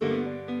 Lately,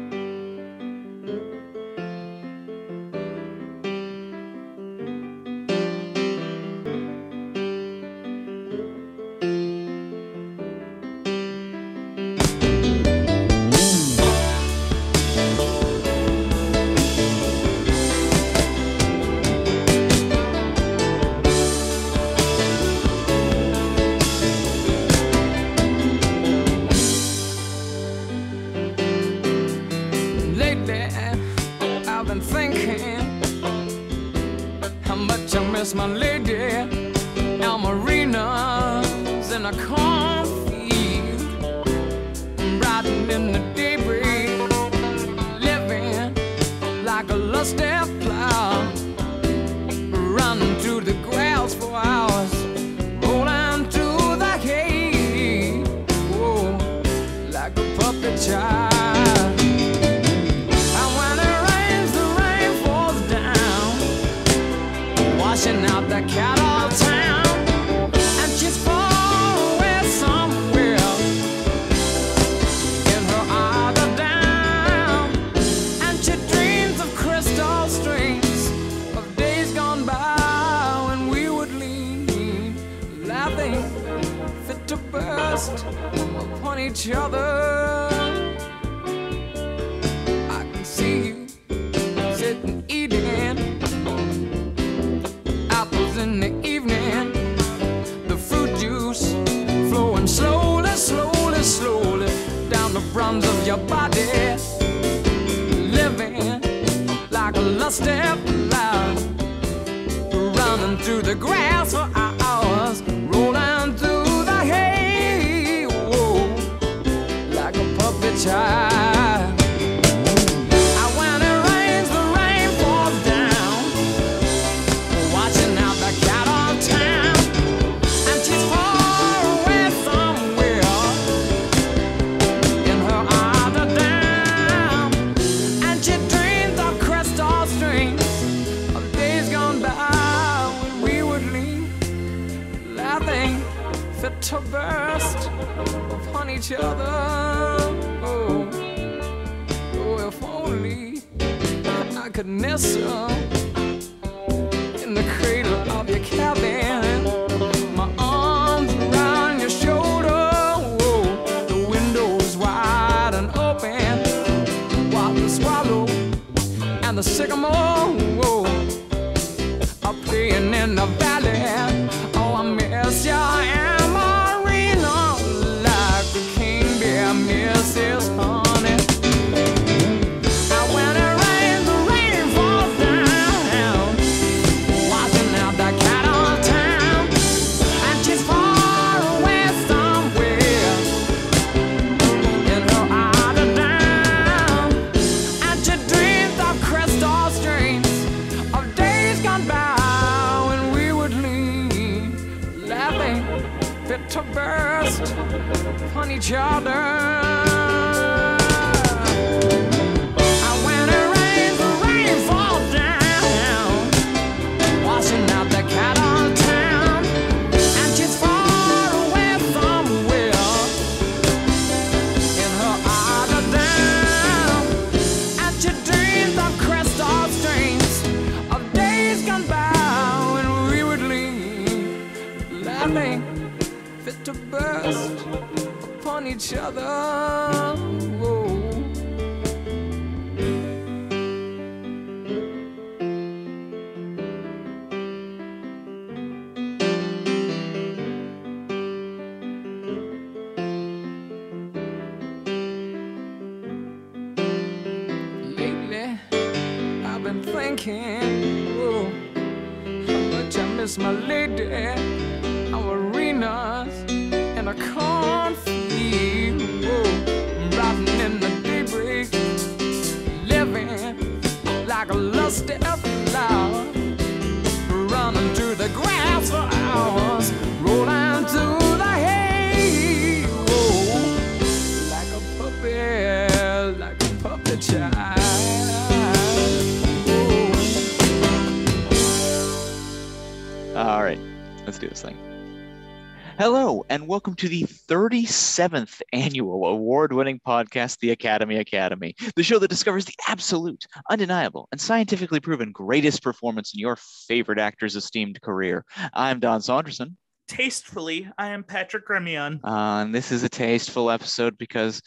Hello, and welcome to the 37th annual award winning podcast, The Academy Academy, the show that discovers the absolute, undeniable, and scientifically proven greatest performance in your favorite actor's esteemed career. I'm Don Saunderson. Tastefully, I am Patrick Remion. Uh, and this is a tasteful episode because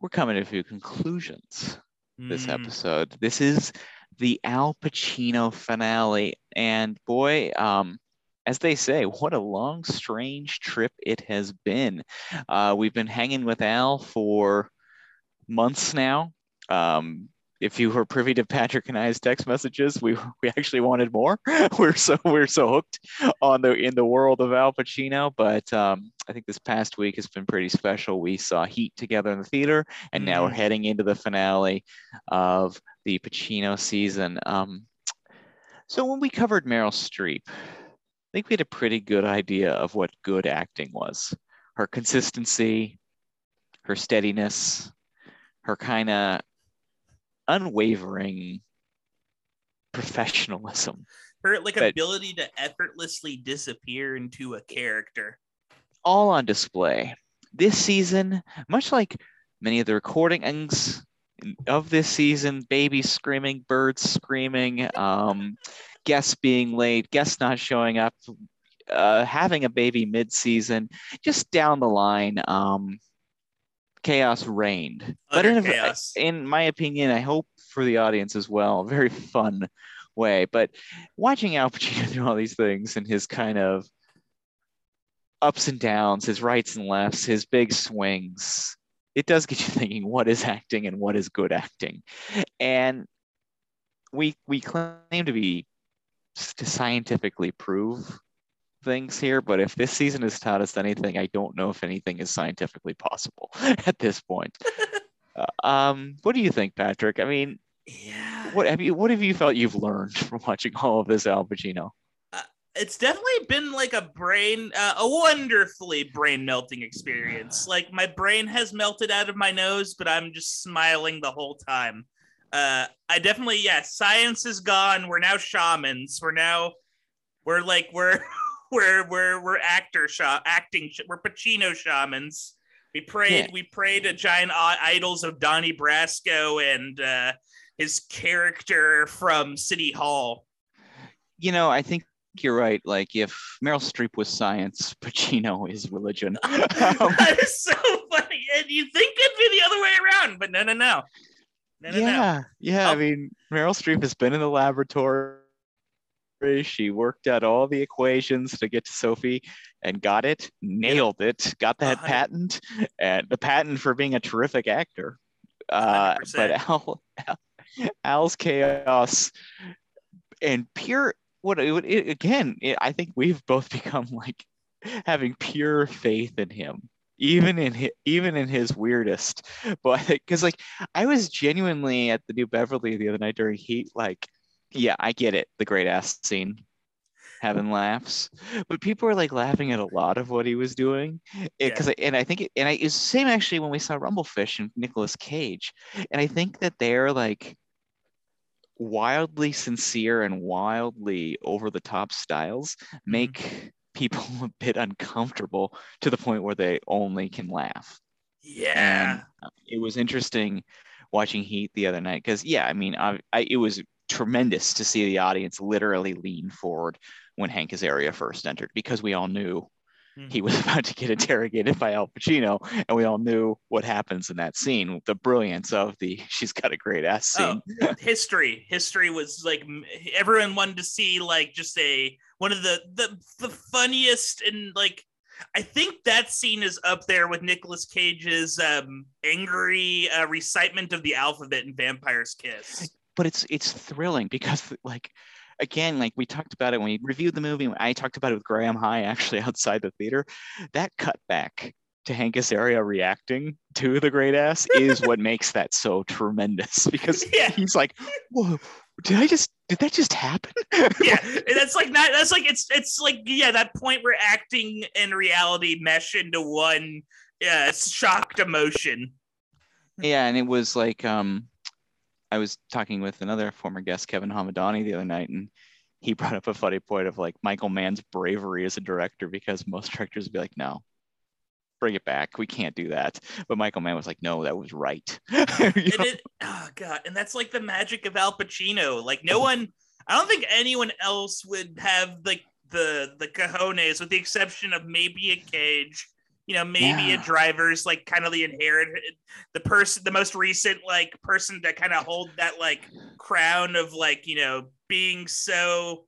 we're coming to a few conclusions this Mm, episode. This is the Al Pacino finale. And boy, um, as they say, what a long, strange trip it has been. Uh, we've been hanging with Al for months now. Um, if you were privy to Patrick and I's text messages, we we actually wanted more. we're so we're so hooked on the in the world of Al Pacino. But um, I think this past week has been pretty special. We saw Heat together in the theater, and now we're Mm. heading into the finale of the Pacino season. Um, so when we covered Meryl Streep, I think we had a pretty good idea of what good acting was. Her consistency, her steadiness, her kind of unwavering professionalism, her like But- ability to effortlessly disappear into a character. all on display. This season, much like many of the recordings of this season, babies screaming, birds screaming, um, guests being late, guests not showing up, uh, having a baby mid-season, just down the line, um, chaos reigned. but in, chaos. in my opinion, I hope for the audience as well, a very fun way. But watching Al Pacino do all these things and his kind of ups and downs, his rights and lefts, his big swings, it does get you thinking what is acting and what is good acting. And we we claim to be to scientifically prove things here, but if this season has taught us anything, I don't know if anything is scientifically possible at this point. Uh, um, what do you think, Patrick? I mean, yeah. what have you what have you felt you've learned from watching all of this Al Pacino? It's definitely been like a brain, uh, a wonderfully brain melting experience. Like my brain has melted out of my nose, but I'm just smiling the whole time. Uh, I definitely, yeah, science is gone. We're now shamans. We're now, we're like, we're, we're, we're, we're actor sha- acting, we're Pacino shamans. We prayed, Yeah. we prayed to giant idols of Donnie Brasco and uh, his character from City Hall. You know, I think you're right. Like if Meryl Streep was science, Pacino is religion. That is so funny. And you think it'd be the other way around, but no, no, no. No, no, no. yeah, yeah. I Oh. mean, Meryl Streep has been in the laboratory. She worked out all the equations to get to Sophie and got it, nailed it, got that hundred- patent, and the patent for being a terrific actor. Uh, but Al, Al, Al's chaos and pure what it, it, again, it, I think we've both become like having pure faith in him, even in his, even in his weirdest. But because like I was genuinely at the New Beverly the other night during Heat, like, yeah, I get it, the great ass scene, having laughs, but people were like laughing at a lot of what he was doing, eh, because and I think it, and I it's the same actually when we saw Rumblefish and Nicolas Cage, and I think that they're like wildly sincere and wildly over the top styles mm-hmm. make people a bit uncomfortable to the point where they only can laugh. Yeah. And it was interesting watching Heat the other night because, yeah, I mean, I, I, it was tremendous to see the audience literally lean forward when Hank Azaria first entered because we all knew he was about to get interrogated by Al Pacino, and we all knew what happens in that scene. The brilliance of the "she's got a great ass" scene. Oh, history. History was like everyone wanted to see like just a one of the the the funniest and like I think that scene is up there with Nicolas Cage's um angry uh, recitement of the alphabet in Vampire's Kiss. but it's it's thrilling because like again like we talked about it when we reviewed the movie i talked about it with graham high actually outside the theater that cut back to hank azaria reacting to the great ass is what makes that so tremendous because Yeah. he's like whoa did i just did that just happen yeah, that's like not that's like it's it's like yeah that point where acting and reality mesh into one uh, shocked emotion. yeah and it was like um i was talking with another former guest kevin hamadani the other night and he brought up a funny point of like Michael Mann's bravery as a director because most directors would be like, no, bring it back. We can't do that. But Michael Mann was like, no, that was right. And it oh god and that's like the magic of al pacino like no one i don't think anyone else would have like the the cojones with the exception of maybe a cage you know maybe Yeah. a driver's like kind of the inherent the person the most recent like person to kind of hold that like crown of like you know being so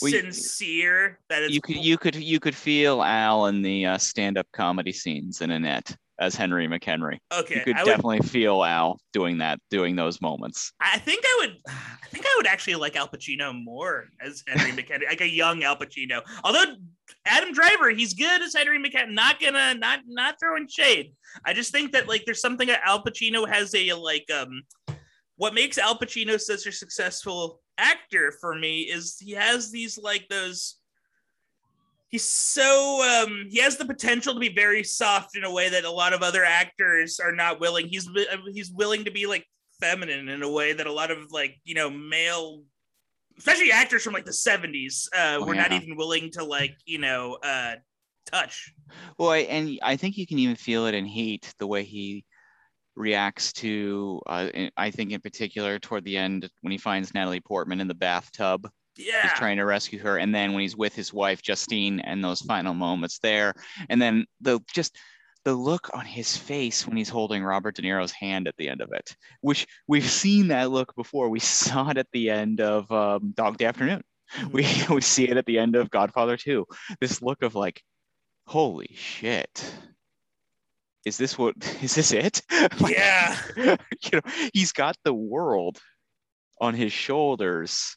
Well, sincere that it's you could you could you could feel Al in the uh, stand-up comedy scenes in Annette as Henry McHenry. okay You could I would definitely feel Al doing that, doing those moments. I think I would. I think I would actually like Al Pacino more as Henry McHenry, like a young Al Pacino. Although Adam Driver, he's good as Henry McHenry. Not gonna, not not throwing shade. I just think that like there's something that Al Pacino has a like um. What makes Al Pacino such a successful actor for me is he has these like those. He's so um he has the potential to be very soft in a way that a lot of other actors are not willing. He's he's willing to be like feminine in a way that a lot of like you know male especially actors from like the 70s uh Oh, were not even willing to like you know uh touch Well, and I think you can even feel it in Heat, the way he reacts to. Uh, I think in particular toward the end when he finds Natalie Portman in the bathtub, yeah he's trying to rescue her, and then when he's with his wife Justine, and those final moments there, and then the just the look on his face when he's holding Robert De Niro's hand at the end of it, which we've seen that look before. We saw it at the end of um, Dog Day Afternoon. We we see it at the end of Godfather 2. This look of like, holy shit. Is this what is this it? Like, yeah you know, he's got the world on his shoulders.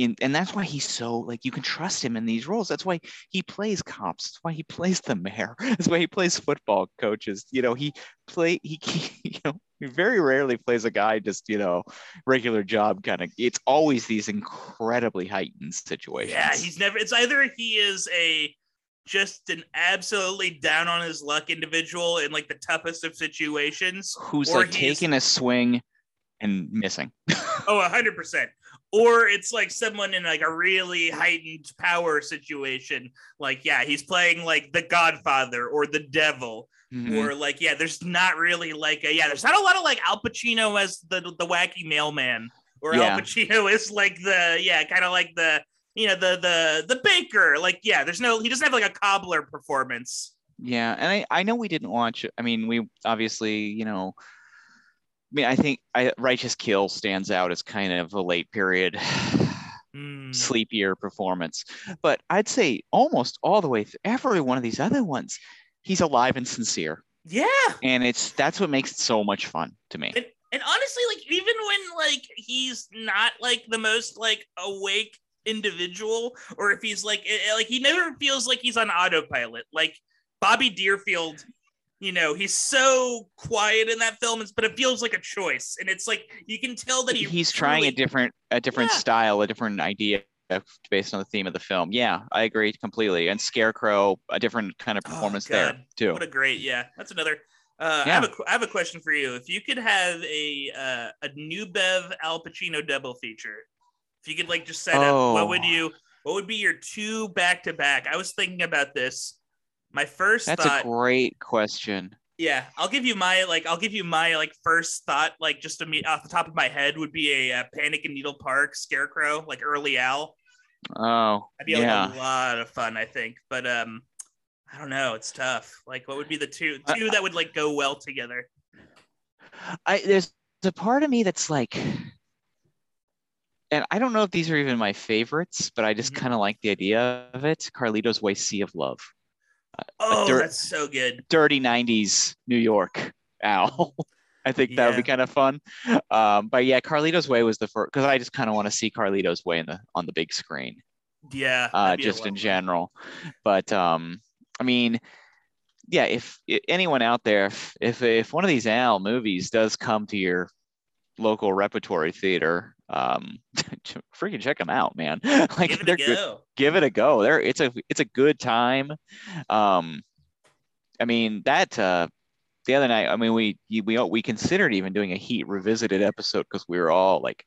In, and that's why he's so like you can trust him in these roles. That's why he plays cops. That's why he plays the mayor. That's why he plays football coaches. You know, he play he, he you know he very rarely plays a guy just you know regular job kind of. It's always these incredibly heightened situations. yeah he's never it's either he is a just an absolutely down on his luck individual in like the toughest of situations who's or like taking a swing and missing. Oh, hundred percent. Or it's like someone in like a really heightened power situation. Like, yeah, he's playing like the Godfather or the Devil, Mhm. or like, yeah, there's not really like a yeah, there's not a lot of like Al Pacino as the the wacky mailman, or Yeah. Al Pacino is like the yeah, kind of like the you know the the the baker. Like, yeah, there's no he doesn't have like a cobbler performance. Yeah, and I, I know we didn't watch. I mean, we obviously, you know, I mean, I think I, Righteous Kill stands out as kind of a late period, Hmm. sleepier performance. But I'd say almost all the way through every one of these other ones, he's alive and sincere, Yeah. and it's that's what makes it so much fun to me. And, and honestly, like even when like he's not like the most like awake individual, or if he's like eh, like he never feels like he's on autopilot. Like Bobby Deerfield, you know, he's so quiet in that film, but it feels like a choice, and it's like you can tell that he he's trying a different a different Yeah. style, a different idea based on the theme of the film. Yeah, I agree completely. And Scarecrow, a different kind of Oh, performance there too. What a great, yeah. That's another. Uh, I have a have a question for you. If you could have a uh, a new Bev Al Pacino double feature, if you could like just set up, what would Oh. you? What would be your two back to back? I was thinking about this. My first That's thought, a great question. yeah, I'll give you my like, I'll give you my like first thought, like just to me off the top of my head, would be a uh, Panic in Needle Park Scarecrow, like early Al. Oh, That'd be yeah. like a lot of fun, I think. But um, I don't know. It's tough. Like, what would be the two two that would like go well together? I there's a part of me that's like, and I don't know if these are even my favorites, but I just Mhm. kind of like the idea of it. Carlito's Way Sea of Love, Oh, dirt- that's so good. dirty '90s New York. Al. I think that would be kind of fun. Um, but yeah, Carlito's Way was the first because I just kind of want to see Carlito's Way in the on the big screen. Yeah. uh, that'd be a just in general. But um, I mean, yeah, if, i anyone out there, if, if if one of these Al movies does come to your local repertory theater, um, freaking check them out, man. like Give it they're a good. go. Give it a go. There, it's a it's a good time. Um, I mean that. Uh, the other night, I mean, we we we considered even doing a Heat revisited episode because we were all like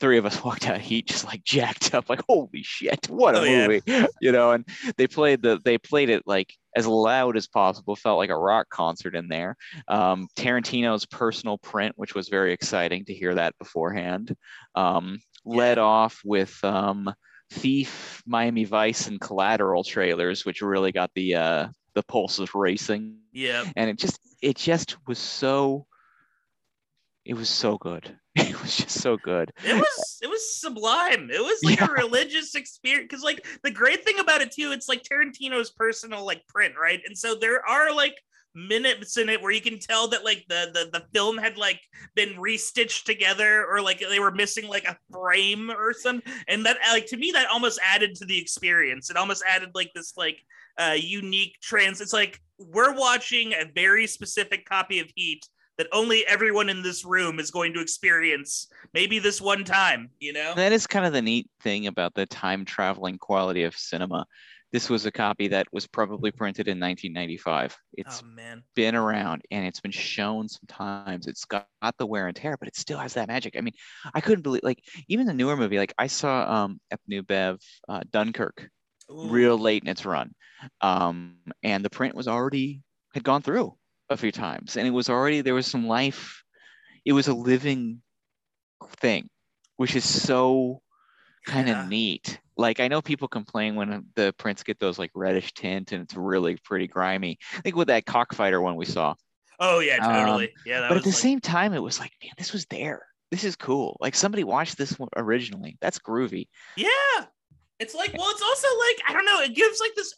three of us walked out of heat just like jacked up like holy shit what a Oh, yeah. movie you know and they played the they played it like as loud as possible felt like a rock concert in there um, tarantino's personal print which was very exciting to hear that beforehand um, led off with um, thief miami vice and collateral trailers which really got the uh, the pulses racing Yeah. and it just it just was so it was so good it was just so good It was it was sublime. It was like Yeah. a religious experience because like the great thing about it too, it's like Tarantino's personal like print, right? And so there are like minutes in it where you can tell that like the the, the film had like been restitched together or like they were missing like a frame or something and that like to me that almost added to the experience it almost added like this like uh unique trans it's like we're watching a very specific copy of heat that only everyone in this room is going to experience maybe this one time you know? That is kind of the neat thing about the time traveling quality of cinema. This was a copy that was probably printed in 1995 It's oh been around and it's been shown sometimes. It's got, got the wear and tear but it still has that magic. I mean i couldn't believe like even the newer movie like i saw um Epnu Bev uh, dunkirk Ooh. real late in its run. Um, and the print was already had gone through a few times, and it was already there was some life. It was a living thing, which is so kind of Yeah. neat. Like I know people complain when the prints get those like reddish tint and it's really pretty grimy. I think with that cockfighter one we saw. oh yeah Um, totally yeah that but was at the like- same time, it was like, man, this was there. This is cool. Like somebody watched this one originally. That's groovy. Yeah. It's like, well, it's also like, I don't know, it gives like this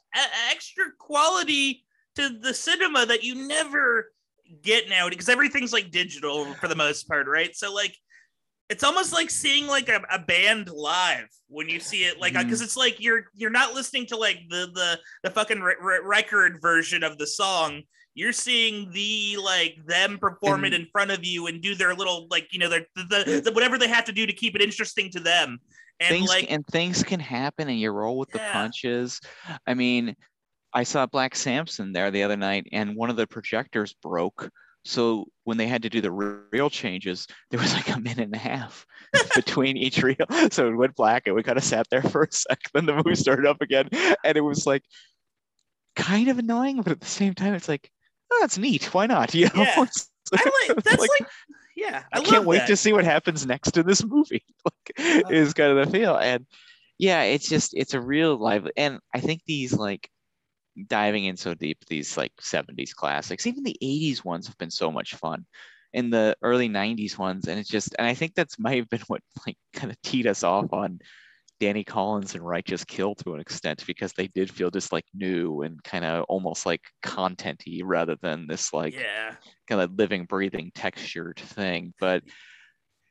extra quality to the cinema that you never get now because everything's like digital for the most part, right? So, like, it's almost like seeing like a, a band live when you see it like mm-hmm. because it's like you're you're not listening to like the the the fucking re- re- record version of the song. You're seeing the like them perform it in front of you and do their little like you know their the, the, whatever they have to do to keep it interesting to them. And things like and things can happen and you roll with the punches. I mean i saw black samson there the other night and one of the projectors broke so when they had to do the re- reel changes there was like a minute and a half between each reel so it went black and we kind of sat there for a sec then the movie started up again and it was like kind of annoying but at the same time it's like oh that's neat why not you know Yeah. I like that's like- like, yeah I, I, can't wait that. to see what happens next in this movie. Like, is kind of the feel, and yeah, it's just it's a real live, and I think these like diving in so deep, these like '70s classics, even the '80s ones have been so much fun, and the early '90s ones, and it's just, and I think that's might have been what like kind of teed us off on Danny Collins and Righteous Kill to an extent because they did feel just like new and kind of almost like contenty rather than this like yeah kind of living, breathing, textured thing. But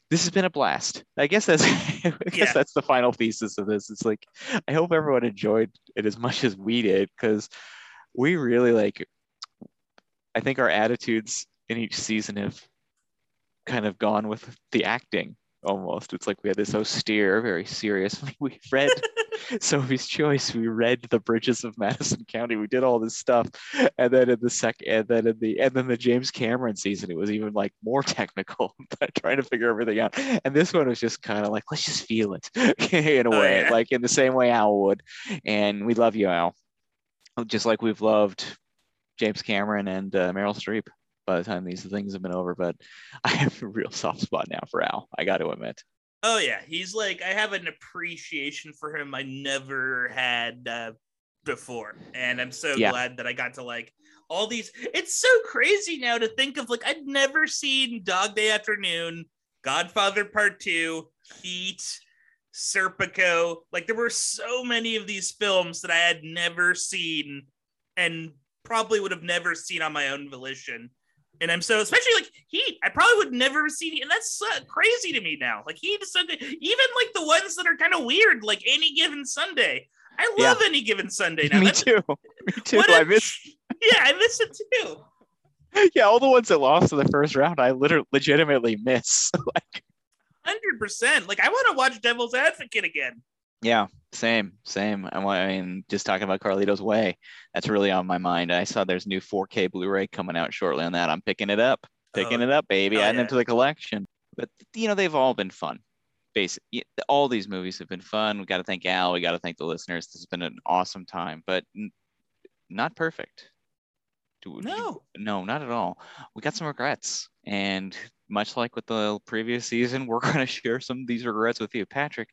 this has been a blast. I guess that's I guess Yeah. that's the final thesis of this. It's like I hope everyone enjoyed it as much as we did because we really like. I think our attitudes in each season have kind of gone with the acting almost. It's like we had this austere, very serious. We read Sophie's Choice. We read The Bridges of Madison County. We did all this stuff, and then in the second, and then in the, and then the James Cameron season, it was even like more technical, trying to figure everything out. And this one was just kind of like, let's just feel it in a Oh, way, yeah. like in the same way Al would. And we love you, Al, just like we've loved James Cameron and uh, Meryl Streep. By the time these things have been over, but I have a real soft spot now for Al. I got to admit. Oh yeah he's like i have an appreciation for him i never had uh, before and i'm so Yeah. glad that i got to like all these it's so crazy now to think of like i'd never seen dog day afternoon godfather part two heat serpico like there were so many of these films that i had never seen and probably would have never seen on my own volition and I'm so, especially like Heat, I probably would never see. And that's crazy to me now. Like so good. Even like the ones that are kind of weird, like Any Given Sunday. I Yeah. love Any Given Sunday now. Me That's- too. Me too. what a- I miss Yeah, I miss it too. yeah, all the ones that lost in the first round, I literally legitimately miss. like, 100%. Like I want to watch Devil's Advocate again. Yeah, same, same. I mean, just talking about Carlito's Way, that's really on my mind. I saw there's new 4K Blu-ray coming out shortly on that. I'm picking it up, picking Oh, it up, baby, hell adding yeah. it to the collection. But you know, they've all been fun, basic y- all these movies have been fun. We got to thank Al. We got to thank the listeners. This has been an awesome time, but n- not perfect. Do- you- No. no, not at all. We got some regrets, and much like with the previous season, we're going to share some of these regrets with you. Patrick,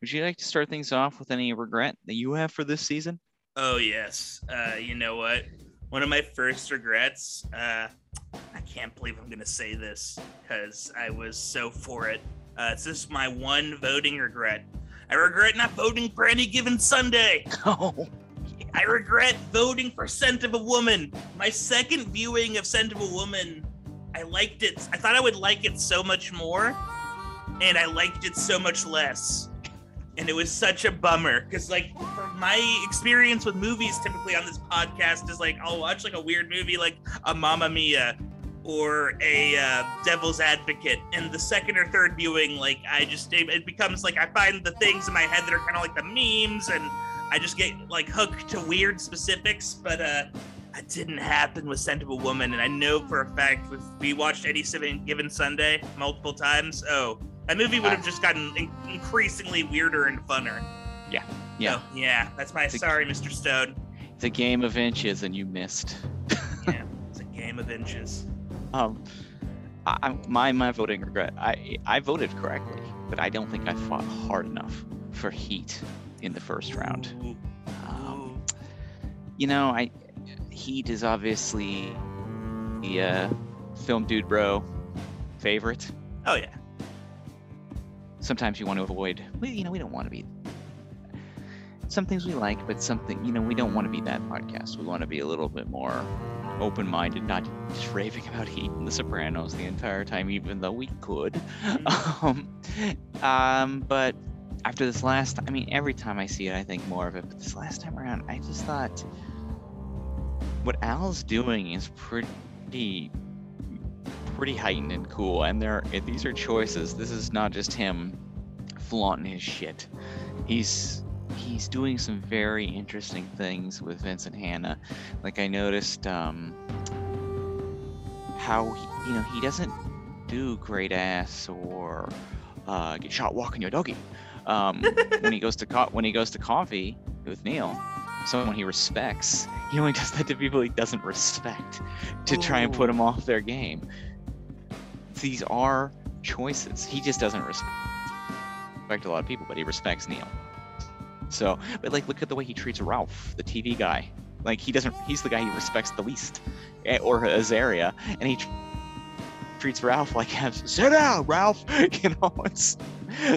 would you like to start things off with any regret that you have for this season? Oh yes. Uh, you know what? One of my first regrets. Uh, I can't believe I'm gonna say this because I was so for it. Uh, it's just my one voting regret. I regret not voting for any given Sunday. Oh, I regret voting for Scent of a Woman. My second viewing of Scent of a Woman, I liked it. I thought I would like it so much more, and I liked it so much less. And it was such a bummer because, like, for my experience with movies, typically on this podcast is like I'll watch like a weird movie like a Mamma Mia or a uh, Devil's Advocate, and the second or third viewing, like I just it becomes like I find the things in my head that are kind of like the memes and I just get like hooked to weird specifics, but uh that didn't happen with Scent of a Woman, and I know for a fact if we watched any given Sunday multiple times, oh, that movie would have just gotten in- increasingly weirder and funner. Yeah. So, yeah, that's my It's a- sorry, Mr. Stone. it's a game of inches, and you missed. Yeah, it's a game of inches. Um, I, I- my my voting regret. I I voted correctly, but I don't think I fought hard enough for Heat in the first round. Ooh, Um, ooh. you know, I Heat is obviously the uh, film dude bro favorite. Oh yeah. Sometimes you want to avoid. We, you know, we don't want to be. Some things we like, but something you know we don't want to be that podcast. We want to be a little bit more open-minded, not just raving about Heat and The Sopranos the entire time, even though we could. um, um, but after this last, I mean, every time I see it, I think more of it. But this last time around, I just thought what Al's doing is pretty, pretty heightened and cool. And there, and these are choices. This is not just him flaunting his shit. He's he's doing some very interesting things with Vincent Hanna. Like I noticed, um, how he, you know he doesn't do great ass or uh, get shot walking your doggy um, when he goes to co- when he goes to coffee with Neil. Someone he respects. He only does that to people he doesn't respect to try and put him off their game. These are choices. He just doesn't res- respect a lot of people, but he respects Neil. So, but like, look at the way he treats Ralph, the TV guy. Like he doesn't. He's the guy he respects the least, Eh, or Azaria, and he treats Ralph like, "Sit down, Ralph." You know, it's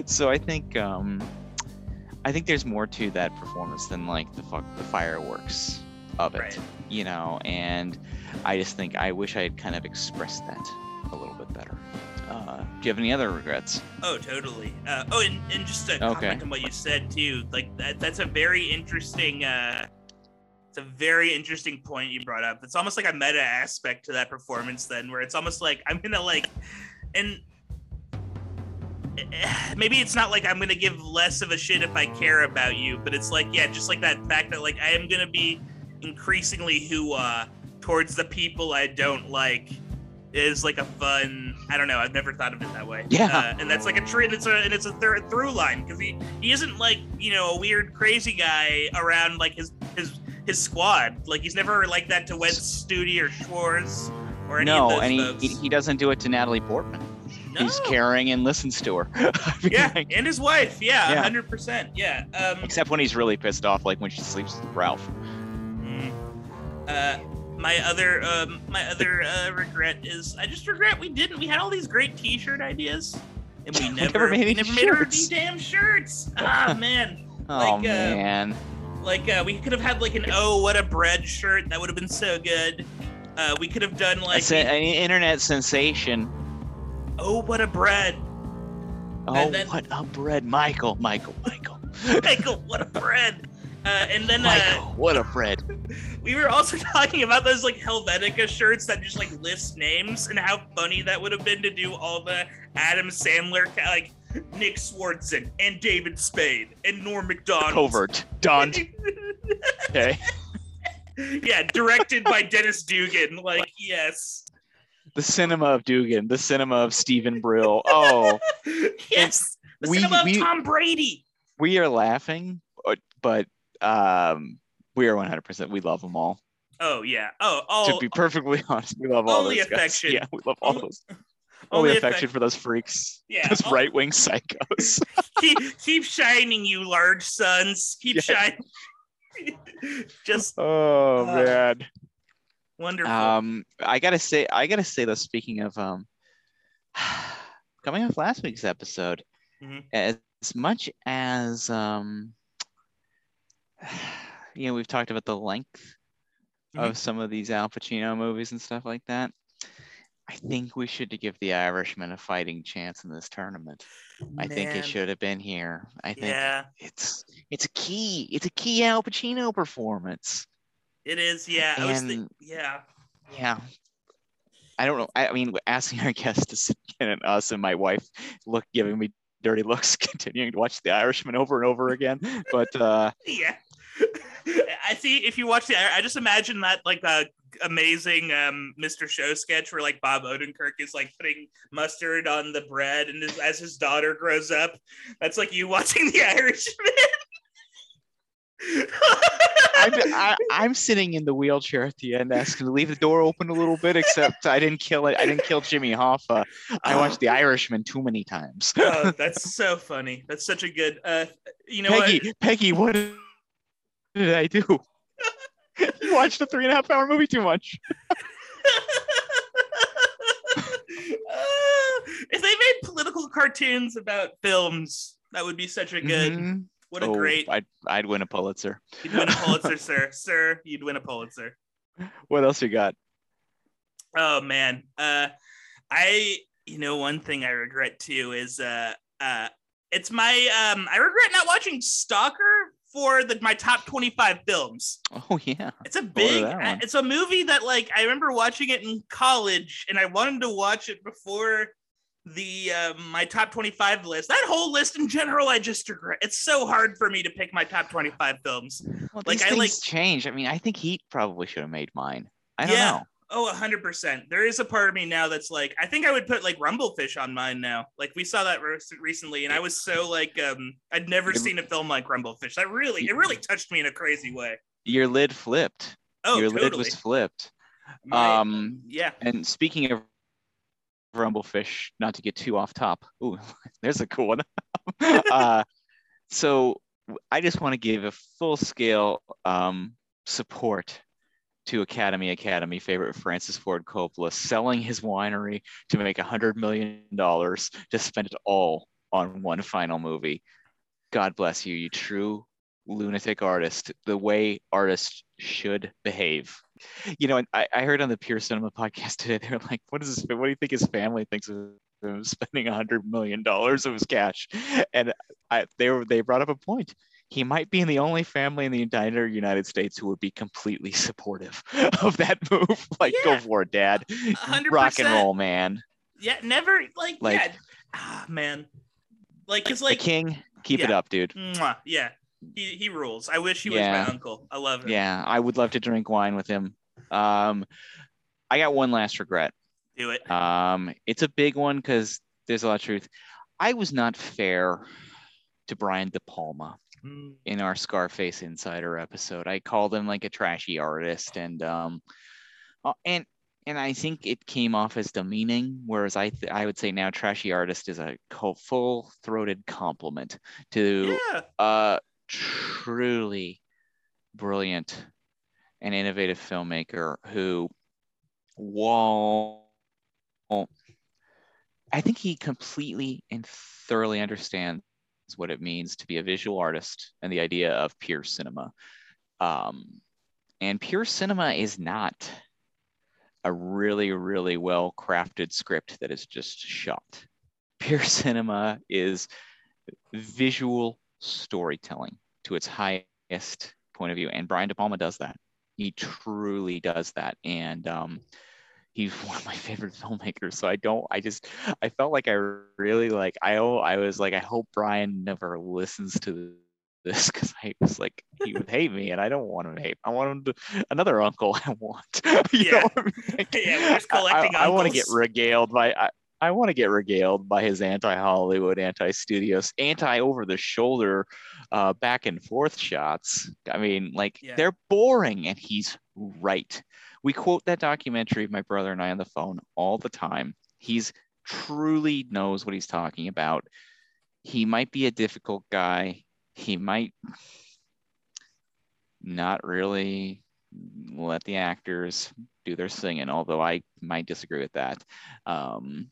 so I think um, I think there's more to that performance than like the fuck the fireworks of it, Right. you know. And I just think I wish I had kind of expressed that a little bit better. Uh, do you have any other regrets? Oh, totally. Uh, oh, and, and just to Okay. comment on what you said too, like that, that's a very interesting. Uh, it's a very interesting point you brought up. It's almost like a meta aspect to that performance, then, where it's almost like I'm gonna like, and maybe it's not like I'm gonna give less of a shit if I care about you, but it's like yeah, just like that fact that like I am gonna be increasingly who uh towards the people I don't like is like a fun. I don't know. I've never thought of it that way. Yeah. uh, and that's like a trend. It's a and it's a third through line because he he isn't like you know a weird crazy guy around like his his his squad. Like he's never like that to Wes Studi or Schwartz or any of No, those and he he doesn't do it to Natalie Portman. He's caring and listens to her. I mean, Yeah, like, and his wife. Yeah, Yeah. hundred percent. Yeah. Um, except when he's really pissed off, like when she sleeps with Ralph. Mm. Uh, my other um, my other uh, regret is I just regret we didn't. We had all these great T-shirt ideas, and we We never never made any never made our shirts. damn shirts. Ah man, Oh Like, uh, man. like uh, we could have had like an oh what a bread shirt that would have been so good. Uh, we could have done like It's an internet sensation. Oh what a bread, Oh, then- what a bread, Michael, Michael, Michael, Michael, what a bread. Uh, and then uh, Michael, what a bread. we were also talking about those like Helvetica shirts that just like list names and how funny that would have been to do all the Adam Sandler like Nick Swardson and David Spade and Norm Macdonald. Covert, Don. Okay, yeah, directed by Dennis Dugan. Like, yes. The cinema of Dugan, the cinema of Steven Brill. Oh, yes. The We- cinema we- of Tom Brady. We are laughing, but, um, we are 100%. We love them all. Oh yeah. Oh oh. to be perfectly honest, we love all those guys. affection. Yeah, we love all those. only Only affection affec- for those freaks. Yeah, Those right wing psychos. keep keep shining, you large sons. Keep Yeah. shining. Just oh Uh, man. Wonderful. Um, I gotta say, I gotta say though. Speaking of um, coming off last week's episode, Mhm. as, as much as um, you know, we've talked about the length Mhm. of some of these Al Pacino movies and stuff like that. I think we should give the Irishman a fighting chance in this tournament. I think Man. it should have been here. I think Yeah, it's it's a key. It's a key Al Pacino performance. It is. Yeah, I was. Th- yeah. Yeah. I don't know. I, I mean, asking our guests to sit in and us and my wife look giving me dirty looks, continuing to watch The Irishman over and over again. But uh, Yeah. I see. If you watch the, I just imagine that like a amazing um, Mr. Show sketch where like Bob Odenkirk is like putting mustard on the bread, and his, as his daughter grows up, that's like you watching The Irishman. I'm, I, I'm sitting in the wheelchair at the end, asking to leave the door open a little bit. Except I didn't kill it. I didn't kill Jimmy Hoffa. I watched The Irishman too many times. oh, that's so funny. That's such a good. Uh, you know Peggy, Peggy, what did I do? you watched a three and a half hour movie too much. Uh, if they made political cartoons about films, that would be such a good. Mhm. What a Oh, great. I'd, I'd win a Pulitzer. You'd win a Pulitzer, sir. Sir, you'd win a Pulitzer. What else you got? Oh man. Uh I you know one thing I regret too is uh uh it's my um I regret not watching Stalker for the my top 25 films. Oh yeah. It's a big it's a movie that like I remember watching it in college and I wanted to watch it before the uh, my top 25 list. That whole list in general I just regret. It's so hard for me to pick my top 25 films. Well, Like, these I things like- change. I mean, I think Heat probably should have made mine. I don't Yeah. know. Oh, 100%. There is a part of me now that's like, I think I would put like Rumblefish on mine now. Like, we saw that re- recently, and I was so like, um, I'd never It- seen a film like Rumblefish. That really, it really touched me in a crazy way. Your lid flipped. Oh, Your totally. lid was flipped. My- Um, yeah. and speaking of Rumblefish, not to get too off top. Ooh, there's a cool one. uh, so I just want to give a full scale um, support to Academy Academy favorite Francis Ford Coppola selling his winery to make a hundred million dollars to spend it all on one final movie. God bless you, you true lunatic artist. The way artists should behave. You know, and I, I heard on the Pure Cinema podcast today, they're like, "What is this? What do you think his family thinks of him spending a hundred million dollars of his cash?" And I, they were they brought up a point. He might be in the only family in the entire United States who would be completely supportive of that move. Like, go for it, Dad. hundred Rock and roll, man. Yeah, never like, Like- yeah. Ah, man. Like, the like, king, keep it up, dude. mwah, yeah, he he rules. I wish he was my uncle. I love him. Yeah, I would love to drink wine with him. Um, I got one last regret. Do it. Um, it's a big one because there's a lot of truth. I was not fair to Brian De Palma Mm, in our Scarface Insider episode. I called him like a trashy artist, and um, uh, and and I think it came off as demeaning. Whereas I th- I would say now trashy artist is a co- full throated compliment to Yeah. a truly brilliant and innovative filmmaker who, while I think he completely and thoroughly understands what it means to be a visual artist and the idea of pure cinema. Um, and pure cinema is not a really, really well crafted script that is just shot. Pure cinema is visual storytelling to its highest point of view. And Brian De Palma does that. He truly does that. And um, he's one of my favorite filmmakers. So I don't, I just, I felt like I really like, I, I was like, I hope Brian never listens to this because I was like, he would hate me and I don't want him to hate. I want him to, another uncle I want. Yeah. I mean? Like, Yeah, we're just I- collecting I, I want to get regaled by, I, I want to get regaled by his anti-Hollywood, anti-studios, anti-over-the-shoulder, uh, back and forth shots. I mean, like Yeah. they're boring, and he's right. We quote that documentary, my brother and I, on the phone all the time. He's truly knows what he's talking about. He might be a difficult guy. He might not really let the actors do their singing, although I might disagree with that. Um,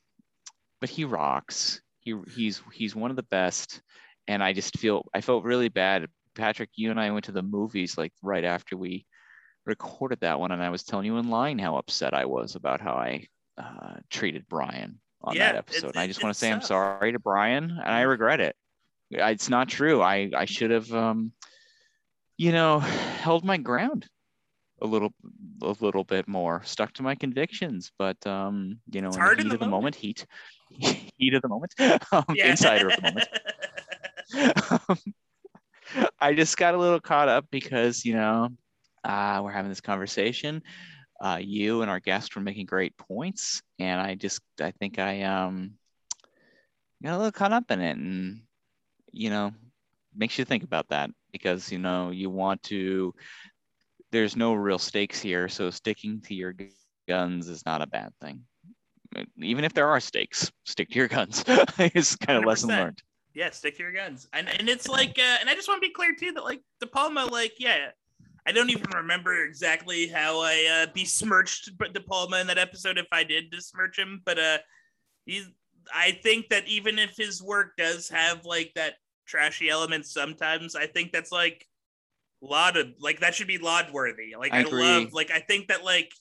but he rocks. He he's he's one of the best, and I just feel I felt really bad. Patrick, you and I went to the movies like right after we recorded that one, and I was telling you in line how upset I was about how I uh, treated Brian on Yeah, that it- episode. and I just want to say I'm sorry to Brian, and I regret it. It's not true. I I should have, um, you know, held my ground a little a little bit more, stuck to my convictions. But um, you know, It's in the the of the moment. moment, heat heat of the moment, um, Yeah. insider of the moment. Um, I just got a little caught up because you know uh, we're having this conversation. Uh, you and our guest were making great points, and I just I think I um got a little caught up in it, and you know makes you think about that because you know you want to. There's no real stakes here, so sticking to your guns is not a bad thing. Even if there are stakes, stick to your guns. it's kind of lesson 100%. learned. yeah, stick to your guns. And and it's like, uh, and I just want to be clear too that like De Palma, like, yeah, I don't even remember exactly how I uh, besmirched De Palma in that episode if I did besmirch him, but uh, he's. I think that even if his work does have like that trashy element sometimes, I think that's like laud like that should be laud worthy. Like I I, love like I think that like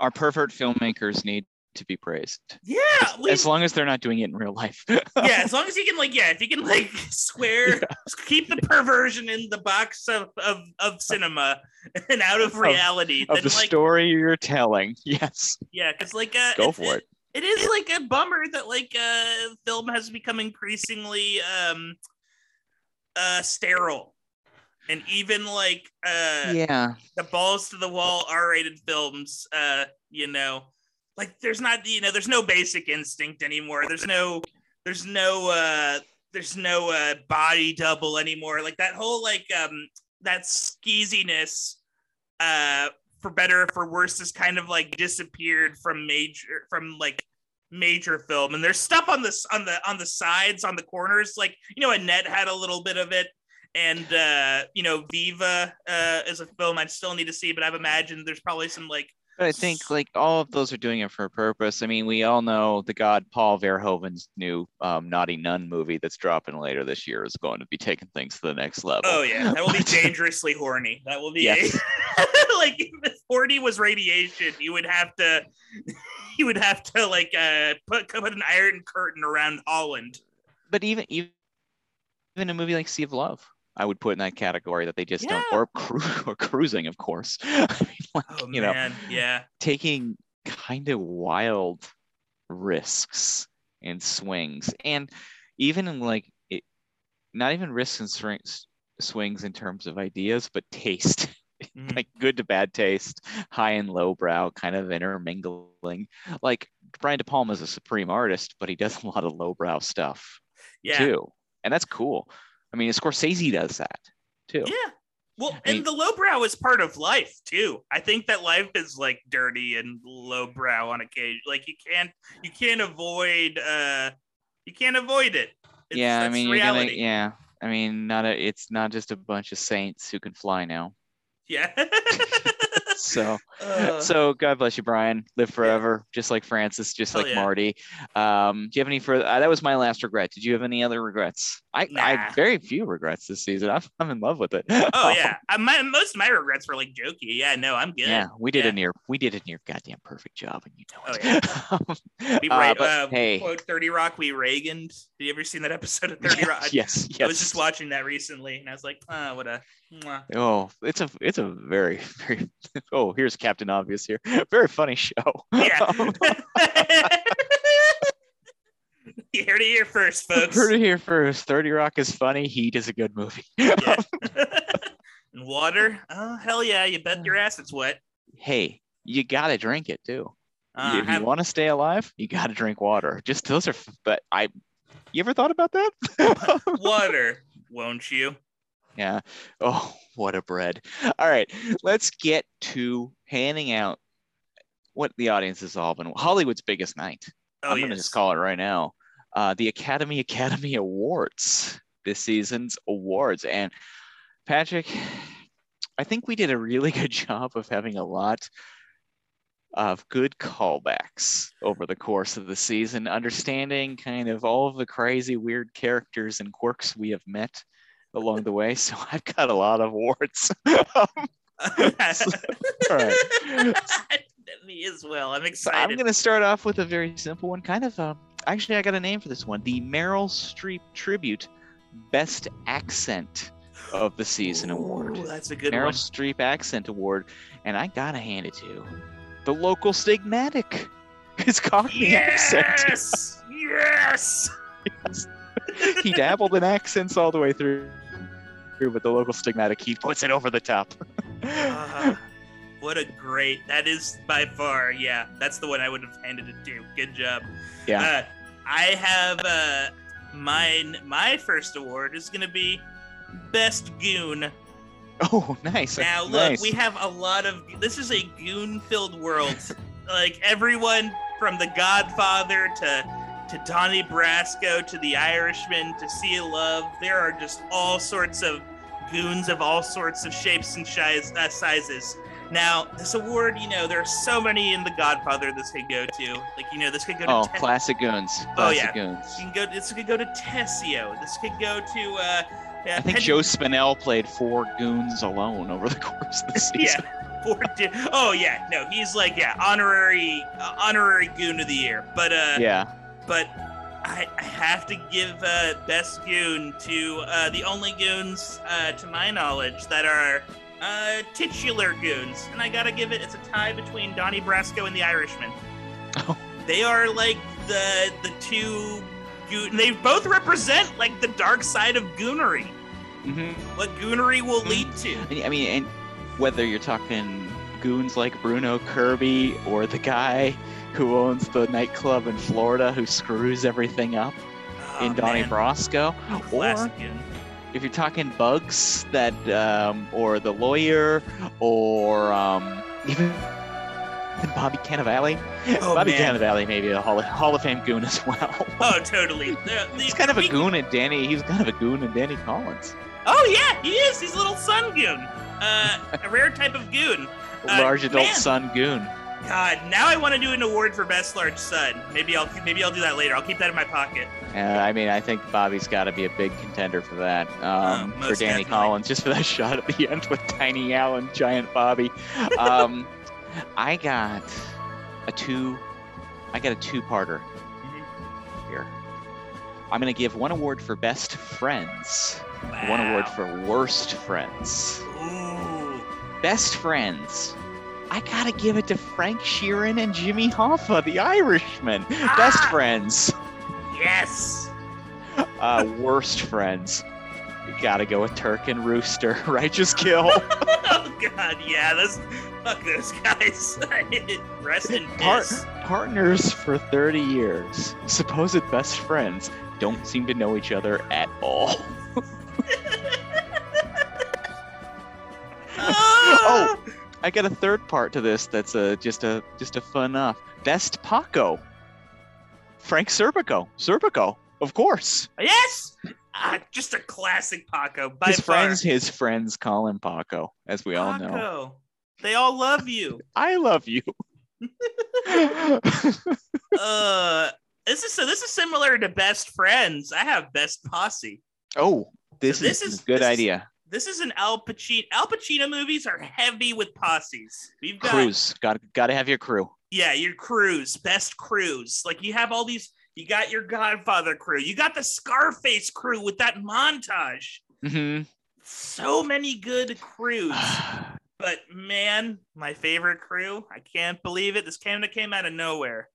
Our pervert filmmakers need to be praised. yeah, we, as long as they're not doing it in real life. yeah, as long as you can like yeah, if you can like square keep the perversion in the box of of, of cinema and out of reality, of then the like story you're telling. Yes, yeah, because like uh, go for it. It is like a bummer that like uh film has become increasingly um uh sterile. And even like uh yeah, the balls to the wall R-rated films, uh, you know, like there's not, you know, there's no basic instinct anymore. There's no, there's no, uh, there's no uh, body double anymore. Like that whole like um that skeeziness, uh, for better or for worse, has kind of like disappeared from major from like major film. And there's stuff on this on the on the sides on the corners, like you know, Annette had a little bit of it and uh you know viva uh is a film i still need to see but i've imagined there's probably some like but I think like all of those are doing it for a purpose. I mean, we all know the god Paul Verhoeven's new um, Naughty Nun movie that's dropping later this year is going to be taking things to the next level. oh yeah that will be dangerously horny that will be Yes. like if horny was radiation you would have to you would have to like uh put put an iron curtain around holland but even even even a movie like Sea of Love, I would put in that category that they just don't, or cru- or cruising, of course. I mean, like oh you know, yeah. taking kind of wild risks and swings. And even in like it, not even risks and swings swings in terms of ideas but taste. Mhm. like good to bad taste high and low brow kind of intermingling. Like brian de palma is a supreme artist but he does a lot of lowbrow stuff yeah. too and that's cool i mean scorsese does that too Yeah. Well, I and mean- the lowbrow is part of life too. I think that life is like dirty and lowbrow on occasion. Like you can't you can't avoid uh you can't avoid it. It's, yeah i mean gonna yeah i mean not a it's not just a bunch of saints who can fly now Yeah. so Uh, so God bless you, Brian. Live forever, just like Francis, just Hell like yeah. Marty. Um, do you have any further? Uh, that was my last regret. Did you have any other regrets? I, I Nah. have very few regrets this season. I'm, I'm in love with it. oh yeah. I, my, most of my regrets were like jokey. Yeah, no, I'm good. yeah. We did Yeah. a near, we did a near goddamn perfect job, and you know Oh, it. We Uh, but uh, hey, quote Thirty Rock. We Reaganed. Did you ever seen that episode of Thirty Rock? yes, yes. I was just watching that recently, and I was like, oh, what a. mwah. Oh, it's a it's a very very oh here's Captain Obvious here. Very funny show. Yeah. you heard it here first, folks. Heard it here first. Thirty Rock is funny. Heat is a good movie. Yeah. and water? Oh hell yeah! You bet your ass it's wet. hey, you gotta drink it too. Uh, if have- you want to stay alive, you got to drink water. Just those are. But I, you ever thought about that? water, won't you? Yeah. Oh, what a bread. All right, let's get to handing out what the audience has all been. Hollywood's biggest night. Oh I'm gonna just call it right now. Uh, the Academy Academy Awards. This season's awards, and Patrick, I think we did a really good job of having a lot of good callbacks over the course of the season, understanding kind of all of the crazy, weird characters and quirks we have met along the way. So I've got a lot of awards. All right. Me as well. I'm excited. I'm going to start off with a very simple one. Kind of, uh, actually, I got a name for this one the Meryl Streep Tribute Best Accent of the Season Award. That's a good Meryl one. Streep Accent Award. And I got to hand it to the local Stigmatic. His Cockney accent. Yes. Yes. He dabbled in accents all the way through, but the local Stigmatic, he puts it over the top. Uh, what a great. That is by far. Yeah, that's the one I would have handed it to. Good job. Yeah. Uh, I have uh, mine. My first award is gonna be best goon. oh, nice. Now look, nice. we have a lot of. This is a goon-filled world. like everyone from The Godfather to to Donnie Brasco to The Irishman to Sea Love. There are just all sorts of goons of all sorts of shapes and uh, sizes. Now, this award, you know, there are so many in The Godfather this could go to. Like, you know, this could go to. Oh, Te- classic goons. Classic Oh, yeah. goons. you can go. This could go to Tessio. This could go to. Uh, I think Joe Spinell played four goons alone over the course of the season. Yeah. Four di- oh yeah, no, he's like yeah, honorary uh, honorary goon of the year. But uh, Yeah. But I, I have to give uh, best goon to uh, the only goons, uh, to my knowledge, that are uh, titular goons, and I gotta give it. It's a tie between Donnie Brasco and the Irishman. Oh. They are like the the two. Goon- they both represent like the dark side of goonery. hmm What goonery will lead to. I mean, and whether you're talking goons like Bruno Kirby or the guy who owns the nightclub in Florida who screws everything up in Oh, Donnie man. Brasco, or if you're talking Bugs that, um, or the lawyer, or um, even Bobby Cannavale. Oh, Bobby man. Cannavale maybe a Hall of, Hall of Fame goon as well. Oh, totally. The- the- He's kind of a goon in Danny. He's kind of a goon in Danny Collins. Oh yeah, he is. He's a little son goon. Uh, a rare type of goon. Uh, Large adult man. son goon. God, now I want to do an award for best large son. Maybe I'll maybe I'll do that later. I'll keep that in my pocket. Uh, I mean, I think Bobby's got to be a big contender for that. Um, Uh, for Danny definitely. Collins, just for that shot at the end with Tiny Allen, Giant Bobby. Um, I got a two. I got a two-parter here. I'm gonna give one award for best friends, one award for worst friends. Ooh. Best friends. I gotta give it to Frank Sheeran and Jimmy Hoffa, the Irishman. Best Ah! friends. Yes. Uh, worst friends. You gotta go with Turk and Rooster. Righteous kill. oh God, yeah. Those fuck those guys. Rest in Par- partners for 30 years. Supposed best friends don't seem to know each other at all. Oh. I got a third part to this that's a just a just a fun off. Best Paco. Frank Serpico. Serpico, of course. Yes. Ah, just a classic Paco. By his far. friends, his friends call him Paco, as we all know. They all love you. I love you. uh this is so this is similar to best friends i have best posse oh, this, So this is, is- a good this is- idea. This is an al pacino al pacino movies are heavy with posses. We've got crews. Got got to have your crew. yeah your crews best crews. Like you have all these you got your godfather crew. You got the scarface crew with that montage. Hmm so many good crews. But man my favorite crew i can't believe it. This came came out of nowhere.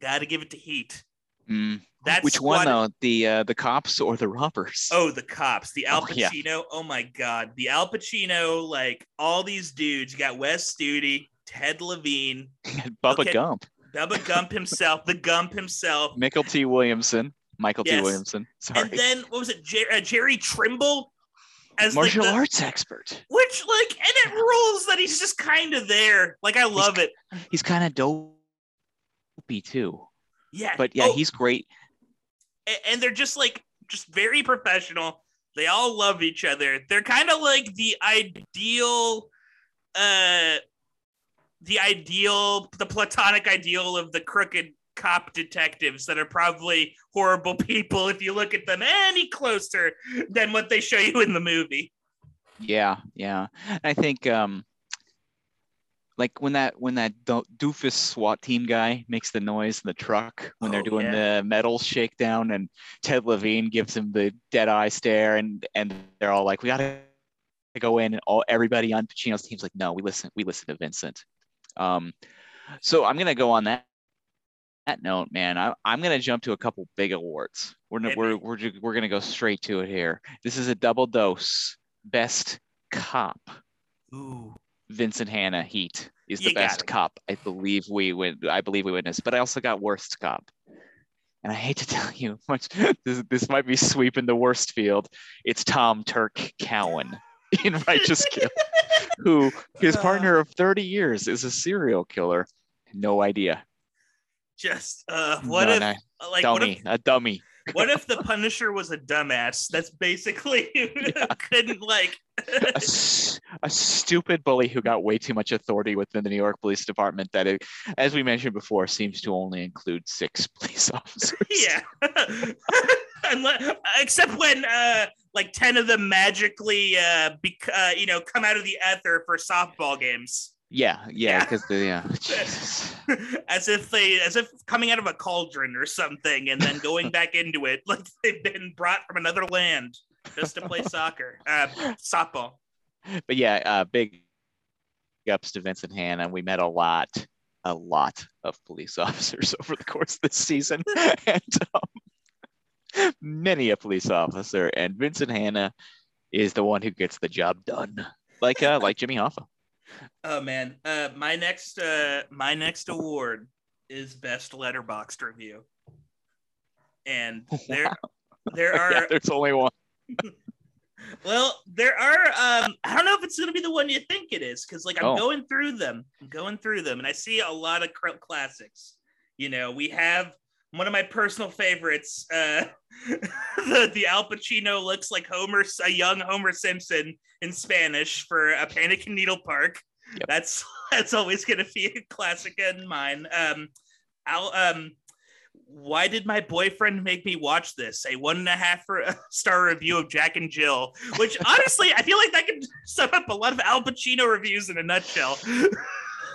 Gotta give it to heat. Mm. That's Which one though? The uh, the cops or the robbers? Oh, the cops, the Al Oh, yeah. Pacino. Oh my God, the Al Pacino, like all these dudes. You got Wes Studi, Ted Levine, Bubba Okay. Gump, Bubba Gump himself, the Gump himself, Mykelti Williamson, Michael Yes. T. Williamson. Sorry, and then what was it, Jer- uh, Jerry Trimble as like, martial the- arts expert. which like, and it rules that he's just kind of there. Like I love it. He's kind of dopey too, Yeah, but yeah, Oh, he's great. And they're just like just very professional. They all love each other. They're kind of like the ideal, uh, the ideal, the platonic ideal of the crooked cop detectives that are probably horrible people if you look at them any closer than what they show you in the movie. Yeah, yeah. I think um like when that when that doofus SWAT team guy makes the noise in the truck when they're Oh, doing yeah. the metal shakedown and Ted Levine gives him the dead eye stare and and they're all like we gotta go in and all everybody on Pacino's team's like no we listen we listen to Vincent. Um so I'm gonna go on that that note, man, I, I'm gonna jump to a couple big awards. We're Hit we're we're we're gonna go straight to it here. This is a double dose. Best cop. Ooh, Vincent Hanna Heat is the You best cop I believe we win. I believe we witnessed, but I also got worst cop. And I hate to tell you much this, this might be sweeping the worst field. It's Tom Turk Cowan in Righteous Kill, who his Uh. partner of 30 years is a serial killer. No idea. just uh, what No, if no, like what dummy, if a dummy. What if the Punisher was a dumbass? That's basically couldn't like. a stupid bully who got way too much authority within the New York Police Department that, it, as we mentioned before, seems to only include six police officers. yeah. Unless, except when uh like 10 of them magically uh, bec- uh you know come out of the ether for softball games Yeah, yeah, Yeah. because the yeah. As if they as if coming out of a cauldron or something and then going back into it like they've been brought from another land just to play soccer uh softball But yeah, uh, big ups to Vincent Hanna. We met a lot, a lot of police officers over the course of this season, and um, many a police officer. And Vincent Hanna is the one who gets the job done, like uh, like Jimmy Hoffa. Oh man uh my next uh my next award is best Letterboxd review and there there are yeah, there's only one. Well, there are. Um, I don't know if it's going to be the one you think it is, because like I'm Oh. going through them, I'm going through them, and I see a lot of classics. You know, we have one of my personal favorites. Uh, the the Al Pacino looks like Homer, a young Homer Simpson in Spanish for a Panic in Needle Park. Yep. That's that's always going to be a classic in mine. Um, Al, um, why did my boyfriend make me watch this? A one and a half star review of Jack and Jill, which honestly, I feel like that could sum up a lot of Al Pacino reviews in a nutshell.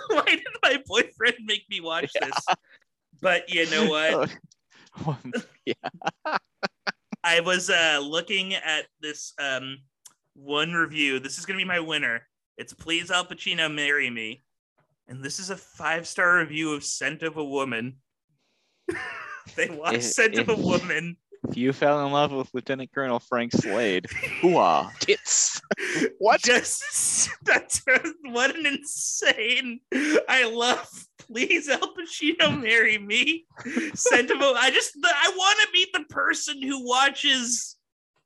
why did my boyfriend make me watch this? But you know what? yeah. I was uh, looking at this um, one review. This is going to be my winner. It's Please Al Pacino Marry Me. And this is a five star review of Scent of a Woman. they watched If- Scent of a Woman. If you fell in love with Lieutenant Colonel Frank Slade, hooah, tits. What? Just that's what an insane. I love. Please, Al Pacino, marry me. Scent of a. I just. I want to meet the person who watches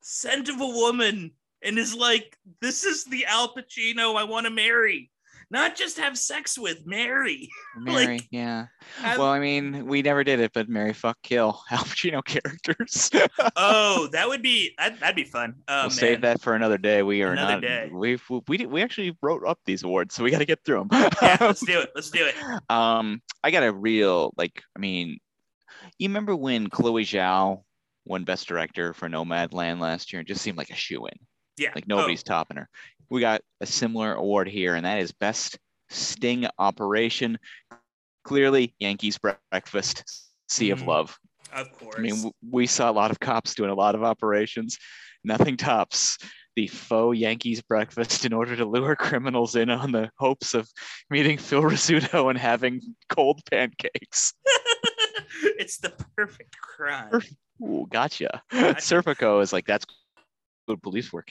Scent of a Woman and is like, "This is the Al Pacino I want to marry, not just have sex with. Mary. Mary, yeah. Have- Well, I mean, we never did it, but Mary, fuck, kill Al Pacino characters. oh, that would be. That, that'd be fun. Oh we'll save that for another day. We are Another not. day. We've we did- we actually wrote up these awards, so we got to get through them. Yeah, let's do it. Let's do it. um, I got a real like. I mean, you remember when Chloe Zhao won Best Director for Nomadland last year? and just seemed like a shoe in. Yeah. Like Oh, nobody's topping her. We got a similar award here, and that is Best Sting Operation. Clearly, Yankees Breakfast, Sea of Mhm. Love. of course. I mean, we saw a lot of cops doing a lot of operations. Nothing tops the faux Yankees breakfast in order to lure criminals in on the hopes of meeting Phil Rizzuto and having cold pancakes. it's the perfect crime. Ooh, gotcha. Gotcha. Serpico is like, that's good police work.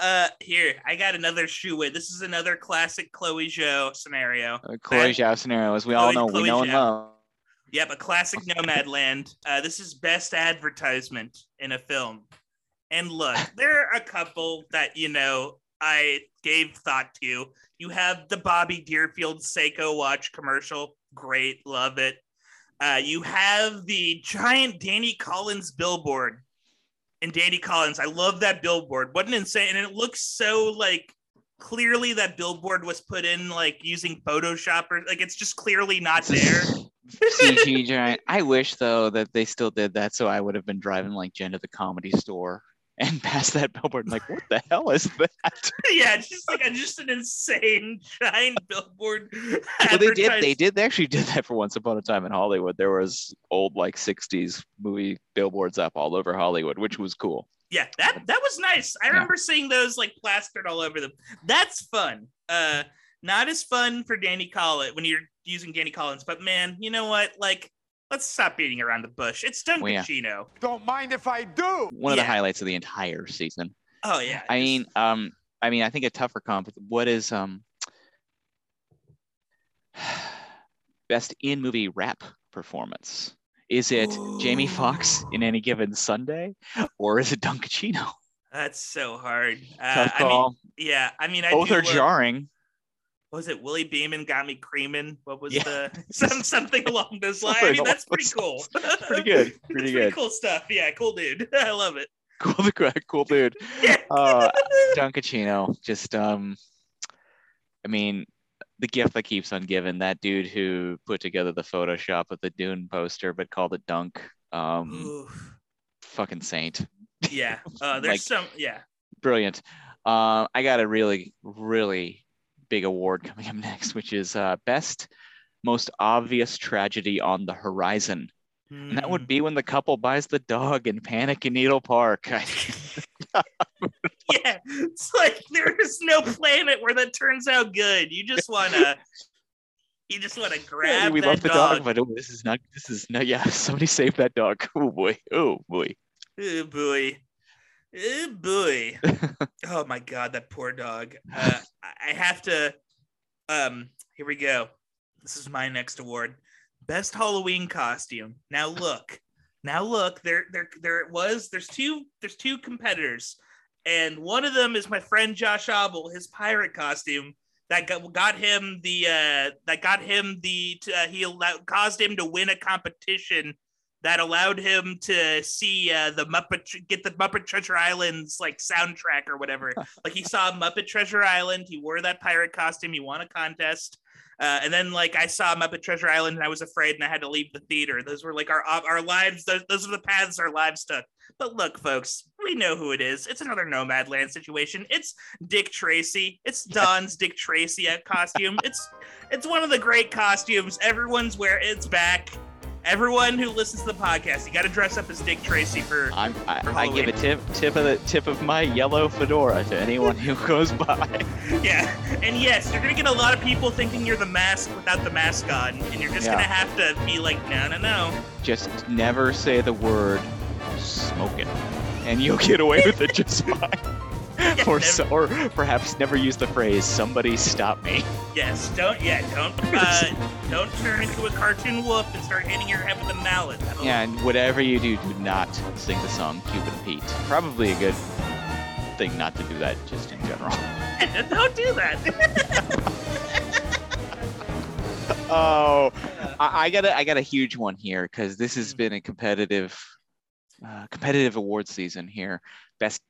Uh, here I got another shoe in. This is another classic Chloe Zhao scenario. Uh, Chloe Zhao scenario, as we all know, Chloe we know and love. Yep, a classic Nomadland. Uh, this is best advertisement in a film. And look, there are a couple that you know I gave thought to. You have the Bobby Deerfield Seiko watch commercial. Great, love it. Uh, you have the giant Danny Collins billboard. And Danny Collins, I love that billboard. What an insane! And it looks so like clearly that billboard was put in like using Photoshop or like it's just clearly not there. CG giant. I wish though that they still did that, so I would have been driving like Jen to the comedy store and past that billboard. and like, what the hell is that? yeah, it's just like just an insane giant billboard. Well, they did. They did. They actually did that for once upon a time in Hollywood. There was old like '60s movie billboards up all over Hollywood, which was cool. Yeah, that that was nice. I Yeah. remember seeing those like plastered all over them. That's fun. Uh, not as fun for Danny Collins when you're using Danny Collins, but man, you know what? Like, let's stop beating around the bush. It's Don Well, yeah. Pacino. Don't mind if I do. One of the highlights of the entire season. Oh yeah. I mean, um, I mean, I think a tougher comp. What is um best in movie rap performance? Is it Jamie Foxx in any given Sunday, or is it Dunkaccino? that's so hard. Uh, Tough I mean, call. yeah. I mean, I Both do are love- jarring. What was it Willie Beamen got me creaming? What was Yeah. the some something along those lines? I mean, that's pretty cool. Pretty good. That's Pretty good. cool stuff. Yeah, cool dude. I love it. Cool, cool dude. Yeah. Uh, Dunkaccino, just um, I mean, the gift that keeps on giving. That dude who put together the Photoshop of the Dune poster, but called it Dunk. Um, Oof. fucking saint. Yeah. Uh, there's Like- some. Yeah. brilliant. Uh, I got a really, really big award coming up next, which is uh, best, most obvious tragedy on the horizon, and that Mm. would be when the couple buys the dog in Panic in Needle Park. yeah, it's like there is no planet where that turns out good. You just wanna, you just wanna grab we that love the dog. dog, but oh, this is not. This is no. Yeah, somebody save that dog. Oh boy. Oh boy. Oh boy, oh boy. oh my god, that poor dog. Uh, I have to. Um, here we go. This is my next award. Best Halloween costume. Now look, now look. There, there, there it was. There's two. There's two competitors, and one of them is my friend Josh Abel. His pirate costume that got, got him the. Uh, that got him the. Uh, he allowed, caused him to win a competition that allowed him to see uh, the Muppet get the Muppet Treasure Island's like soundtrack or whatever. like he saw Muppet Treasure Island, he wore that pirate costume, he won a contest. Uh, and then like I saw Muppet Treasure Island and I was afraid and I had to leave the theater. Those were like our our lives. Those, those are the paths our lives took. But look, folks, we know who it is. It's another Nomadland situation. It's Dick Tracy. It's Don's Dick Tracy costume. It's it's one of the great costumes. Everyone's wear it's back. Everyone who listens to the podcast, you got to dress up as Dick Tracy for. I'm, I, For I give a tip tip of the tip of my yellow fedora to anyone who goes by. Yeah, and yes, you're gonna get a lot of people thinking you're the mask without the mask on, and you're just Yeah. gonna have to be like, no, no, no. Just never say the word smoking, and you'll get away with it just fine. Yeah, or, so, or perhaps never use the phrase "somebody stop me." Yes, don't. Yeah, don't. Uh, don't turn into a cartoon wolf and start hitting your head with a mallet. Yeah, and whatever you do, do not sing the song "Cuban Pete." Probably a good thing not to do that, just in general. don't do that. Oh, I, I got a I got a huge one here because this has Mm. been a competitive, uh, competitive award season here. Best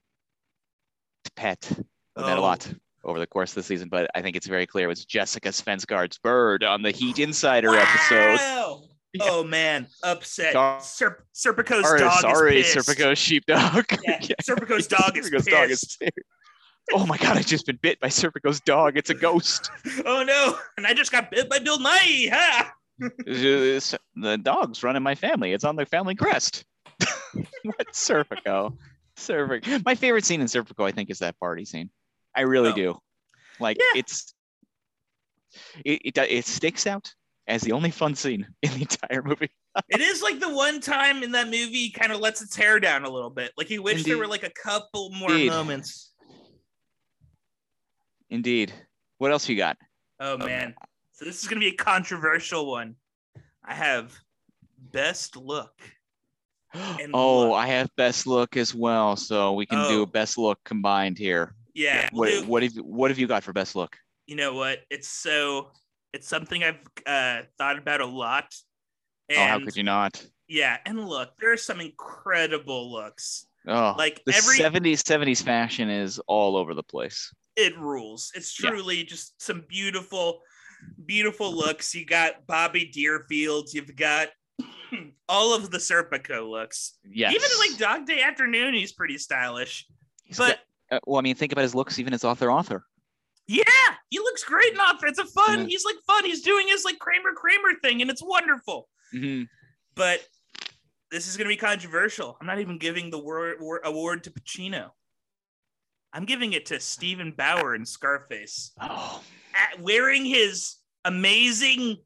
pet. We met a Oh. lot over the course of the season, but I think it's very clear it was Jessica Svensgaard's bird on the Heat Insider episode. Yeah. Oh man, upset. Serp- Serpico's Sorry, dog sorry, is pissed. Serpico's sheepdog. Yeah, Serpico's dog is Serpico's dog pissed. is Oh my god, I just been bit by Serpico's dog. It's a ghost. Oh no, and I just got bit by Bill Nye. Ha! The dog's running my family. It's on the family crest. what Serpico? Serpico. My favorite scene in Serpico, I think, is that party scene. I really Oh. do. Like Yeah. it's it, it it sticks out as the only fun scene in the entire movie. It is like the one time in that movie kind of lets its hair down a little bit. Like you wish there were like a couple more Indeed. moments. Indeed. What else you got? Oh, oh man. So this is gonna be a controversial one. I have best look. And oh, look. I have best look as well, so we can do Oh. a best look combined here. Yeah. What Luke, what have what have you got for best look? you know what? It's so it's something I've uh, thought about a lot. And oh, how could you not? yeah, and look, there are some incredible looks. Oh, Like the every 70s 70s fashion is all over the place. it rules. It's Yeah. truly just some beautiful, beautiful looks. You got Bobby Deerfield. You've got all of the Serpico looks. Yes. Even like Dog Day Afternoon, he's pretty stylish. He's But got- uh, well, I mean, think about his looks even as author author. yeah, he looks great in a fun. Yeah. He's like fun. He's doing his like Kramer Kramer thing, and it's wonderful. hmm But this is going to be controversial. I'm not even giving the wor- award to Pacino. I'm giving it to Steven Bauer in Scarface. Oh, at wearing his amazing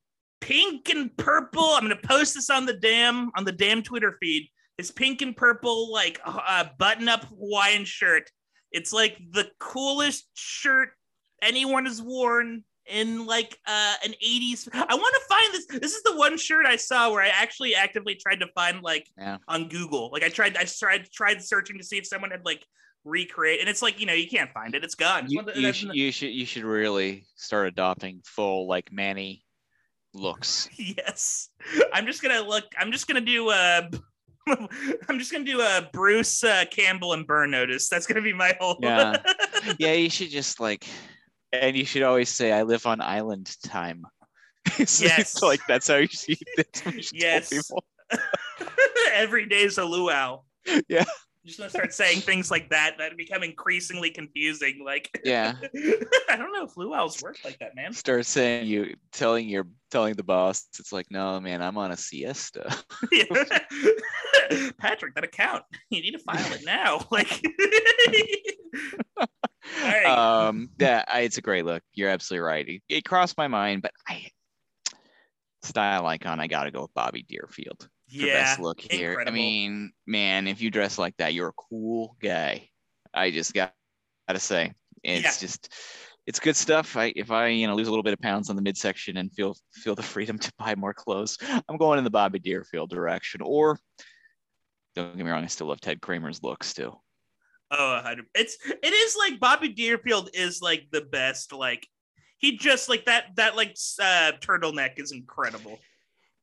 pink and purple. I'm gonna post this on the damn on the damn Twitter feed. His pink and purple like uh, button-up Hawaiian shirt. It's like the coolest shirt anyone has worn in like uh, an 80s. I want to find this. This is the one shirt I saw where I actually actively tried to find like Yeah. on Google. Like I tried, I tried tried searching to see if someone had like recreate, and it's like you know you can't find it. It's gone. You, one of the- you, that's should, the- you should you should really start adopting full like Manny looks. yes i'm just gonna look i'm just gonna do uh i'm just gonna do a bruce uh, campbell and burn notice that's gonna be my whole Yeah. yeah, you should just like, and you should always say, "I live on island time." It's- Yes. like that's how you see that's what you tell Yes. people. every day's a luau Yeah. Just gonna start saying things like that that become increasingly confusing like Yeah. i don't know if luau's work like that man Start saying you telling your telling the boss, it's like, no, man, I'm on a siesta. patrick that account you need to file it now like um, yeah, I, it's a great look. You're absolutely right. It, it crossed my mind, but I style icon. I got to go with Bobby Deerfield yeah best look here. I mean, man, if you dress like that, you're a cool guy. I just got got to say, it's Yeah. just. It's good stuff. I, if I, you know, lose a little bit of pounds on the midsection and feel feel the freedom to buy more clothes, I'm going in the Bobby Deerfield direction. Or, don't get me wrong, I still love Ted Kramer's looks too. Oh, a hundred. It's it is like Bobby Deerfield is like the best. Like he just like that that like uh, turtleneck is incredible.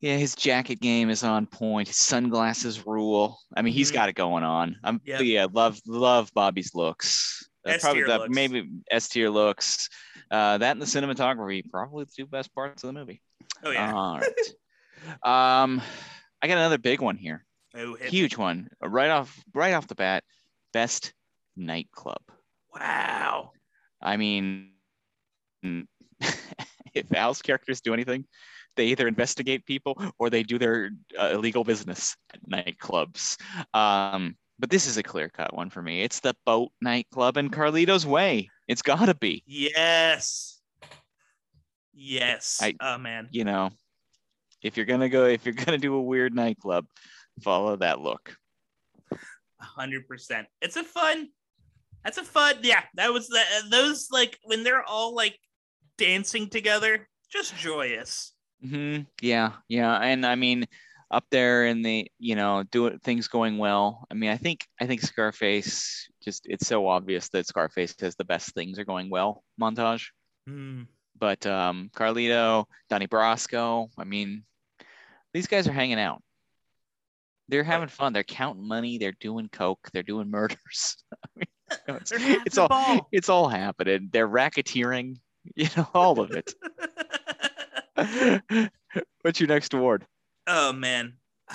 Yeah, his jacket game is on point. His sunglasses rule. I mean, he's Mhm. got it going on. I'm Yep. yeah, love love Bobby's looks. Uh, S probably that looks. maybe S tier looks. Uh, that and the cinematography, probably the two best parts of the movie. Oh yeah. All right. um, I got another big one here. oh hit me. Huge one. Right off right off the bat. Best nightclub. Wow. I mean, if Al's characters do anything, they either investigate people or they do their uh, illegal business at nightclubs. Um, but this is a clear cut one for me. It's the boat nightclub in Carlito's Way. It's got to be, Yes. Yes. I- oh man. you know, if you're gonna go, if you're gonna do a weird nightclub, follow that look. hundred percent. It's a fun. That's a fun. Yeah, that was the those like when they're all like dancing together, just joyous. Hmm Yeah, yeah, and I mean, up there in the you know, do things going well. I mean, I think I think Scarface just it's so obvious that Scarface has the best things are going well montage. Hmm. But um, Carlito, Donnie Brasco, I mean, these guys are hanging out. They're having fun. They're counting money. They're doing coke. They're doing murders. I mean, you know, it's, it's all ball. it's all happening. They're racketeering. You know, all of it. What's your next award? oh man,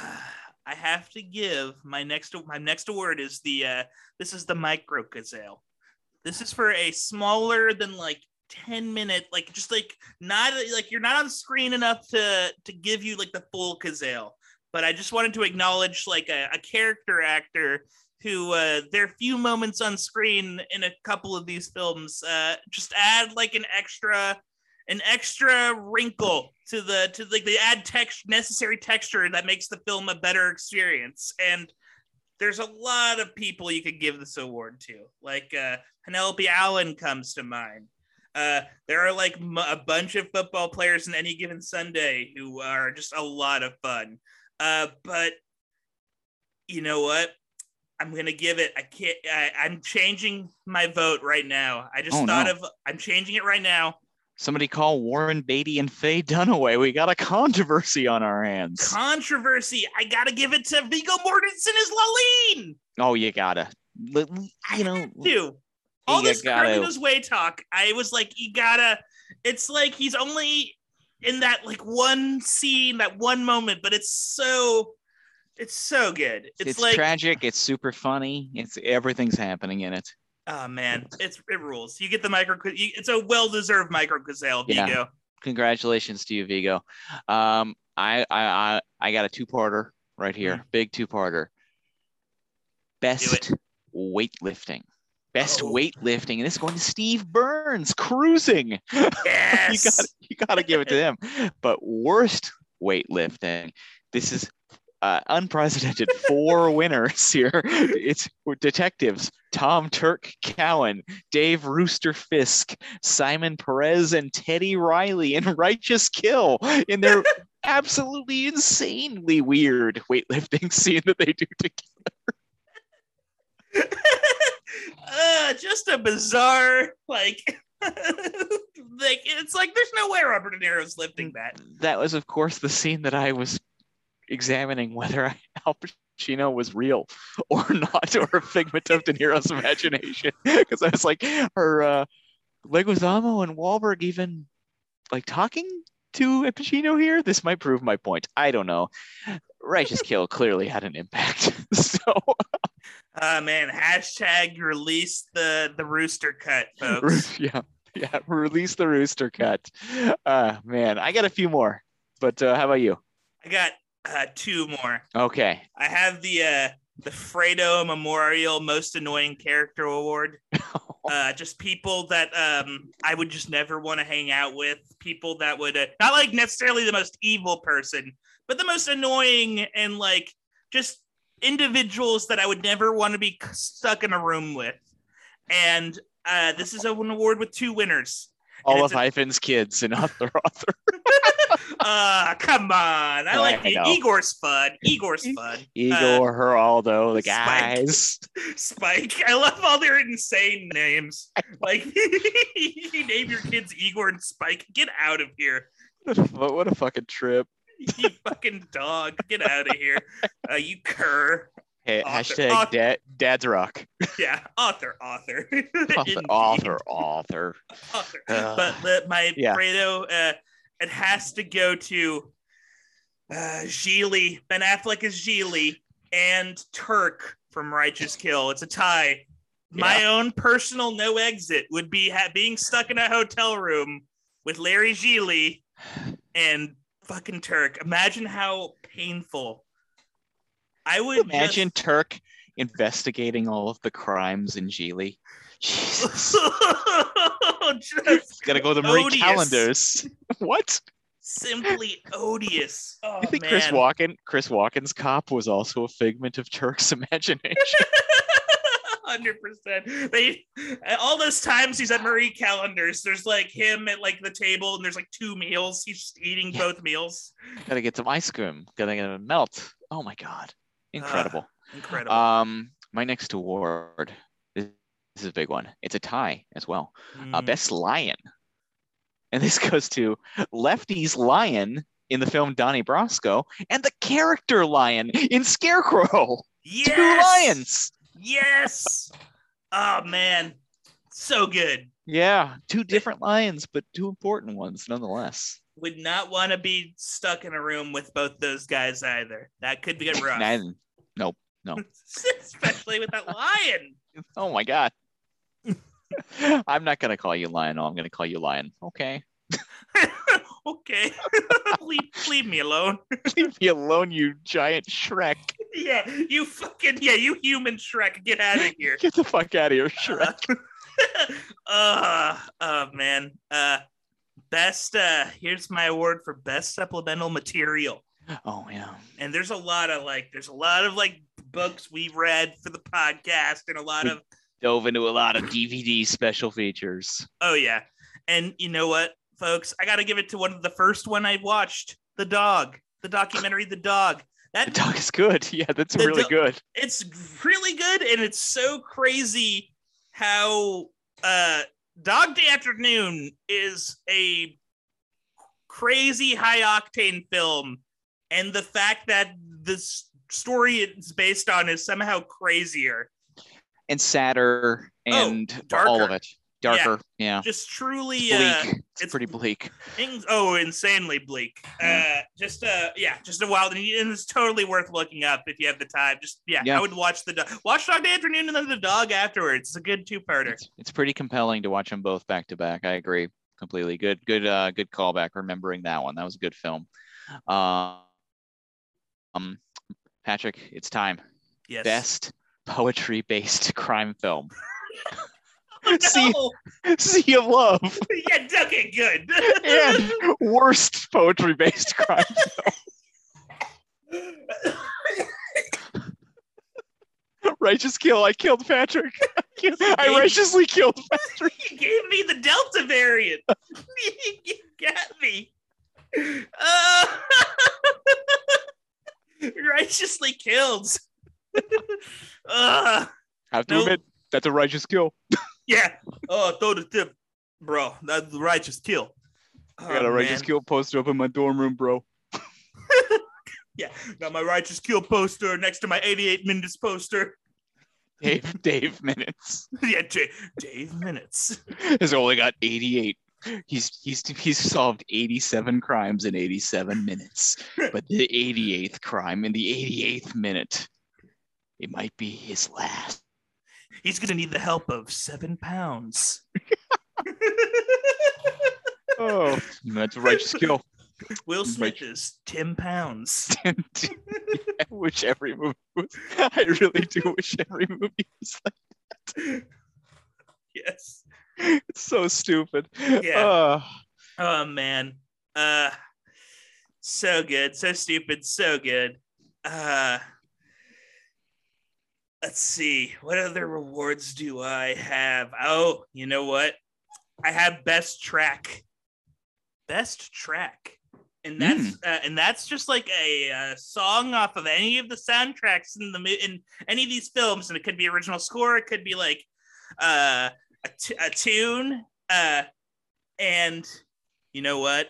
I have to give my next my next award is the uh this is the micro gazelle. This is for a smaller than like 10 minute like just like not like you're not on screen enough to to give you like the full gazelle but i just wanted to acknowledge like a, a character actor who uh their few moments on screen in a couple of these films uh just add like an extra an extra wrinkle to the to like they add text necessary texture that makes the film a better experience and there's a lot of people you could give this award to like uh penelope allen comes to mind Uh, there are like m- a bunch of football players in any given Sunday who are just a lot of fun. Uh, but you know what? I'm gonna give it. I can't. I, I'm changing my vote right now. I just Oh, thought no. of. I'm changing it right now. Somebody call Warren Beatty and Faye Dunaway. We got a controversy on our hands. Controversy. I gotta give it to Viggo Mortensen as Lalin. oh, you gotta. I You know, to. All this Carlito's way talk. I was like, you gotta. It's like he's only in that like one scene, that one moment, but it's so, it's so good. It's, it's, like, tragic. It's super funny. It's everything's happening in it. Oh man, it's it rules. You get the micro. It's a well-deserved micro gazelle, Yeah. Viggo. Congratulations to you, Viggo. Um, I I I, I got a two-parter right here. Mm. Big two-parter. Best weightlifting. Best Oh. weightlifting, and this is going to Steve Burns cruising. you Yes. got you got to give it to him. But worst weightlifting. This is uh, unprecedented. Four winners here. It's detectives Tom Turk Cowan, Dave Rooster Fisk, Simon Perez, and Teddy Riley in Righteous Kill in their absolutely insanely weird weightlifting scene that they do together. uh, just a bizarre like. like it's like there's no way Robert De Niro's lifting that. That was, of course, the scene that I was examining whether Al Pacino was real or not, or a figment of De Niro's imagination. Because I was like, are uh, Leguizamo and Wahlberg even like talking to Pacino here? This might prove my point. I don't know. Righteous Kill clearly had an impact. so Uh man, hashtag release the the rooster cut, folks. yeah, yeah. Release the rooster cut. Uh, man, I got a few more. But uh, how about you? I got uh two more. Okay. I have the uh the Fredo Memorial Most Annoying Character Award. Uh, just people that um I would just never want to hang out with. People that would uh, not like necessarily the most evil person, but the most annoying and like just individuals that I would never want to be stuck in a room with. And uh, this is an award with two winners. All it's of a- Hyphen's kids and other author. Uh, come on. I Oh, like I it. Igor Spud. fun. Igor's fun. Igor, Geraldo, the Spike. guys. Spike. I love all their insane names. Like you name your kids Igor and Spike. Get out of here. What a, what a fucking trip. You fucking dog. Get out of here. Uh, you cur. Hey, Author- hashtag author. dad, dad's rock. Yeah. Author. Author. Author, author, author. Author. Ugh. but the, my Yeah. Fredo, uh, it has to go to uh, Gigli. Ben Affleck is Gigli and Turk from Righteous Kill. It's a tie. My own personal no exit would be ha- being stuck in a hotel room with Larry Gigli and fucking Turk. Imagine how painful. I would Imagine Turk investigating all of the crimes in Gigli. Jesus. just, just Gotta go to Marie odious. Callender's. what? simply odious. Oh You think man. Chris Walken, Chris Walken's cop was also a figment of Turk's imagination? Hundred percent. They all those times he's at Marie Callender's. There's like him at like the table, and there's like two meals. He's just eating Yeah. both meals. Gotta get some ice cream. Gotta get a melt. Oh my god. Incredible. Incredible. Um, my next award. This this is a big one. It's a tie as well. Uh, Mm. best lion, and this goes to Lefty's lion in the film Donnie Brasco, and the character lion in Scarecrow. yes! Two lions. Yes. Oh man, so good. Yeah, two different lions, but two important ones nonetheless. Would not want to be stuck in a room with both those guys either. That could get rough. Neither- no. Especially with that lion. Oh my god. I'm not gonna call you lion. I'm gonna call you lion. Okay. okay. leave, leave me alone. Leave me alone, you giant Shrek. yeah, you fucking yeah, you human Shrek, get out of here. Get the fuck out of here, Shrek. uh, oh man. Uh best uh here's my award for best supplemental material. Oh yeah. And there's a lot of like there's a lot of like books we've read for the podcast and a lot of Dove into a lot of DVD special features. oh yeah. And you know what, folks? I got to give it to one of the first one I watched, The Dog, the documentary The Dog. The That dog is good. Yeah, that's really do- good. it's really good and it's so crazy how uh Dog Day Afternoon is a crazy high octane film and the fact that this story it's based on is somehow crazier And sadder Oh, and darker. all of it. Darker. Yeah. just truly Bleak. uh it's, it's- pretty bleak. ins- oh insanely bleak uh just uh yeah just a wild and it's totally worth looking up if you have the time just yeah, Yeah. i would watch the do- watch dog day afternoon and then the dog afterwards it's a good two-parter It's, it's pretty compelling to watch them both back to back. I agree completely. Good, good, uh, good callback. Remembering that one. That was a good film. Uh, um, Patrick, it's time. yes Best poetry-based crime film. Oh, no. sea of Love. yeah okay good And worst poetry-based crime. Film. Righteous kill. I killed Patrick. I, killed- I Gave- righteously killed Patrick. you gave me the delta variant you got me uh, righteously killed uh, have to No. admit that's a righteous kill. yeah oh throw the tip bro that's the righteous kill I got Oh, a righteous man. kill poster up in my dorm room, bro. Yeah, got my righteous kill poster next to my 88 minutes poster. Dave, Dave minutes yeah, J- Dave minutes. has only got 88. He's he's he's solved 87 crimes in 87 minutes, but the 88th crime in the 88th minute, it might be his last. He's gonna need the help of seven pounds. Oh, that's a righteous kill. Will Smith Right. is Tim Pounds. I wish every movie was. I really do wish every movie was like. That. Yes. It's so stupid. Yeah. Uh, Oh man. Uh so good, so stupid, so good. Uh let's see, what other rewards do I have? Oh, you know what? I have best track. Best track. And that's uh, and that's just like a, uh song off of any of the soundtracks in the in any of these films, and it could be original score, it could be like uh, a, t- a tune, uh, and you know what?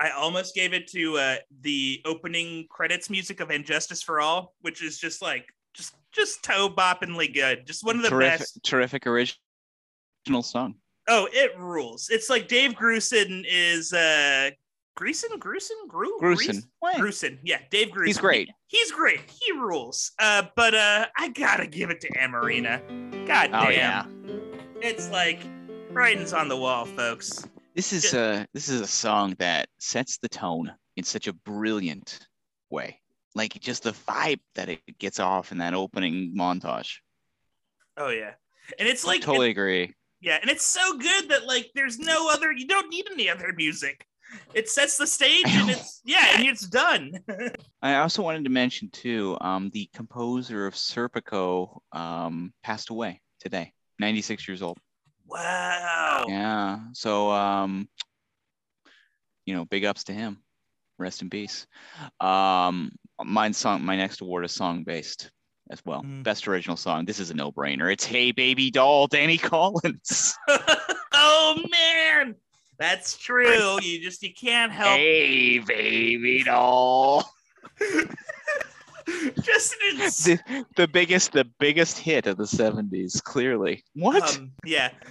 I almost gave it to uh, the opening credits music of And Justice for All, which is just like just just toe boppingly good. Just one of the terrific, best. terrific original song. Oh, it rules. It's like Dave Grusin is uh Grusin, Grusin, Gru, Grusin. What? Grusin. Yeah, Dave Grusin. He's great. He- he's great. He rules. Uh, but uh, I gotta give it to Amarina. God damn. Oh yeah. It's like writing's on the wall, folks. This is a this is a song that sets the tone in such a brilliant way. Like just the vibe that it gets off in that opening montage. Oh yeah. And it's like totally agree. Yeah, and it's so good that like there's no other you don't need any other music. It sets the stage and it's yeah, and it's done. I also wanted to mention too, um, the composer of Serpico um, passed away today, 96 years old. wow. Yeah. So, um, you know, big ups to him. Rest in peace. Um, mine song, my next award is song based as well. Mm. Best original song. This is a no brainer. It's Hey Baby Doll, Danny Collins. oh man. That's true. You just you can't help hey Baby Doll. just it's, the, the biggest, the biggest hit of the 70s, clearly. What? um, yeah.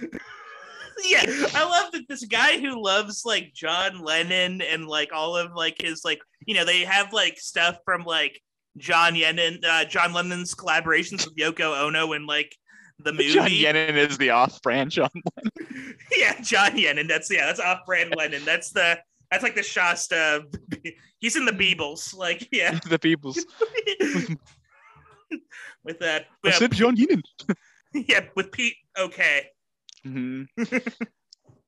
yeah, I love that this guy who loves like John Lennon and like all of like his like you know they have like stuff from like John Lennon, uh, John Lennon's collaborations with Yoko Ono and like the movie. John Yennon is the off-brand John. yeah, John Lennon. That's yeah, that's off-brand Lennon. That's the that's like the Shasta. He's in the Beebles. Like yeah, the People's. with that. I Yeah, said John Yennon. yeah, with Pete. Okay, Mhm.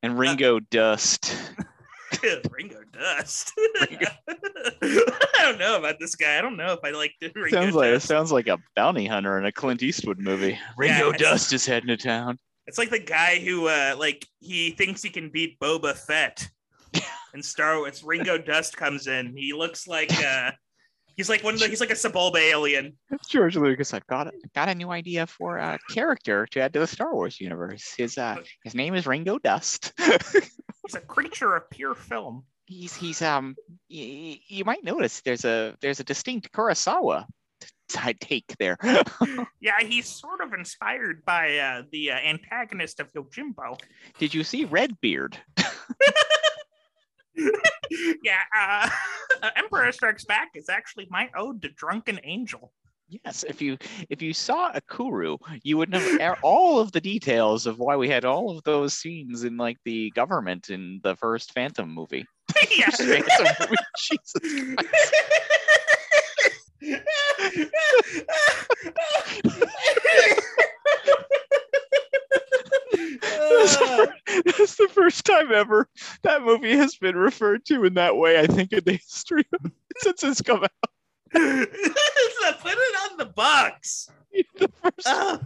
and Ringo Dust. Ringo Dust. I don't know about this guy. I don't know if I like Ringo sounds like it sounds like a bounty hunter in a Clint Eastwood movie. Ringo it's- Dust is heading to town. It's like the guy who uh like he thinks he can beat Boba Fett in Star Wars. Ringo Dust comes in. He looks like uh he's like one of the he's like a Sebulba alien. George Lucas, I've got got a new idea for a character to add to the Star Wars universe. His uh his name is Ringo Dust. He's a creature of pure film. he's he's um y- you might notice there's a there's a distinct Kurosawa take there. Yeah, he's sort of inspired by uh the uh, antagonist of Yojimbo. Did you see Redbeard? yeah, uh, Emperor Strikes Back is actually my ode to Drunken Angel. Yes, if you if you saw a Kuru, you would know all of the details of why we had all of those scenes in like the government in the first Phantom movie. yeah. Phantom movie. Jesus Christ. That's the, fir- that's the first time ever that movie has been referred to in that way. I think in the history of, since it's come out. Put it on the box. The first Ah.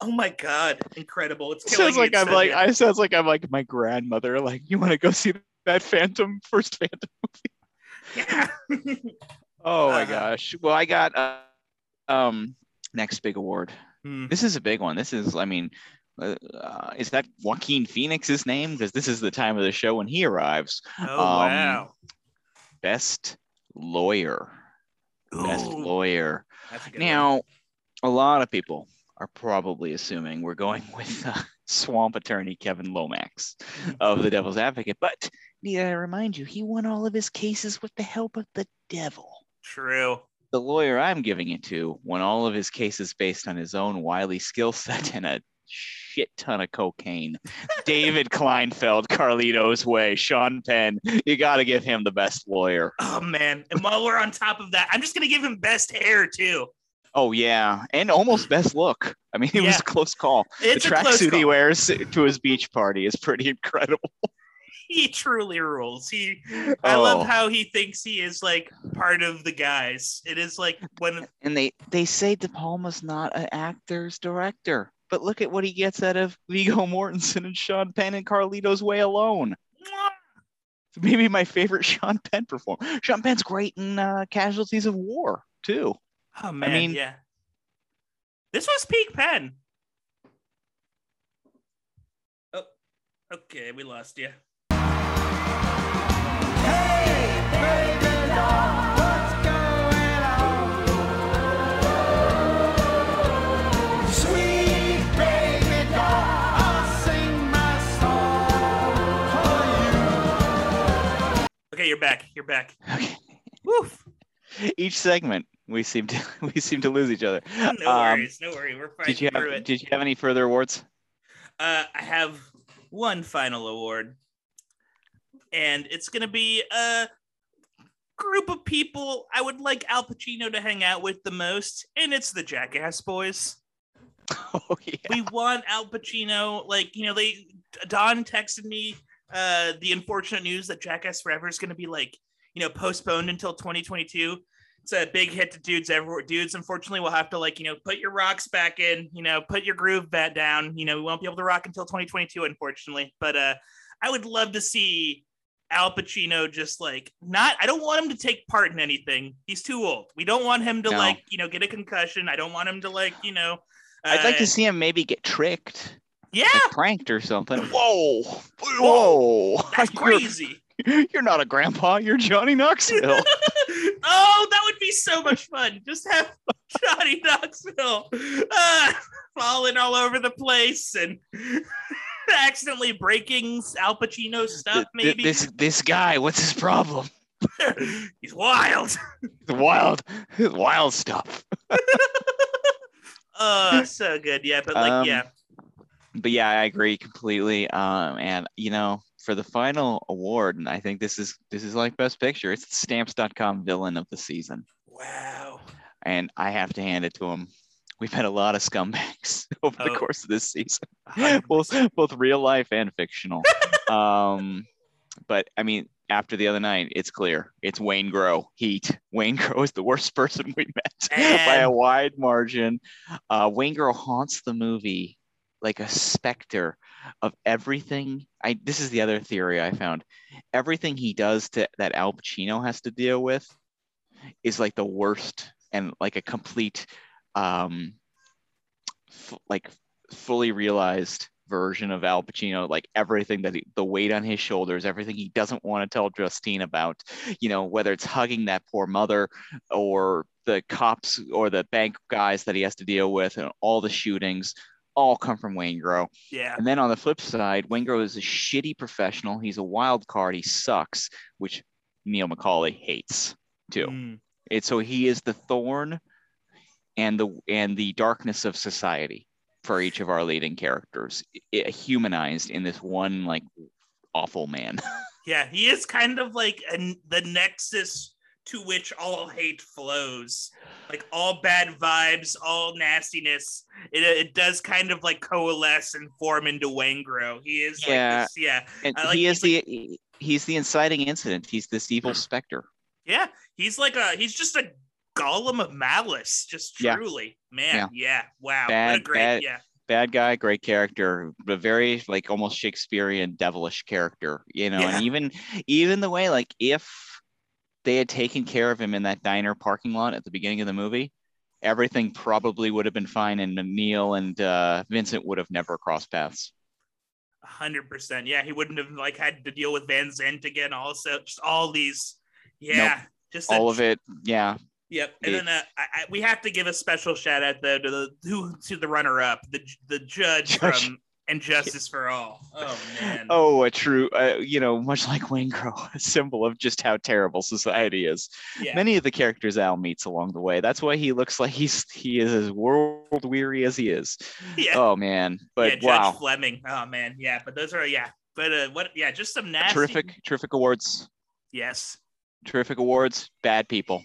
oh my god, incredible! It's It sounds like I'm like. I sounds like I'm like my grandmother. Like, you want to go see that Phantom first Phantom? Movie? Yeah. Oh my Uh-huh. gosh. Well, I got uh, um next big award. Hmm. This is a big one. This is, I mean, uh, uh, is that Joaquin Phoenix's name? Because this is the time of the show when he arrives. Oh Um, wow, Best lawyer. Best lawyer. a good one. Now, a lot of people are probably assuming we're going with uh, swamp attorney Kevin Lomax of the Devil's Advocate, but need I remind you, he won all of his cases with the help of the devil. True. The lawyer I'm giving it to when all of his cases based on his own wily skill set and a shit ton of cocaine. David Kleinfeld, Carlito's Way, Sean Penn. You got to give him the best lawyer. Oh man, and while we're on top of that, I'm just gonna give him best hair too. Oh yeah, and almost best look. I mean, it was a close call. It's the tracksuit he wears to his beach party is pretty incredible. He truly rules. He, I love Oh. how he thinks he is like part of the guys. It is like when And they they say De Palma's not an actor's director, but look at what he gets out of Viggo Mortensen and Sean Penn and Carlito's Way alone. Maybe my favorite Sean Penn performance. Sean Penn's great in uh, Casualties of War too. Oh man, mean- yeah. This was peak Penn. Oh, okay, we lost you. Okay, you're back. You're back. Okay. Woof. Each segment we seem to we seem to lose each other. No Um, worries. No worries. We're fighting Did you through have it. Did you have any further awards? Uh, I have one final award, and it's gonna be a group of people I would like Al Pacino to hang out with the most, and it's the Jackass Boys. Oh yeah. we want Al Pacino. Like, you know, they Don texted me uh the unfortunate news that Jackass Forever is gonna be like, you know, postponed until 2022. It's a big hit to dudes everywhere. Dudes, unfortunately, will have to like, you know, put your rocks back in, you know, put your groove back down. You know, we won't be able to rock until 2022, unfortunately. But uh I would love to see Al Pacino just like not I don't want him to take part in anything. He's too old. We don't want him to No. like, you know, get a concussion. I don't want him to like, you know, I'd like uh, to see him maybe get tricked, Yeah, like pranked or something. Whoa, whoa! that's You're- crazy. You're, not a grandpa. You're Johnny Knoxville. oh, that would be so much fun. Just have Johnny Knoxville uh, falling all over the place and accidentally breaking Al Pacino's stuff. Maybe this this guy. What's his problem? he's wild. Wild, wild stuff. Oh, so good. Yeah, but like, Um, yeah, But yeah, I agree completely. Um, and you know, for the final award, and I think this is this is like best picture. It's the Stamps.com villain of the season, wow. and I have to hand it to him. We've had a lot of scumbags over the Oh. course of this season. both both real life and fictional. um, but I mean, after the other night, it's clear. It's Waingro. Heat. Waingro is the worst person we met by a wide margin. Uh, Waingro haunts the movie like a specter of everything. I this is the other theory I found. Everything he does to that Al Pacino has to deal with is like the worst and like a complete um f- like fully realized version of Al Pacino, like everything that he, the weight on his shoulders, everything he doesn't want to tell Justine about, you know, whether it's hugging that poor mother or the cops or the bank guys that he has to deal with and all the shootings all come from Waingro. Yeah. And then on the flip side, Waingro is a shitty professional. He's a wild card. He sucks, which Neil McCauley hates too. Mm. It's so he is the thorn and the and the darkness of society for each of our leading characters, i- humanized in this one like awful man. Yeah, he is kind of like an, the nexus to which all hate flows. Like all bad vibes, all nastiness. It, it does kind of like coalesce and form into Waingro. He is Yeah. like this, yeah, And like- he is the he's the inciting incident. He's this evil specter. yeah. He's like a he's just a golem of malice, just Yeah. truly. Man, yeah. Wow. what a great bad- yeah. Bad guy, great character, but very like almost Shakespearean devilish character, you know. Yeah. And even even the way like if they had taken care of him in that diner parking lot at the beginning of the movie, everything probably would have been fine, and Neil and uh, Vincent would have never crossed paths. hundred percent. Yeah, he wouldn't have like had to deal with Van Zant again. Also, just all these. Nope. Yeah, just a All of it, yeah. Yep, and It- then uh, I, I, we have to give a special shout out though to the who to the runner up, the the judge, from And Justice for All. Oh man. Oh, a true, uh, you know, much like Waingro, a symbol of just how terrible society is. yeah. Many of the characters Al meets along the way. That's why he looks like he's he is as world weary as he is. yeah. Oh man, but yeah, Judge wow, Fleming. Oh man, yeah. But those are yeah. But uh, what? Yeah, just some nasty. terrific, terrific awards, Yes. terrific awards. Bad people.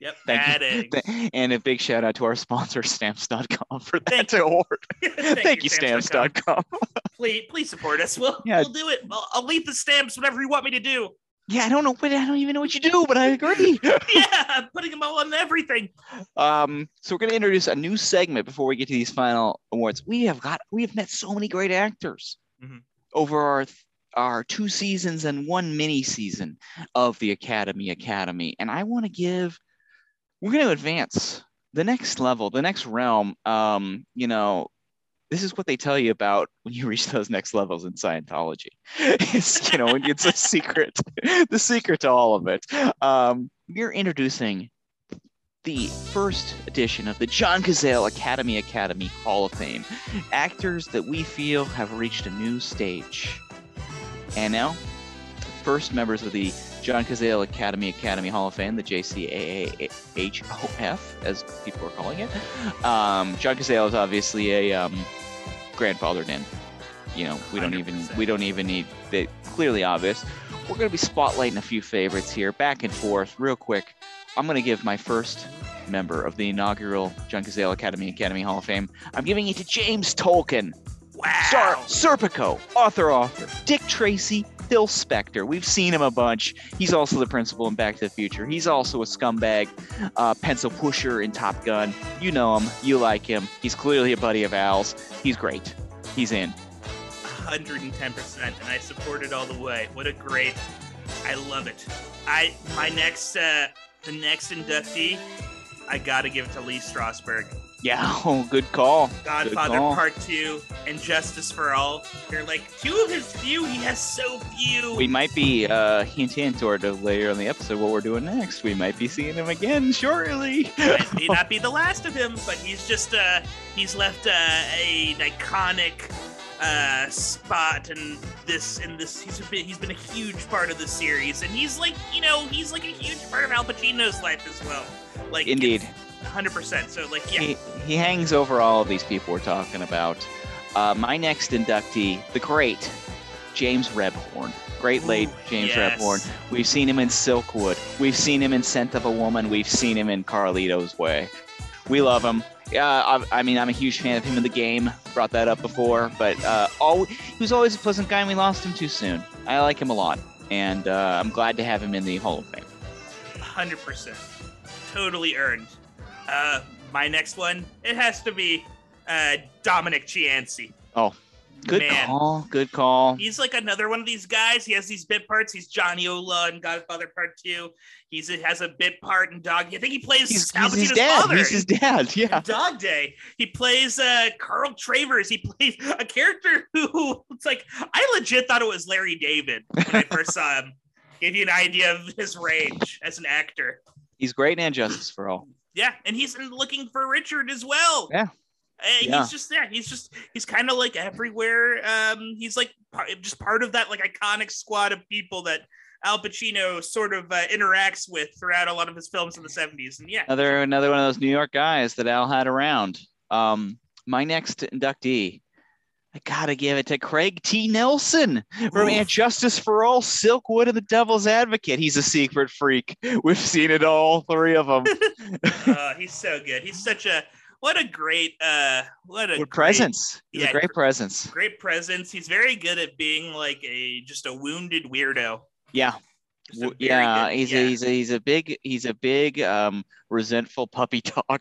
Yep. Thank you. eggs. And a big shout out to our sponsor, Stamps.com, for that Thank award. Thank, Thank, you, Stamps.com. Stamps.com. Please, please support us. We'll Yeah. we'll do it. I'll, I'll leave the stamps, whatever you want me to do. Yeah, I don't know what I don't even know what you do, but I agree. Yeah, I'm putting them all on everything. Um, so we're gonna introduce a new segment before we get to these final awards. We have got we have met so many great actors Mhm. over our our two seasons and one mini season of the Academy Academy, and I want to give we're gonna advance the next level, the next realm. Um, you know, this is what they tell you about when you reach those next levels in Scientology. it's you know, it's a secret, the secret to all of it. Um, we're introducing the first edition of the John Cazale Academy Academy Hall of Fame. Actors that we feel have reached a new stage. And now, first members of the John Cazale Academy Academy Hall of Fame, the JCAAHOF, as people are calling it. Um, John Cazale is obviously a um, grandfathered in. You know, we don't even 100%. we don't even need the clearly obvious. We're going to be spotlighting a few favorites here, back and forth, real quick. I'm going to give my first member of the inaugural John Cazale Academy Academy Hall of Fame. I'm giving it to James Tolkan, Wow. Star Serpico, author, author, Dick Tracy, Phil Spector. We've seen him a bunch. He's also the principal in Back to the Future. He's also a scumbag, uh, pencil pusher in Top Gun. You know him. You like him. He's clearly a buddy of Al's. He's great. He's in. 110% and I support it all the way. What a great I love it. I my next uh the next inductee, I gotta give it to Lee Strasberg. Yeah, oh, good call. Godfather call. Part Two and Justice for All. They're like two of his few. He has so few. We might be uh, hint hint toward uh, later in the episode what we're doing next. We might be seeing him again shortly. Might may not be the last of him, but he's just uh he's left uh, a iconic uh spot and this and this he's been he's been a huge part of the series and he's like you know he's like a huge part of Al Pacino's life as well like Indeed. Hundred percent so like yeah He, he hangs over all of these people we're talking about. Uh, my next inductee, the great James Rebhorn. Great late Ooh, James yes. Rebhorn. We've seen him in Silkwood. We've seen him in Scent of a Woman. We've seen him in Carlito's Way. We love him. Yeah, I, I mean, I'm a huge fan of him in the game. Brought that up before, but uh, all, he was always a pleasant guy, and we lost him too soon. I like him a lot. and uh, I'm glad to have him in the Hall of Fame. hundred percent, totally earned. Uh, my next one, it has to be uh, Dominic Chianese. Oh, good Man. call. Good call. He's like another one of these guys. He has these bit parts. He's Johnny Ola in Godfather Part Two. He's he has a bit part in Dog. I think he plays He's, he's his dad. father. He's his dad. Yeah. in Dog Day. He plays uh, Carl Travers. He plays a character who it's like I legit thought it was Larry David when I first saw him. Give you an idea of his range as an actor. He's great in Justice for All. Yeah, and he's looking for Richard as well. Yeah. And Yeah. he's just yeah, he's just he's kind of like everywhere. Um, he's like par- just part of that like iconic squad of people that Al Pacino sort of uh, interacts with throughout a lot of his films in the '70s. And yeah, Another another one of those New York guys that Al had around. Um, my next inductee, I gotta give it to Craig T. Nelson from Oof. Justice for All, Silkwood, and the Devil's Advocate. He's a secret freak. We've seen it all, three of them. uh, he's so good. He's such a what a great uh what a great- presence. He's yeah, a great presence. Great presence. He's very good at being like a just a wounded weirdo. Yeah. Just a W- very Yeah, good- he's yeah. a he's a he's a big he's a big um resentful puppy dog.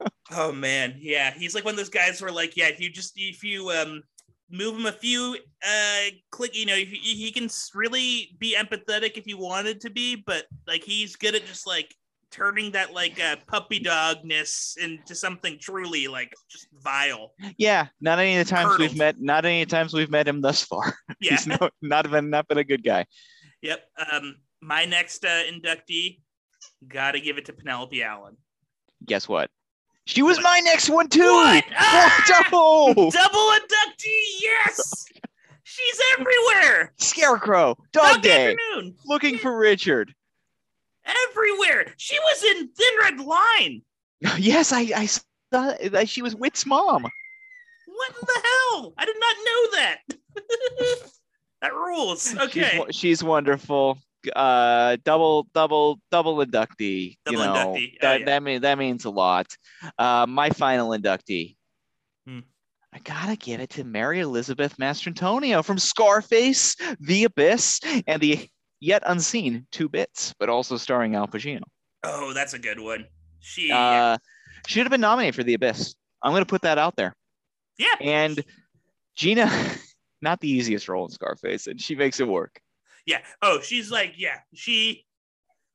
Oh man, yeah, he's like one of those guys where like, yeah, if you just if you um move him a few uh click, you know, he, he can really be empathetic if he wanted to be, but like he's good at just like turning that like uh, puppy dogness into something truly like just vile. yeah, not any of the times we've met not any of the times we've met him thus far. Yeah. He's no, not been not been a good guy. Yep. Um, my next uh, inductee, gotta give it to Penelope Allen. Guess what? She was What? my next one too. What? Ah! Double Double inductee, yes. She's everywhere. Scarecrow, Dog Day, Afternoon, looking for Richard. everywhere. She was in Thin Red Line. Yes, I I saw that she was Witt's mom. What in the hell? I did not know that. that rules. Okay. wo- she's, wonderful. Uh, double double double inductee. Double you know inductee. Oh, that yeah. that mean that means a lot. Uh, my final inductee. Hmm. I gotta give it to Mary Elizabeth Mastrantonio from Scarface, The Abyss, and the yet unseen Two Bits, but also starring Al Pacino. Oh, that's a good one. She. Uh, should have been nominated for The Abyss. I'm gonna put that out there. yeah. And Gina, not the easiest role in Scarface, and she makes it work. Yeah. Oh, she's like, yeah. She.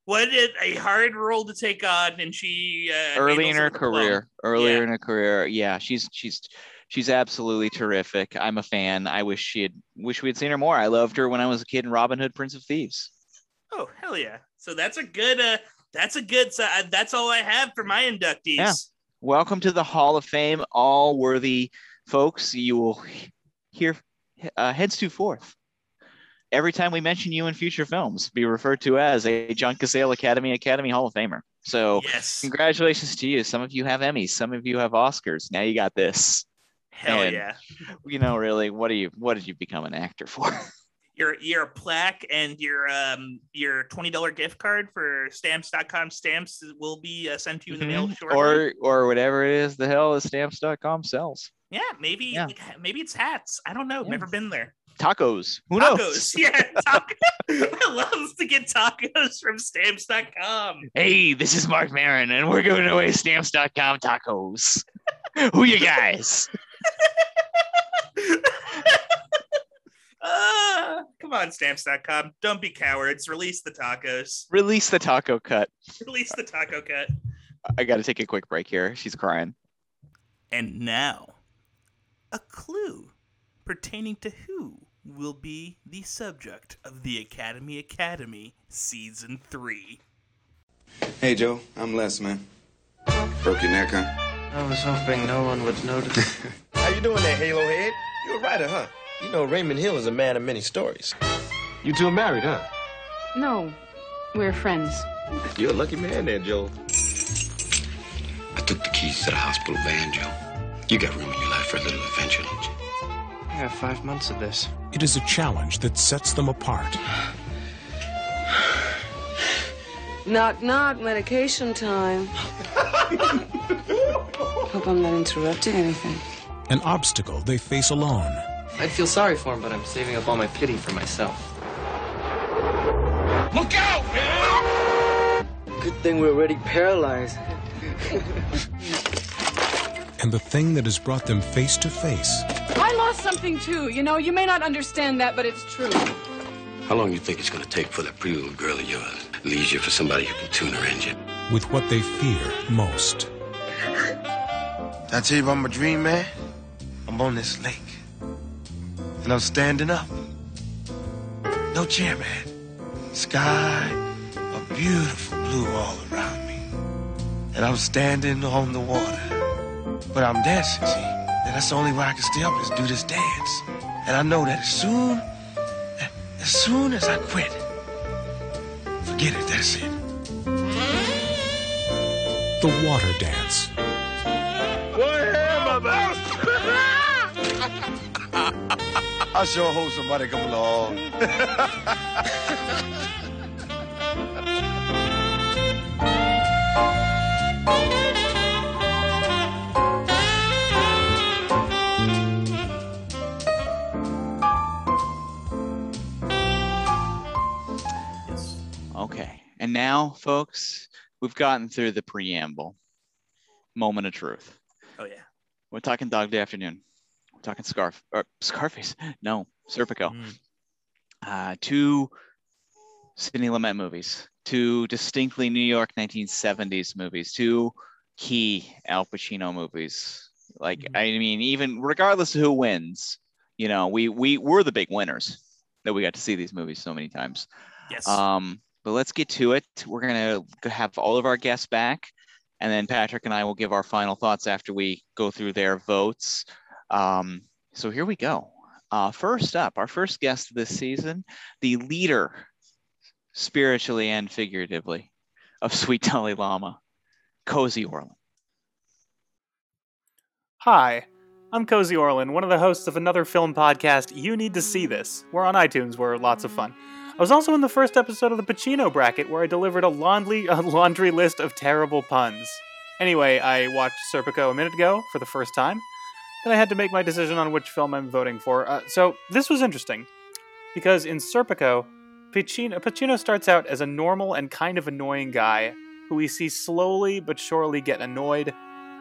What a hard role to take on, and she uh, early in her career earlier Yeah. in her career yeah she's she's she's absolutely terrific i'm a fan i wish she had wish we had seen her more i loved her when i was a kid in robin hood prince of thieves Oh hell yeah! So that's a good. uh That's a good. So uh, that's all I have for my inductees. Yeah. welcome to the hall of fame all worthy folks you will hear uh, heads to fourth every time we mention you in future films be referred to as a john cazale academy academy hall of famer so Yes. congratulations to you some of you have emmys some of you have oscars now you got this Hell and- yeah. you know really what do you what did you become an actor for Your your plaque and your um your twenty dollar gift card for stamps.com stamps will be uh, sent to you in the mail Mhm. shortly. or or whatever it is the hell that stamps.com sells yeah, maybe Yeah. maybe it's hats. I don't know. Yeah. Never been there. Tacos who Tacos. knows Yeah. Taco- I love to get tacos from stamps.com. hey this is Marc Maron, and we're giving away stamps.com tacos who you guys Ah, come on, stamps.com. Don't be cowards. Release the tacos. release the taco cut Release the taco cut. i gotta take a quick break here she's crying And now, a clue pertaining to who will be the subject of the Academy Academy Season 3. Hey, Joe. I'm Les, man. Broke your neck, huh? I was hoping no one would notice. How you doing there, Halo Head? You're a writer, huh? You know Raymond Hill is a man of many stories. You two are married, huh? No, we're friends. You're a lucky man there, Joe. I took the keys to the hospital van, Joe. You got room in your life for a little adventure, don't you? I have five months of this. It is a challenge that sets them apart. Knock, knock, medication time. Hope I'm not interrupting anything. An obstacle they face alone. I'd feel sorry for him, but I'm saving up all my pity for myself. Look out, man! Good thing we're already paralyzed. And the thing that has brought them face to face I lost something too. You know, you may not understand that, but it's true. How long do you think it's gonna take for that pretty little girl of yours leaves you for somebody who can tune her engine? with what they fear most. I tell you about my dream, man. I'm on this lake. And I'm standing up. No chair, man. Sky, a beautiful blue all around me. And I'm standing on the water. But I'm dancing, see? And that's the only way I can stay up is do this dance. And I know that as soon, as soon as I quit, forget it, that's it. The Water Dance. Go ahead, my man. I sure hope somebody come along. now, folks, we've gotten through the preamble. Moment of truth. Oh yeah. We're talking Dog Day Afternoon. We're talking Scarf or Scarface. No, Serpico. Mm. Uh, two Sidney Lumet movies, two distinctly New York 1970s movies, two key Al Pacino movies. Like Mhm. I mean, even regardless of who wins, you know, we we we're the big winners that we got to see these movies so many times. Yes. Um, but let's get to it. We're gonna have all of our guests back, and then Patrick and I will give our final thoughts after we go through their votes. Um, so here we go. Uh, first up, our first guest this season, the leader, spiritually and figuratively, of Sweet Dalai Lama, Cozy Orland. Hi, I'm Cozy Orlin, one of the hosts of another film podcast, You Need to See This. We're on iTunes, we're lots of fun. I was also in the first episode of the Pacino bracket where I delivered a laundry, a laundry list of terrible puns. Anyway, I watched Serpico a minute ago for the first time, and I had to make my decision on which film I'm voting for. Uh, so this was interesting, because in Serpico, Pacino, Pacino starts out as a normal and kind of annoying guy who we see slowly but surely get annoyed,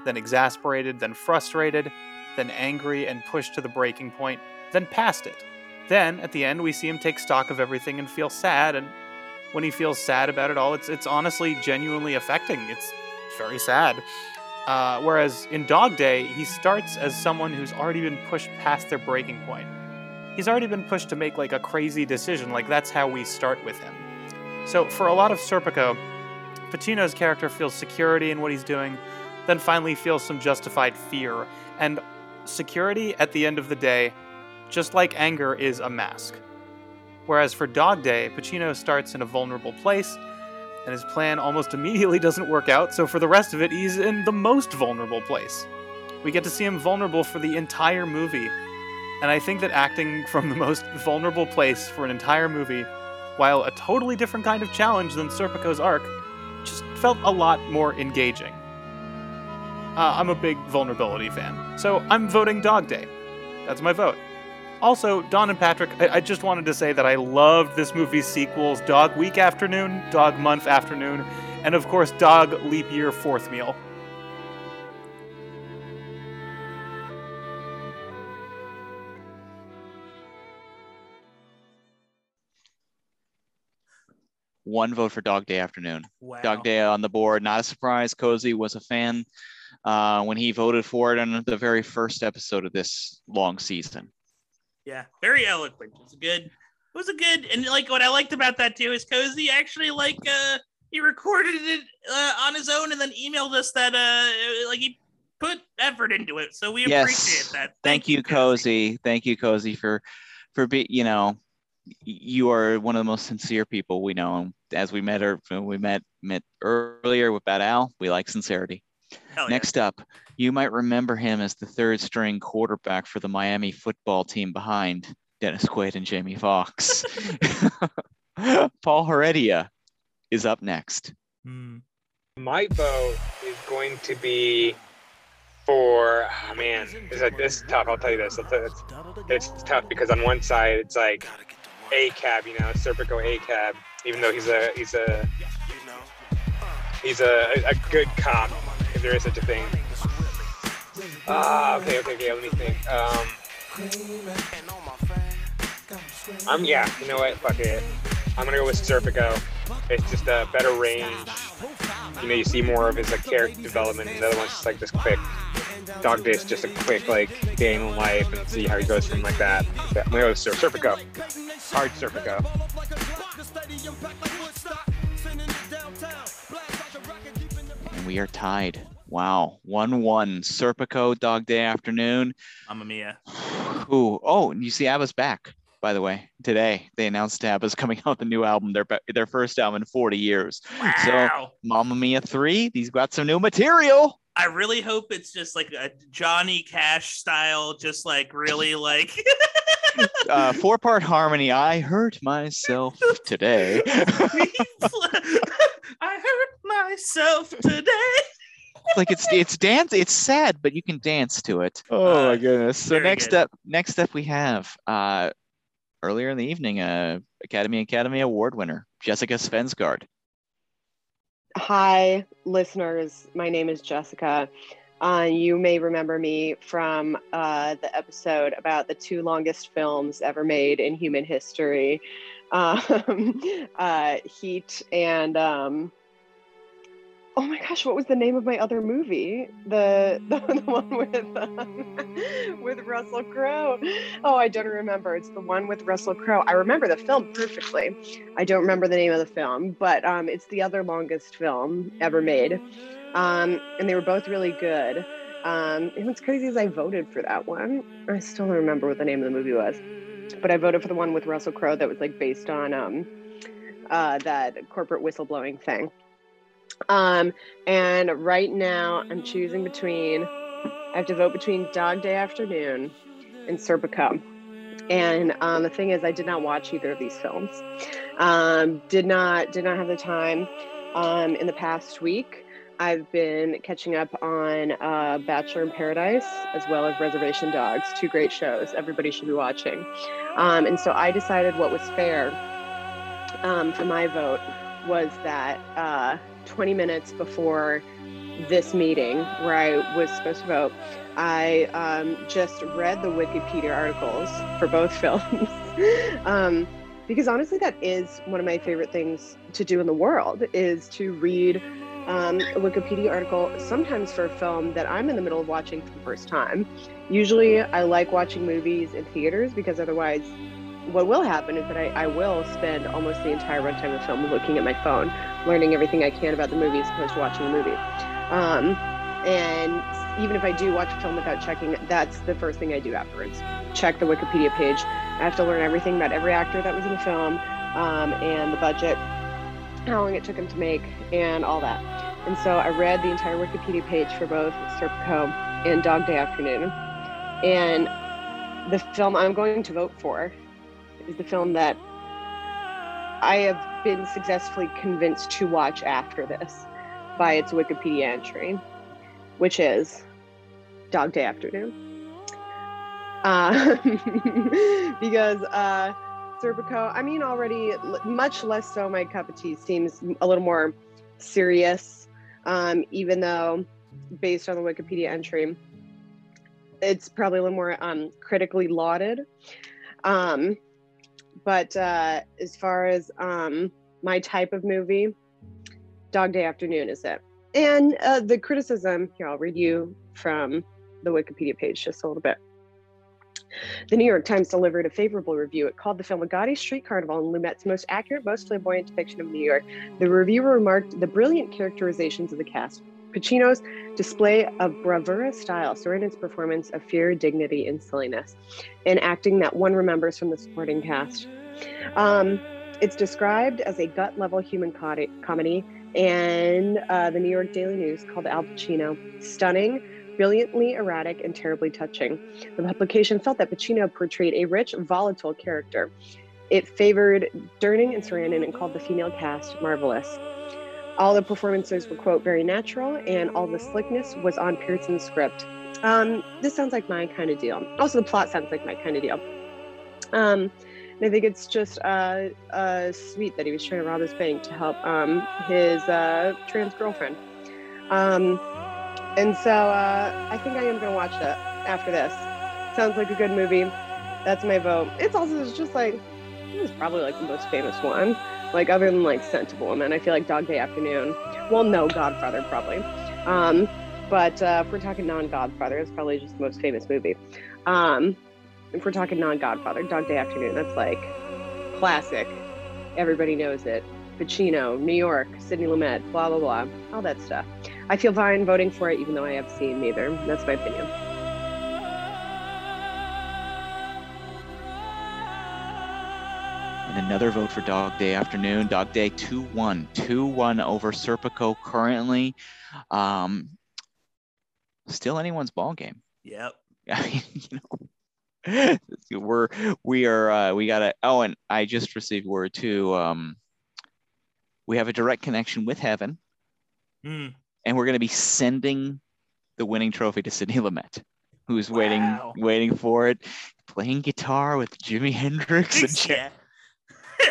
then exasperated, then frustrated, then angry and pushed to the breaking point, then past it. Then, at the end, we see him take stock of everything and feel sad, and when he feels sad about it all, it's, it's honestly genuinely affecting. It's very sad. Uh, whereas in Dog Day, he starts as someone who's already been pushed past their breaking point. He's already been pushed to make like a crazy decision, like that's how we start with him. So for a lot of Serpico, Pacino's character feels security in what he's doing, then finally feels some justified fear. And security, at the end of the day, just like anger, is a mask. Whereas for Dog Day, Pacino starts in a vulnerable place, and his plan almost immediately doesn't work out, so for the rest of it, he's in the most vulnerable place. We get to see him vulnerable for the entire movie, and I think that acting from the most vulnerable place for an entire movie, while a totally different kind of challenge than Serpico's arc, just felt a lot more engaging. Uh, I'm a big vulnerability fan, so I'm voting Dog Day. That's my vote. Also, Don and Patrick, I, I just wanted to say that I loved this movie's sequels Dog Week Afternoon, Dog Month Afternoon, and of course, Dog Leap Year Fourth Meal. One vote for Dog Day Afternoon. Wow. Dog Day on the board. Not a surprise. Cozy was a fan uh, when he voted for it on the very first episode of this long season. Yeah, very eloquent. It was a good. It was a good, and like what I liked about that too is Cozy actually like uh he recorded it uh, on his own and then emailed us that uh like he put effort into it. So we appreciate that. Thank, you, Cozy. Thank you, Cozy, for for be you know you are one of the most sincere people we know. As we met or we met met earlier with Bad Al, we like sincerity. Hell yeah. Next up, you might remember him as the third string quarterback for the Miami football team behind Dennis Quaid and Jamie Foxx. Paul Heredia is up next. Hmm. My vote is going to be for oh man, this is, this is tough. I'll tell you this. It's, it's, it's tough because on one side it's like A cab, you know, Serpico A cab, even though he's a he's a he's a, a good cop, if there is such a thing. Ah, okay, okay, okay. Let me think. Um, I'm yeah. You know what? Fuck it. I'm gonna go with Serpico. It's just a better range. You know, you see more of his like character development. The other one's just like this quick. Dog Day is just a quick like day in life and see how he goes from like that. I'm gonna go with Ser- Serpico. Hard Serpico. We are tied. Wow. 1 1. Serpico, Dog Day Afternoon. Mamma Mia. Ooh. Oh, and you see ABBA's back, by the way. Today, they announced ABBA's coming out with a new album, their, their first album in 40 years. So, Wow. Mamma Mia 3, these got some new material. I really hope it's just like a Johnny Cash style, just like really like Uh, Four part harmony. I hurt myself today. I hurt myself today. like it's it's dance it's sad but you can dance to it oh my goodness so next good. up next up we have uh earlier in the evening uh academy academy award winner jessica svensgaard Hi, listeners. My name is Jessica. Uh, you may remember me from uh, the episode about the two longest films ever made in human history um, uh, Heat and. Um, oh my gosh, what was the name of my other movie? The, the, the one with, um, with Russell Crowe. Oh, I don't remember. It's the one with Russell Crowe. I remember the film perfectly. I don't remember the name of the film, but um, it's the other longest film ever made. Um, and they were both really good. Um, and what's crazy is I voted for that one. I still don't remember what the name of the movie was, but I voted for the one with Russell Crowe that was like based on um, uh, that corporate whistleblowing thing. Um, and right now I'm choosing between, I have to vote between Dog Day Afternoon and Serpico. And um, the thing is, I did not watch either of these films. Um, did not did not have the time. Um, in the past week, I've been catching up on uh, Bachelor in Paradise as well as Reservation Dogs, two great shows. Everybody should be watching. Um, and so I decided what was fair um, for my vote was that uh, 20 minutes before this meeting where I was supposed to vote, I um, just read the Wikipedia articles for both films. um, because honestly, that is one of my favorite things to do in the world is to read um, a Wikipedia article, sometimes for a film that I'm in the middle of watching for the first time. Usually, I like watching movies in theaters because otherwise, what will happen is that I, I will spend almost the entire runtime of the film looking at my phone, learning everything I can about the movie as opposed to watching the movie. Um, and even if I do watch a film without checking, that's the first thing I do afterwards. Check the Wikipedia page. I have to learn everything about every actor that was in the film um, and the budget, how long it took him to make, and all that. And so I read the entire Wikipedia page for both Serpico and Dog Day Afternoon. And the film I'm going to vote for is the film that I have been successfully convinced to watch after this by its Wikipedia entry, which is Dog Day Afternoon. Uh, because uh, Serpico, I mean, already much less so my cup of tea, seems a little more serious, um, even though based on the Wikipedia entry, it's probably a little more um, critically lauded. Um, but uh, as far as um, my type of movie, Dog Day Afternoon is it. And uh, the criticism here, I'll read you from the Wikipedia page just a little bit. The New York Times delivered a favorable review. It called the film a gaudy street carnival and Lumet's most accurate, most flamboyant depiction of New York. The reviewer remarked the brilliant characterizations of the cast. Pacino's display of bravura style, Sorrento's performance of fear, dignity, and silliness, and acting that one remembers from the supporting cast. Um, it's described as a gut level human comedy, and uh, the New York Daily News called Al Pacino stunning, brilliantly erratic, and terribly touching. The publication felt that Pacino portrayed a rich, volatile character. It favored Durning and Sarandon and called the female cast marvelous. All the performances were, quote, very natural, and all the slickness was on Pierson's script. Um, this sounds like my kind of deal. Also, the plot sounds like my kind of deal. Um, And I think it's just uh, uh, sweet that he was trying to rob his bank to help um, his uh, trans girlfriend. Um, and so uh, I think I am going to watch that after this. Sounds like a good movie. That's my vote. It's also it's just like, it was probably like the most famous one. Like, other than like Scent of a Woman, I feel like Dog Day Afternoon. Well, no, Godfather probably. Um, but uh, if we're talking non Godfather, it's probably just the most famous movie. Um, if we're talking non Godfather, Dog Day Afternoon, that's like classic. Everybody knows it. Pacino, New York, Sidney Lumet, blah, blah, blah, all that stuff. I feel fine voting for it, even though I have seen neither. That's my opinion. And another vote for Dog Day Afternoon. Dog Day 2 1. 2 1 over Serpico currently. Um, still anyone's ball game. Yep. you know, we're we are uh, we got a oh and I just received word too. Um, we have a direct connection with heaven, Hmm. And we're going to be sending the winning trophy to Sidney Lumet, who's waiting Wow. waiting for it, playing guitar with Jimi Hendrix and, Yeah.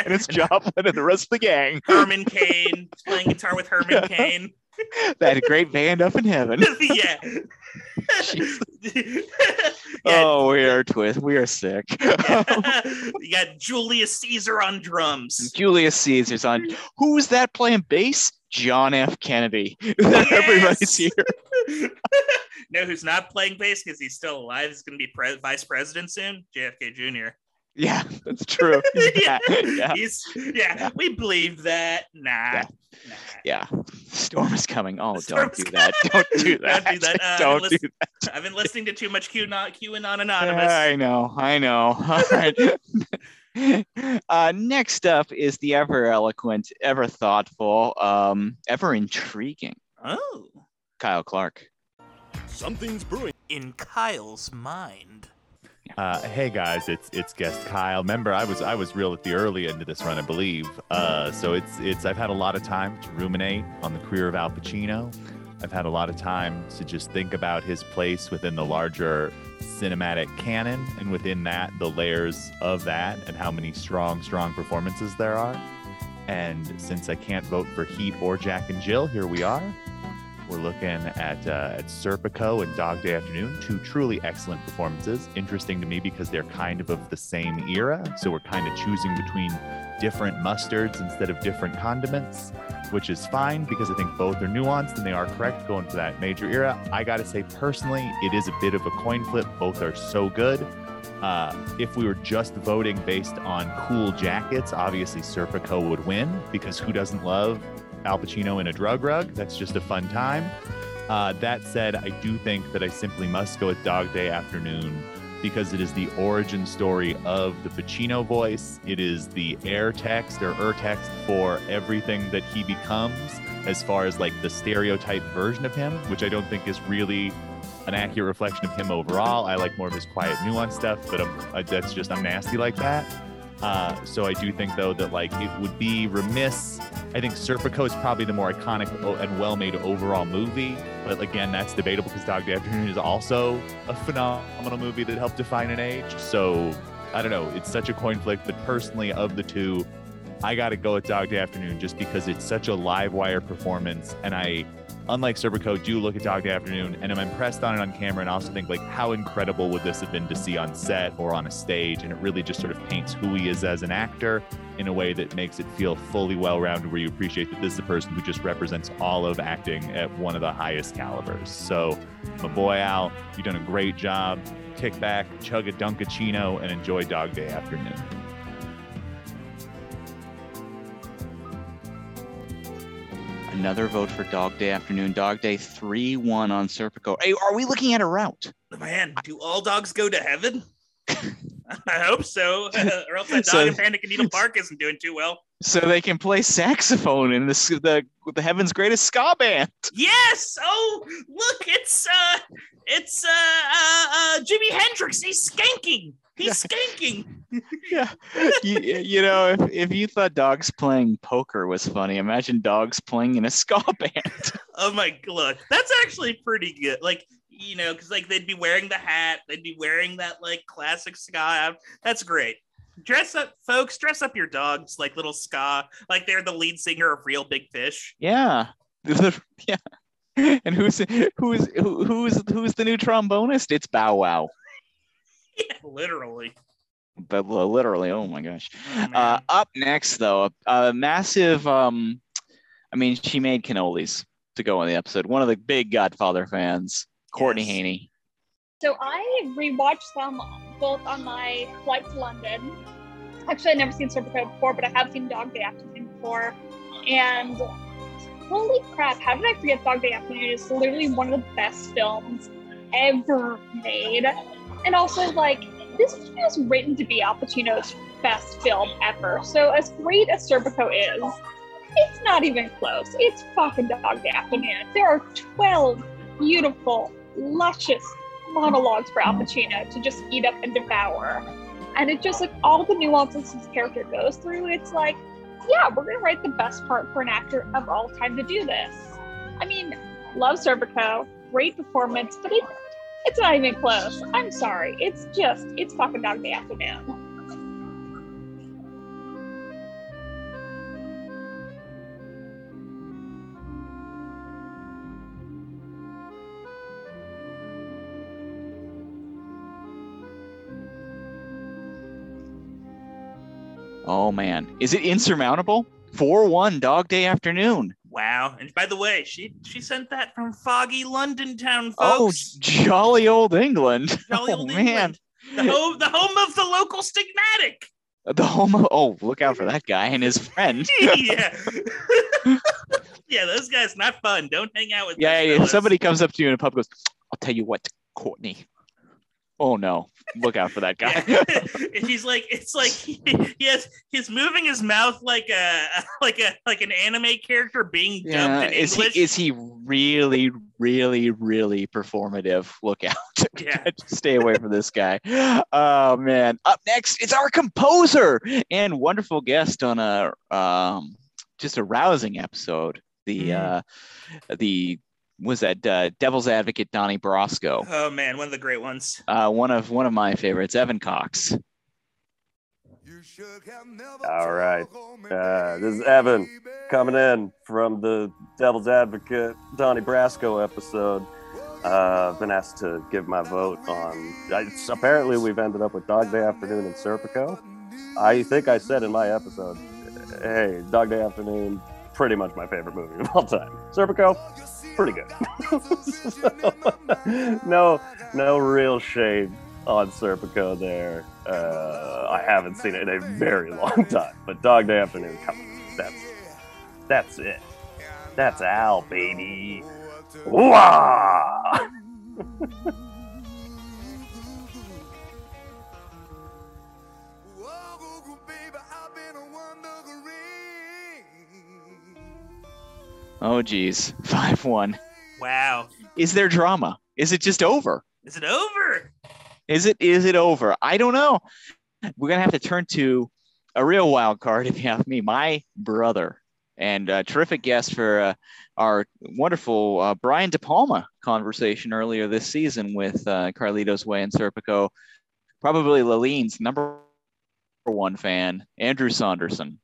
And it's Joplin and the rest of the gang. Herman Cain playing guitar with Herman Cain. That great band up in heaven. yeah. Oh, we are twist. We are sick. you got Julius Caesar on drums. Julius Caesar's on. Who's that playing bass? John F. Kennedy. Everybody's here. no, who's not playing bass because he's still alive? He's going to be pre- vice president soon. JFK Jr. Yeah, that's true. yeah. yeah. He's yeah, we believe that. Nah. Yeah. Storm is coming. Oh, don't do that. Don't do that. Don't do that. Uh, Don't I've do been I've been listening to too much QAnon, QAnon that. Anonymous. I know. I know. All right. uh, next up is the ever eloquent, ever thoughtful, um, ever intriguing Oh. Kyle Clark. Something's brewing. In Kyle's mind. Uh, hey guys, it's it's guest Kyle. Remember, I was I was real at the early end of this run, I believe. Uh, so it's it's I've had a lot of time to ruminate on the career of Al Pacino. I've had a lot of time to just think about his place within the larger cinematic canon, and within that, the layers of that, and how many strong strong performances there are. And since I can't vote for Heat or Jack and Jill, here we are. We're looking at uh, at Serpico and Dog Day Afternoon, two truly excellent performances. Interesting to me because they're kind of of the same era, so we're kind of choosing between different mustards instead of different condiments, which is fine because I think both are nuanced and they are correct going for that major era. I gotta say personally, it is a bit of a coin flip. Both are so good. Uh, if we were just voting based on cool jackets, obviously Serpico would win because who doesn't love Al Pacino in a drug rug? That's just a fun time. Uh, that said, I do think that I simply must go with Dog Day Afternoon because it is the origin story of the Pacino voice. It is the air text or ur text for everything that he becomes, as far as like the stereotype version of him, which I don't think is really an accurate reflection of him overall. I like more of his quiet, nuanced stuff, but I'm, uh, that's just I'm nasty like that. Uh, so I do think though that like it would be remiss. I think Serpico is probably the more iconic and well-made overall movie, but again, that's debatable because Dog Day Afternoon is also a phenomenal movie that helped define an age. So I don't know. It's such a coin flip, but personally, of the two, I got to go with Dog Day Afternoon just because it's such a live wire performance, and I unlike Serpico, do look at Dog Day Afternoon and I'm impressed on it on camera and also think like how incredible would this have been to see on set or on a stage and it really just sort of paints who he is as an actor in a way that makes it feel fully well-rounded where you appreciate that this is a person who just represents all of acting at one of the highest calibers. So my boy Al, you've done a great job. Kick back, chug a Dunkaccino and enjoy Dog Day Afternoon. Another vote for Dog Day Afternoon. Dog Day 3 1 on Serpico. Hey, are we looking at a route? Man, do all dogs go to heaven? I hope so, or else that dog So- in Panic Needle Park isn't doing too well. So they can play saxophone in this, the, the Heaven's Greatest Ska Band. Yes. Oh, look, it's uh, it's uh, uh, uh Jimi Hendrix. He's skanking. He's skanking. yeah. you, you know, if, if you thought dogs playing poker was funny, imagine dogs playing in a ska band. Oh my god. that's actually pretty good. Like you know, because like they'd be wearing the hat, they'd be wearing that like classic ska. That's great. Dress up, folks. Dress up your dogs like little ska, like they're the lead singer of Reel Big Fish. Yeah. yeah. And who's who's who, who's who's the new trombonist? It's Bow Wow. Yeah, literally. But literally, oh my gosh. man. uh, up next, though, a massive. Um, I mean, she made cannolis to go on the episode. One of the big Godfather fans, Courtney Yes. Haney. So I rewatched them both on my flight to London. Actually, I'd never seen Serpico before, but I have seen Dog Day Afternoon before. And holy crap, how did I forget Dog Day Afternoon? It's literally one of the best films ever made. And also, like, this was written to be Al Pacino's best film ever. So, as great as Serpico is, it's not even close. It's fucking Dog Day Afternoon. There are 12 beautiful, luscious monologues for Al Pacino to just eat up and devour. And it just like all the nuances his character goes through, it's like, yeah, we're gonna write the best part for an actor of all time to do this. I mean, love Serpico, great performance, but it it's not even close. I'm sorry. It's just it's fucking Dog Day Afternoon. Oh man, is it insurmountable? Four one Dog Day Afternoon. Wow. And by the way, she she sent that from foggy London town, oh, folks. Oh, jolly old England. Jolly oh old man, The home, the home of the local stigmatic. the home. Of, oh, look out for that guy and his friend. yeah. yeah, those guys not fun. Don't hang out with Yeah, yeah, fellas. somebody comes up to you in a pub, goes, "I'll tell you what, Courtney." Oh no, look out for that guy. he's like it's like he, he has he's moving his mouth like a like a like an anime character being dubbed yeah, in is English. he is he really, really, really performative? Look out! Yeah. Stay away from this guy. Oh man! Up next, it's our composer and wonderful guest on a um just a rousing episode. The uh the was that uh, Devil's Advocate Donnie Brasco. oh man, one of the great ones. Uh, one of one of my favorites, Evan Cox. All right. Uh, this is Evan coming in from the Devil's Advocate Donnie Brasco episode. Uh, I've been asked to give my vote on. It's, apparently, we've ended up with Dog Day Afternoon and Serpico. I think I said in my episode, hey, Dog Day Afternoon, pretty much my favorite movie of all time. Serpico, pretty good. So, no, no real shade on Serpico there. Uh, I haven't seen it in a very long time, but Dog Day Afternoon, come on, that's that's it. That's Al, baby. Wah! Oh geez, five one. Wow. Is there drama? Is it just over? Is it over? Is it is it over? I don't know. We're gonna have to turn to a real wild card if you have me. My brother and a terrific guest for uh, our wonderful uh, Brian De Palma conversation earlier this season with uh, Carlitos Way and Serpico. Probably Lalin's number one fan, Andrew Saunderson.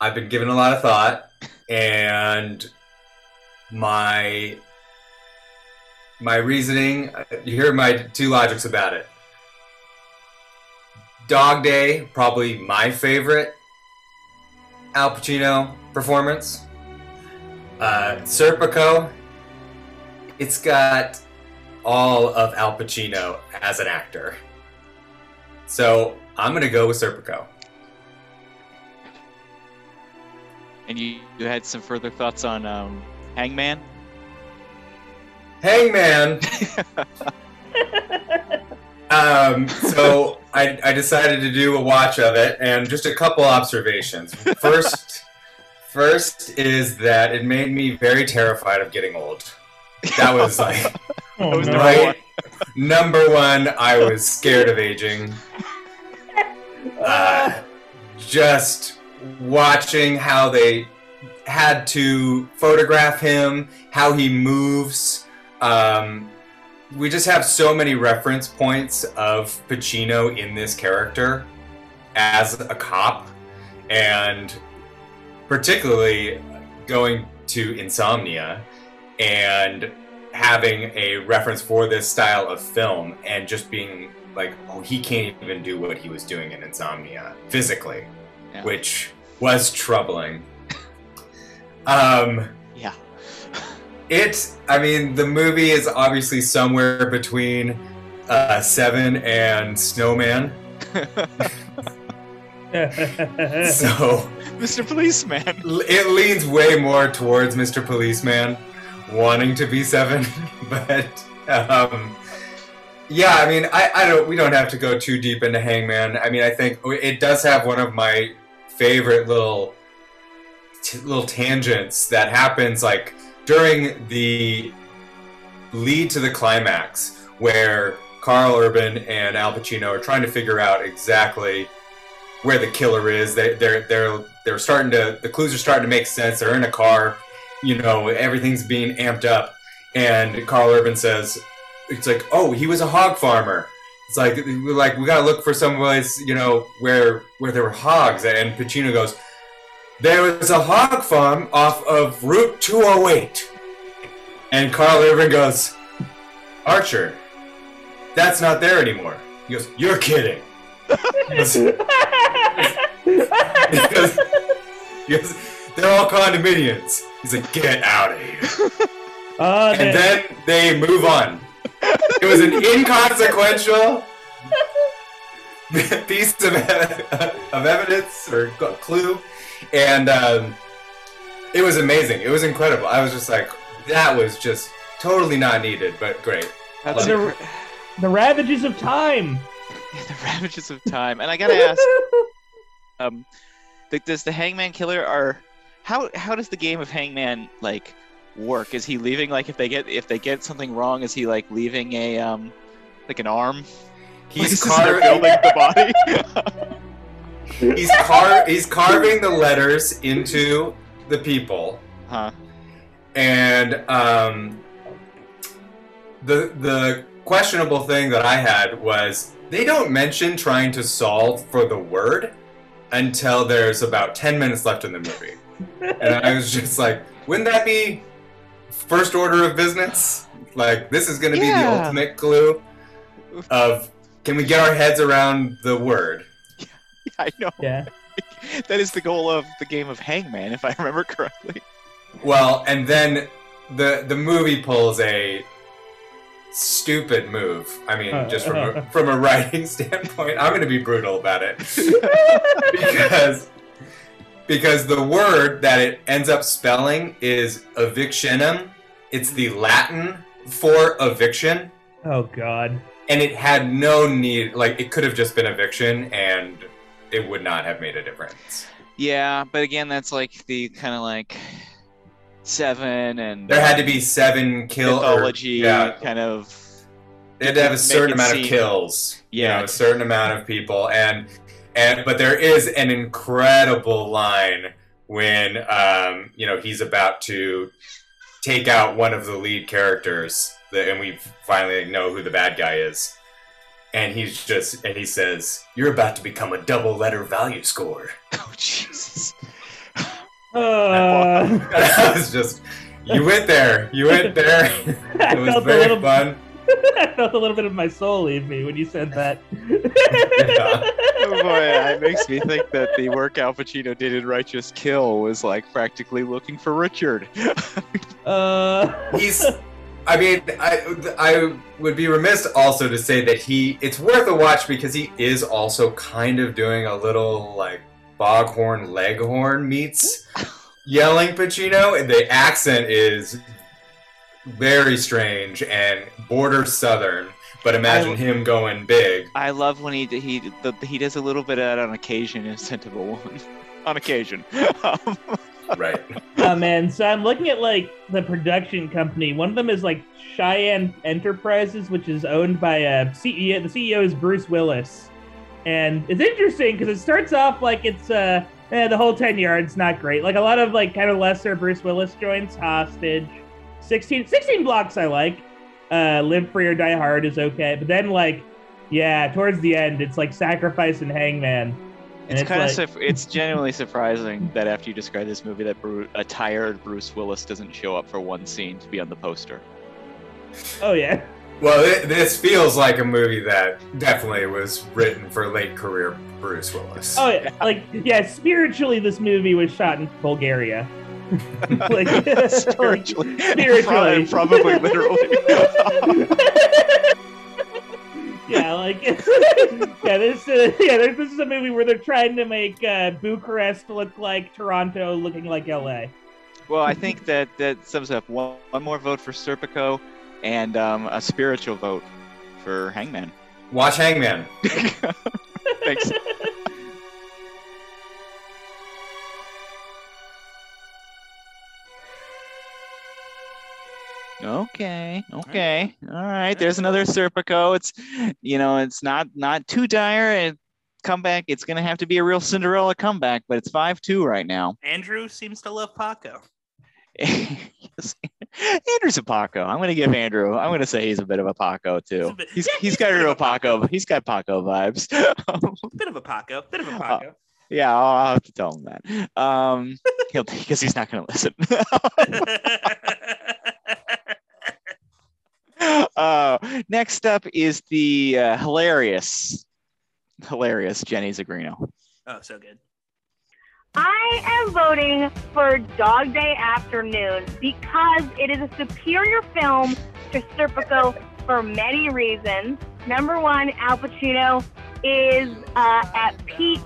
I've been given a lot of thought, and my my reasoning. You hear my two logics about it. Dog Day, probably my favorite Al Pacino performance. Uh, Serpico, it's got all of Al Pacino as an actor. So I'm gonna go with Serpico. And you, you had some further thoughts on um, Hangman? Hangman. um, so I, I decided to do a watch of it, and just a couple observations. First, first is that it made me very terrified of getting old. That was like That was number right. one. Number one, I was scared of aging. Uh, just watching how they had to photograph him, how he moves, um, we just have so many reference points of Pacino in this character as a cop, and particularly going to Insomnia and having a reference for this style of film and just being like, oh, he can't even do what he was doing in Insomnia physically, Yeah. which was troubling. um, Yeah. it, I mean, the movie is obviously somewhere between uh, Seven and Snowman. so Mr. Policeman. it leans way more towards Mr. Policeman wanting to be seven, but um, yeah, I mean, I, I don't. We don't have to go too deep into Hangman. I mean, I think it does have one of my favorite little t- little tangents that happens like during the lead to the climax where Karl Urban and Al Pacino are trying to figure out exactly where the killer is. They, they're they're they're starting to the clues are starting to make sense. They're in a car, you know, everything's being amped up, and Karl Urban says, "It's like, oh, he was a hog farmer." It's like like we gotta look for some place, you know, where where there were hogs. And Pacino goes, "There was a hog farm off of Route 208." And Karl Urban goes, "Archer, that's not there anymore." He goes, "You're kidding." He goes, he goes- he goes, they're all condominiums. He's like, get out of here. Uh, and then they move on. It was an inconsequential piece of, of evidence or clue, and um, it was amazing. It was incredible. I was just like, that was just totally not needed, but great. That's Love it. the, the ravages of time. the ravages of time. And I gotta ask, um, th- does the Hangman Killer are how how does the game of Hangman like work? Is he leaving like if they get if they get something wrong? Is he like leaving a um like an arm? He's Like, they're car- building the body. he's car he's carving the letters into the people. Huh. And um the the questionable thing that I had was they don't mention trying to solve for the word until there's about 10 minutes left in the movie. and I was just like, wouldn't that be first order of business? Like this is going to be the ultimate clue of can we get our heads around the word? Yeah, I know. Yeah. that is the goal of the game of Hangman, if I remember correctly. Well, and then the the movie pulls a stupid move. I mean, Uh, just from uh. a, from a writing standpoint, I'm going to be brutal about it because because the word that it ends up spelling is evictionum. It's the Latin for eviction, Oh God. and it had no need. Like, it could have just been eviction, and it would not have made a difference. Yeah, but again, that's like the kind of like seven and There had to be seven kill or- yeah. kind of. They had to have a certain it amount of seem- kills. you Yeah. know, a certain amount of people, and and but there is an incredible line when um, you know he's about to take out one of the lead characters, the, and we finally know who the bad guy is. And he's just, and he says, "You're about to become a double-letter value score." Oh Jesus! Uh, I was just, you went there, you went there. It was very little- fun. I felt a little bit of my soul leave me when you said that. Oh boy, it makes me think that the work Al Pacino did in Righteous Kill was like practically looking for Richard. Uh, he's i mean i i would be remiss also to say that he it's worth a watch because he is also kind of doing a little like Foghorn Leghorn meets yelling pacino and the accent is very strange and border southern but imagine I- him going big I love when he he the, he does a little bit of that on occasion in Scent of a Woman. on occasion. Um, right oh man, so I'm looking at like the production company. One of them is like Cheyenne Enterprises, which is owned by a CEO. The CEO is Bruce Willis, and it's interesting because it starts off like it's uh eh, the whole ten yards not great. Like a lot of like kind of lesser Bruce Willis joints, Hostage, 16, 16 blocks I like. uh, Live Free or Die Hard is okay, but then like, yeah, towards the end, it's like Sacrifice and Hangman. And It's, kind like, of surp- it's genuinely surprising that after you describe this movie, that Bru- a tired Bruce Willis doesn't show up for one scene to be on the poster. oh yeah. Well, it, this feels like a movie that definitely was written for late career Bruce Willis. Oh yeah, like yeah, spiritually, this movie was shot in Bulgaria. like, spiritually, like, spiritually, probably literally. yeah, like yeah, this uh, yeah, this, this is a movie where they're trying to make uh, Bucharest look like Toronto, looking like LA. Well, I think that that sums up one, one more vote for Serpico and um, a spiritual vote for Hangman. Watch Hangman. Thanks. Okay, okay, all right. There's another Serpico. It's, you know, it's not not too dire. And comeback. It's gonna have to be a real Cinderella comeback, but it's five two right now. Andrew seems to love Paco. Yes. Andrew's a Paco. I'm gonna give Andrew. I'm gonna say he's a bit of a Paco too. He's he's got a real Paco. He's got Paco vibes. Bit of a Paco. Bit of a Uh, Paco. yeah, I'll, I'll have to tell him that. Um, he'll because he's not gonna listen. Uh, next up is the uh, hilarious, hilarious Jenny Zigrino. oh, so good. I am voting for Dog Day Afternoon because it is a superior film to Serpico for many reasons. Number one, Al Pacino is uh, at peak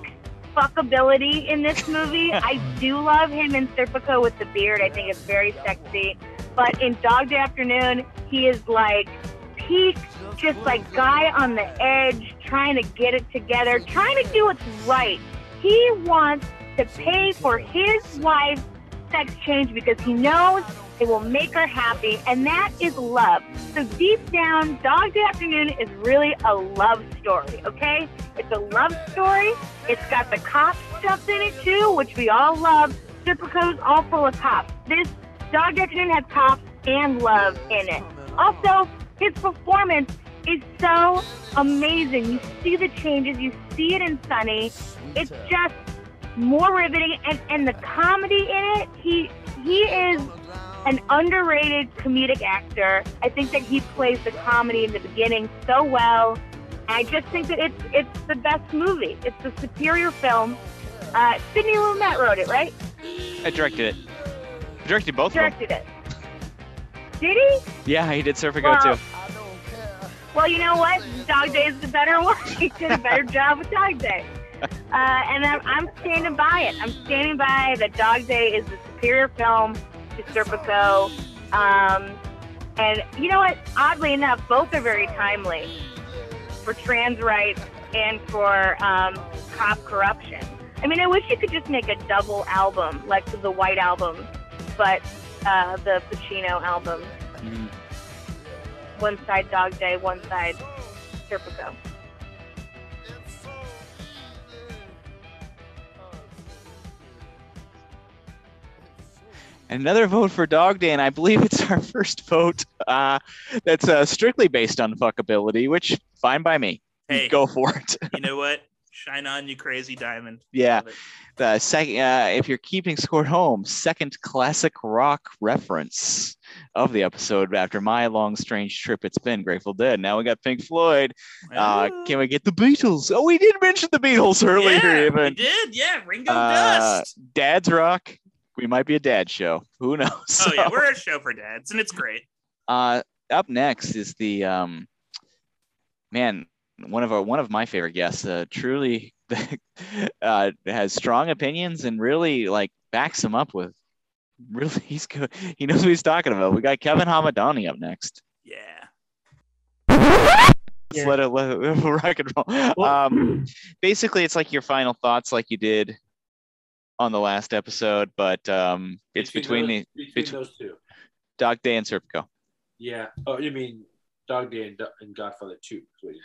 fuckability in this movie. I do love him in Serpico with the beard. I think it's very sexy. But in Dog Day Afternoon, he is like peak, just like guy on the edge, trying to get it together, trying to do what's right. He wants to pay for his wife's sex change because he knows it will make her happy, and that is love. So deep down, Dog Day Afternoon is really a love story, okay? It's a love story. It's got the cop stuff in it too, which we all love. Serpico's all full of cops. This Dog Day Afternoon has cops and love in it. Also, his performance is so amazing. You see the changes, you see it in Sonny. It's just more riveting and, and the comedy in it, he he is an underrated comedic actor. I think that he plays the comedy in the beginning so well. And I just think that it's it's the best movie. It's the superior film. Uh, Sidney Lumet wrote it, right? I directed it. I directed both of them. Directed it. Did he? Yeah, he did Serpico Well, too. Well, you know what? Dog Day is the better one. He did a better job with Dog Day. Uh, and I'm, I'm standing by it. I'm standing by that Dog Day is the superior film to Serpico. Um, and you know what? Oddly enough, both are very timely for trans rights and for um, cop corruption. I mean, I wish you could just make a double album, like the White Album, but uh, the Pacino album. One side Dog Day, one side Serpico. Another vote for Dog Day, and I believe it's our first vote uh, that's uh, strictly based on fuckability, which fine by me. Hey. Go for it. You know what? Shine on, you crazy diamond. Yeah. The second, uh, if you're keeping score at home, second classic rock reference of the episode after my long strange trip. It's been Grateful Dead. Now we got Pink Floyd. Uh, can we get the Beatles? Oh, we did mention the Beatles earlier. Yeah, even. we did. Yeah, Ringo Uh, Dust. Dad's rock. We might be a dad show. Who knows? Oh yeah, we're a show for dads, and it's great. uh, up next is the um, man. One of our one of my favorite guests. Uh, truly, uh, has strong opinions and really like backs them up with. Really, he's good. He knows what he's talking about. We got Kevin Hamadani up next. Yeah. Let's let it let it rock and roll. Um, basically, it's like your final thoughts, like you did on the last episode, but um, it's between, those, the between bet- those two. Dog Day and Serpico. Yeah. Oh, you mean Dog Day and, and Godfather Two? is what you-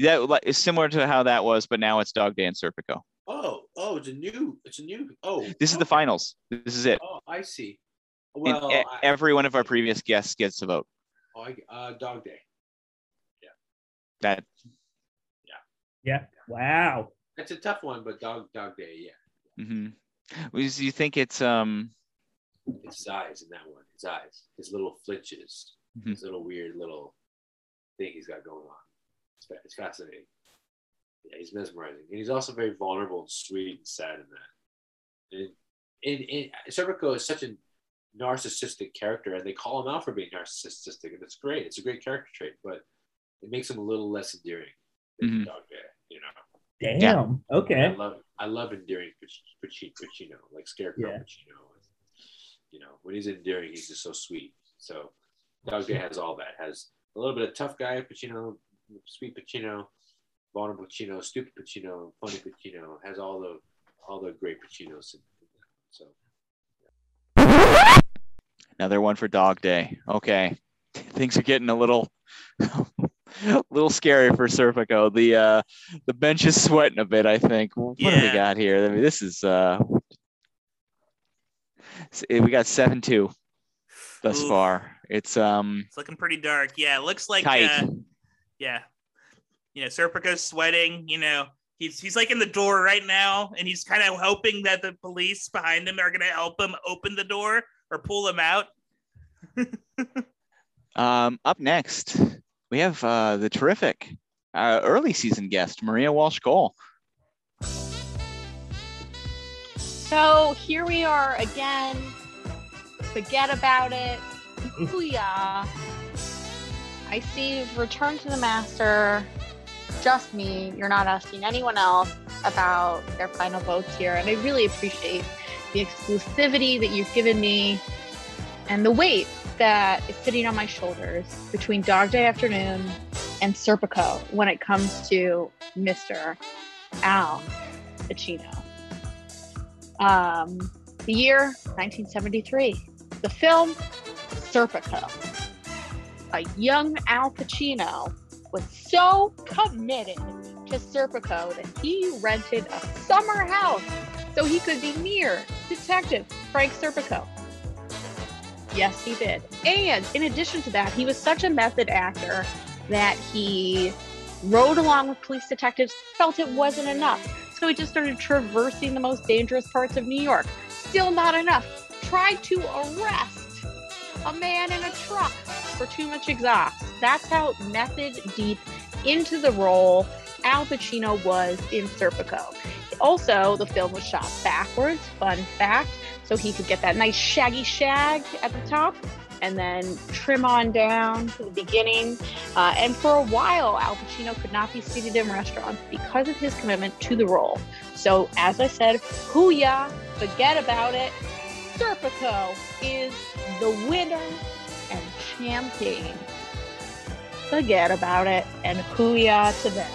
That like, is similar to how that was, but now it's Dog Day and Serpico. Oh, oh, it's a new. It's a new. Oh, This is the finals. This is it. oh, I see. And Well, I- every one of our previous guests gets to vote. Oh, I, uh, Dog Day. Yeah. That Yeah. Yeah. Wow. That's a tough one, but Dog Dog Day, yeah. Mm hmm Was you think it's um It's his eyes in that one. His eyes, his little flinches, Mhm. his little weird little thing he's got going on. It's, fascinating. Yeah, he's mesmerizing, and he's also very vulnerable and sweet and sad in that. And, and, and Serpico is such a narcissistic character, and they call him out for being narcissistic, and it's great. It's a great character trait, but it makes him a little less endearing than Mhm. Dog Day. You know. Damn. I Okay. love I love endearing Pac- Pac- Pacino, like Scarecrow Yeah. Pacino. You know, when he's endearing, he's just so sweet. So Dog Day has all that. Has a little bit of tough guy Pacino, sweet Pacino, vulnerable Pacino, stupid Pacino, funny Pacino. Has all the all the great Pacinos. In, in that. So another one for Dog Day? Okay, things are getting a little a little scary for Serpico. The uh the bench is sweating a bit. I think. What do we got here? I mean, this is uh we got seven two thus Oof. far. It's um It's looking pretty dark. Yeah, it looks like Tight. uh yeah. You know, Serpico's sweating, you know. He's he's like in the door right now, and he's kind of hoping that the police behind him are gonna help him open the door or pull him out. Um, up next, we have uh, the terrific uh, early season guest, Maria Walsh Cole. So here we are again. Forget about it. Booyah. I see Return to the Master. Just me. You're not asking anyone else about their final votes here. And I really appreciate the exclusivity that you've given me and the weight that is sitting on my shoulders between Dog Day Afternoon and Serpico when it comes to Mr. Al Pacino. Um, the year 1973. The film Serpico. A young Al Pacino was so committed to Serpico that he rented a summer house so he could be near Detective Frank Serpico. Yes, he did. And in addition to that, he was such a method actor that he rode along with police detectives, felt it wasn't enough. So he just started traversing the most dangerous parts of New York. Still not enough. Tried to arrest a man in a truck too much exhaust. That's how method deep into the role Al Pacino was in Serpico. Also, the film was shot backwards, fun fact, so he could get that nice shaggy shag at the top and then trim on down to the beginning. Uh, and for a while, Al Pacino could not be seated in restaurants because of his commitment to the role. So, as I said, hooyah, forget about it. Serpico is the winner and champion. Forget about it and hooyah to them.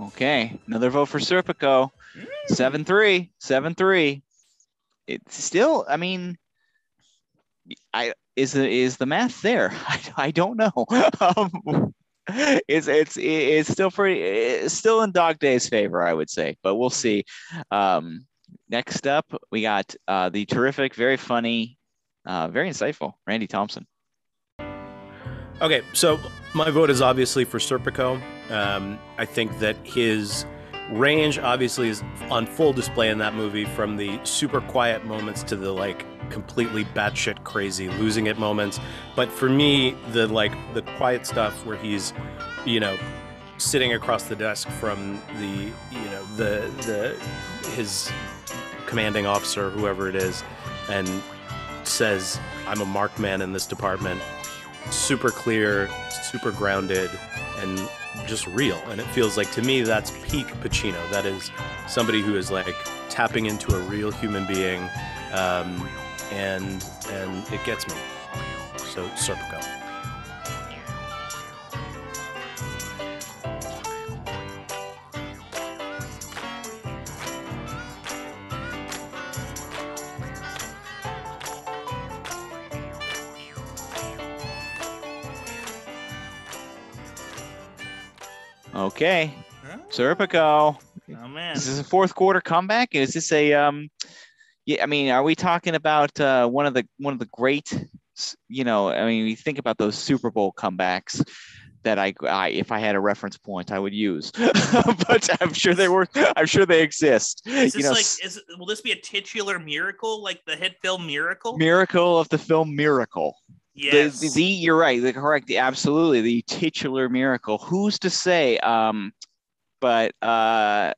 Okay, another vote for Serpico. Mm. Seven three, seven three. It's still, I mean, I is the is the math there? I, I don't know. um, it's it's it's still pretty it's still in Dog Day's favor, I would say, but we'll see. Um, next up, we got uh, the terrific, very funny, uh, very insightful Randy Thompson. Okay, so my vote is obviously for Serpico. Um, I think that his range obviously is on full display in that movie from the super quiet moments to the like completely batshit crazy losing it moments. But for me, the like the quiet stuff where he's, you know, sitting across the desk from the, you know, the the his commanding officer, whoever it is, and says, "I'm a marked man in this department." Super clear, super grounded, and just real. And it feels like to me that's peak Pacino. That is somebody who is like tapping into a real human being, um, and and it gets me. So Serpico. Okay. Serpico. Oh man. Is this a fourth quarter comeback? Is this a um yeah, I mean, are we talking about uh one of the one of the great you know, I mean, you think about those Super Bowl comebacks that I, I if I had a reference point I would use. but I'm sure they were I'm sure they exist. Is you know, like is will this be a titular miracle like the hit film Miracle? miracle of the film Miracle. The- Yes. The, the, you're right. The correct. The, absolutely. The titular miracle. Who's to say? Um, but uh,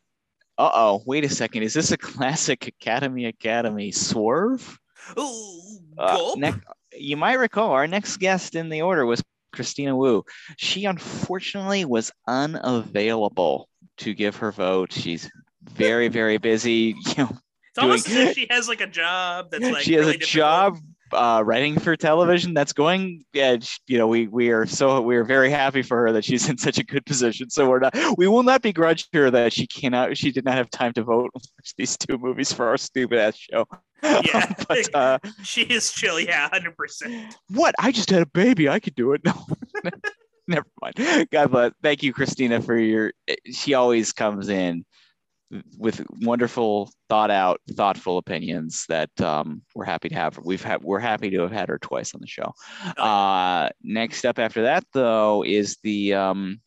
uh oh. Wait a second. Is this a classic Academy Academy swerve? Ooh, Uh, next, you might recall our next guest in the order was Christina Wu. She unfortunately was unavailable to give her vote. She's very, very busy. You know, It's almost as if she has like a job that's like she has really a job uh, writing for television that's going. Yeah, sh- you know, we we are so we are very happy for her that she's in such a good position. So we're not we will not begrudge her that she cannot she did not have time to vote and watch these two movies for our stupid ass show. Yeah. but uh, She is chill, yeah, hundred percent. what? I just had a baby. I could do it. No. Never mind. God bless. Thank you, Christina, for your. She always comes in with wonderful, thought out, thoughtful opinions that um, we're happy to have. We've had. We're happy to have had her twice on the show. Uh, next up after that, though, is the. Um,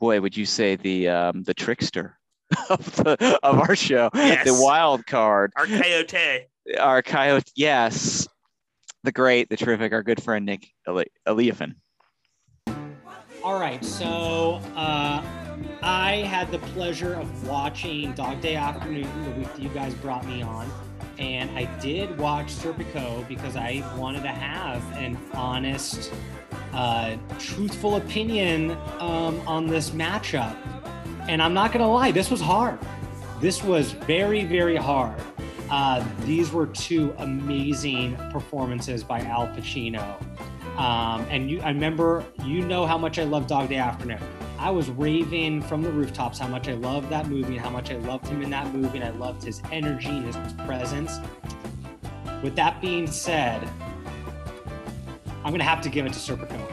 boy, would you say the um, the trickster of the of our show, Yes. the wild card Our coyote. our coyote, yes, the great, the terrific, our good friend Nick Eli- Eliafen. All right, so uh, I had the pleasure of watching Dog Day Afternoon the week that you guys brought me on, and I did watch Serpico because I wanted to have an honest, uh, truthful opinion um, on this matchup. And I'm not gonna lie, this was hard. This was very, very hard. Uh, these were two amazing performances by Al Pacino. Um, and you, I remember, you know how much I love Dog Day Afternoon. I was raving from the rooftops how much I loved that movie and how much I loved him in that movie and I loved his energy and his presence. With that being said, I'm gonna have to give it to Serpico.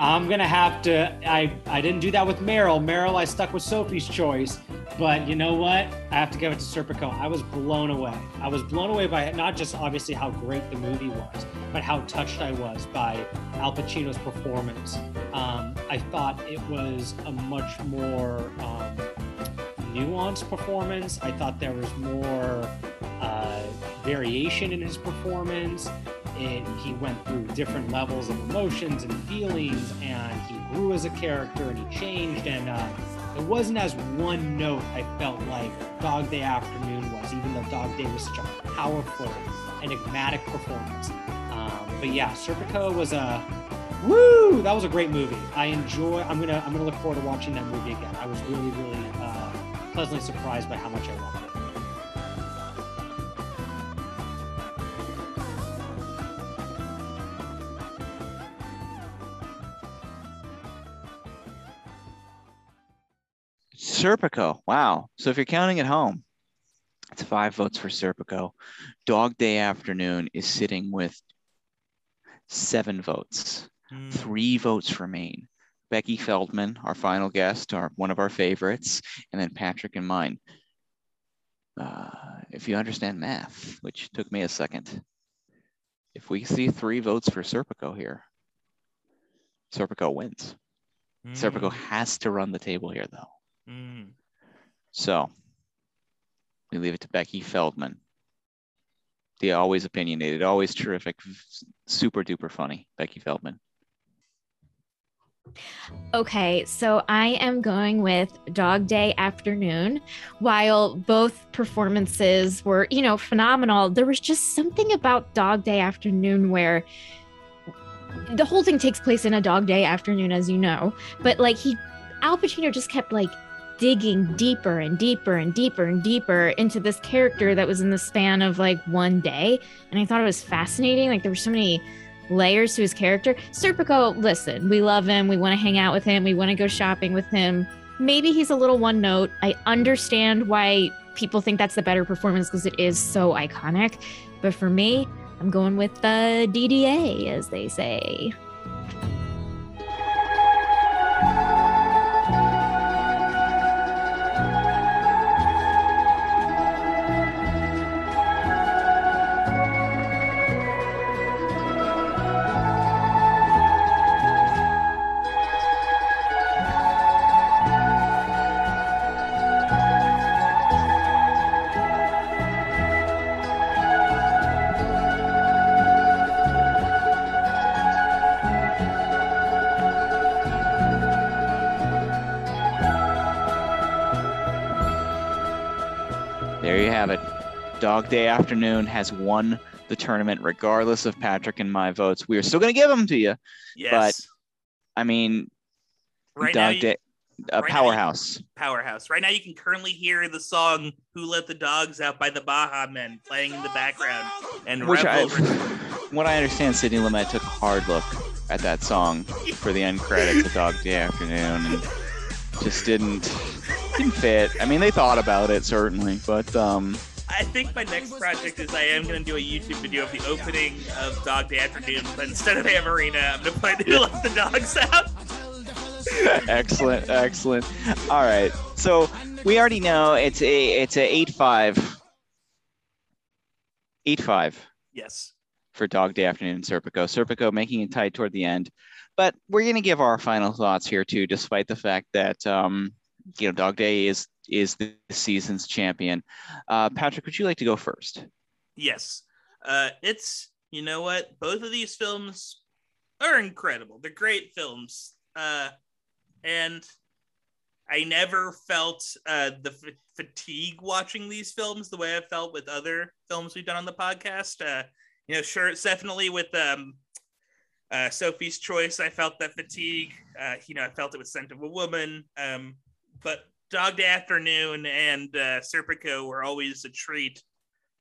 I'm gonna have to. I I didn't do that with Meryl. Meryl, I stuck with Sophie's choice. But you know what? I have to give it to Serpico. I was blown away. I was blown away by not just obviously how great the movie was, but how touched I was by Al Pacino's performance. Um, I thought it was a much more um, nuanced performance. I thought there was more uh, variation in his performance. It, he went through different levels of emotions and feelings, and he grew as a character and he changed. And uh, it wasn't as one note I felt like Dog Day Afternoon was, even though Dog Day was such a powerful, enigmatic performance. Um, but yeah, Serpico was a woo. That was a great movie. I enjoy. I'm gonna I'm gonna look forward to watching that movie again. I was really really uh, pleasantly surprised by how much I loved it. Serpico. Wow. So if you're counting at home, it's five votes for Serpico. Dog Day Afternoon is sitting with seven votes. Three votes remain. Becky Feldman, our final guest, our one of our favorites, and then Patrick and mine. Uh, if you understand math, which took me a second, if we see three votes for Serpico here, Serpico wins. Serpico has to run the table here, though. Mm. So we leave it to Becky Feldman. The always opinionated, always terrific, super duper funny Becky Feldman. Okay, so I am going with Dog Day Afternoon. While both performances were, you know, phenomenal, there was just something about Dog Day Afternoon where the whole thing takes place in a dog day afternoon, as you know. But like he, Al Pacino just kept like digging deeper and deeper and deeper and deeper into this character that was in the span of like one day. And I thought it was fascinating. Like there were so many layers to his character. Serpico, listen, we love him. We want to hang out with him. We want to go shopping with him. Maybe he's a little one note. I understand why people think that's the better performance because it is so iconic. But for me, I'm going with the DDA, as they say. Dog Day Afternoon has won the tournament, regardless of Patrick and my votes. We are still going to give them to you. Yes. But I mean, Right Dog you- Day, uh, right powerhouse. Powerhouse. Right now, you can currently hear the song "Who Let the Dogs Out" by the Baha Men playing in the background, and Which I, what I understand, Sidney Lumet took a hard look at that song for the end credits of Dog Day Afternoon, and just didn't didn't fit. I mean, they thought about it certainly, but um, I think my next project is I am going to do a YouTube video of the opening of Dog Day Afternoon, but instead of Amarina, I'm going to put "Who Let the Dogs Out." excellent, excellent. All right, so we already know it's a it's a eight five, eight five Yes. for Dog Day Afternoon Serpico. Serpico making it tight toward the end, but we're gonna give our final thoughts here too, despite the fact that um, you know Dog Day is is the season's champion. Uh, Patrick, would you like to go first? Yes. Uh, it's you know what? Both of these films are incredible. They're great films. Uh, and I never felt uh, the f- fatigue watching these films the way I felt with other films we've done on the podcast. Uh, you know, sure, it's definitely with um, uh, Sophie's Choice, I felt that fatigue. Uh, you know, I felt it with Scent of a Woman. Um, but Dog Day Afternoon and uh, Serpico were always a treat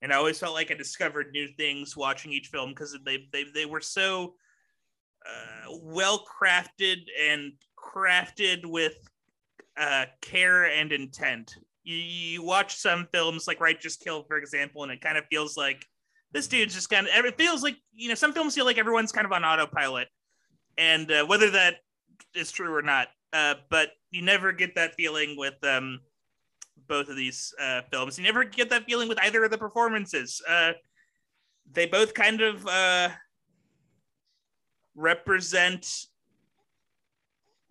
and I always felt like I discovered new things watching each film because they, they they were so uh, well crafted and crafted with uh, care and intent. You, you watch some films like Righteous Kill, for example, and it kind of feels like this dude's just kind of. It feels like you know some films feel like everyone's kind of on autopilot, and uh, whether that is true or not, uh, but you never get that feeling with um, both of these uh, films. You never get that feeling with either of the performances. Uh, they both kind of uh, represent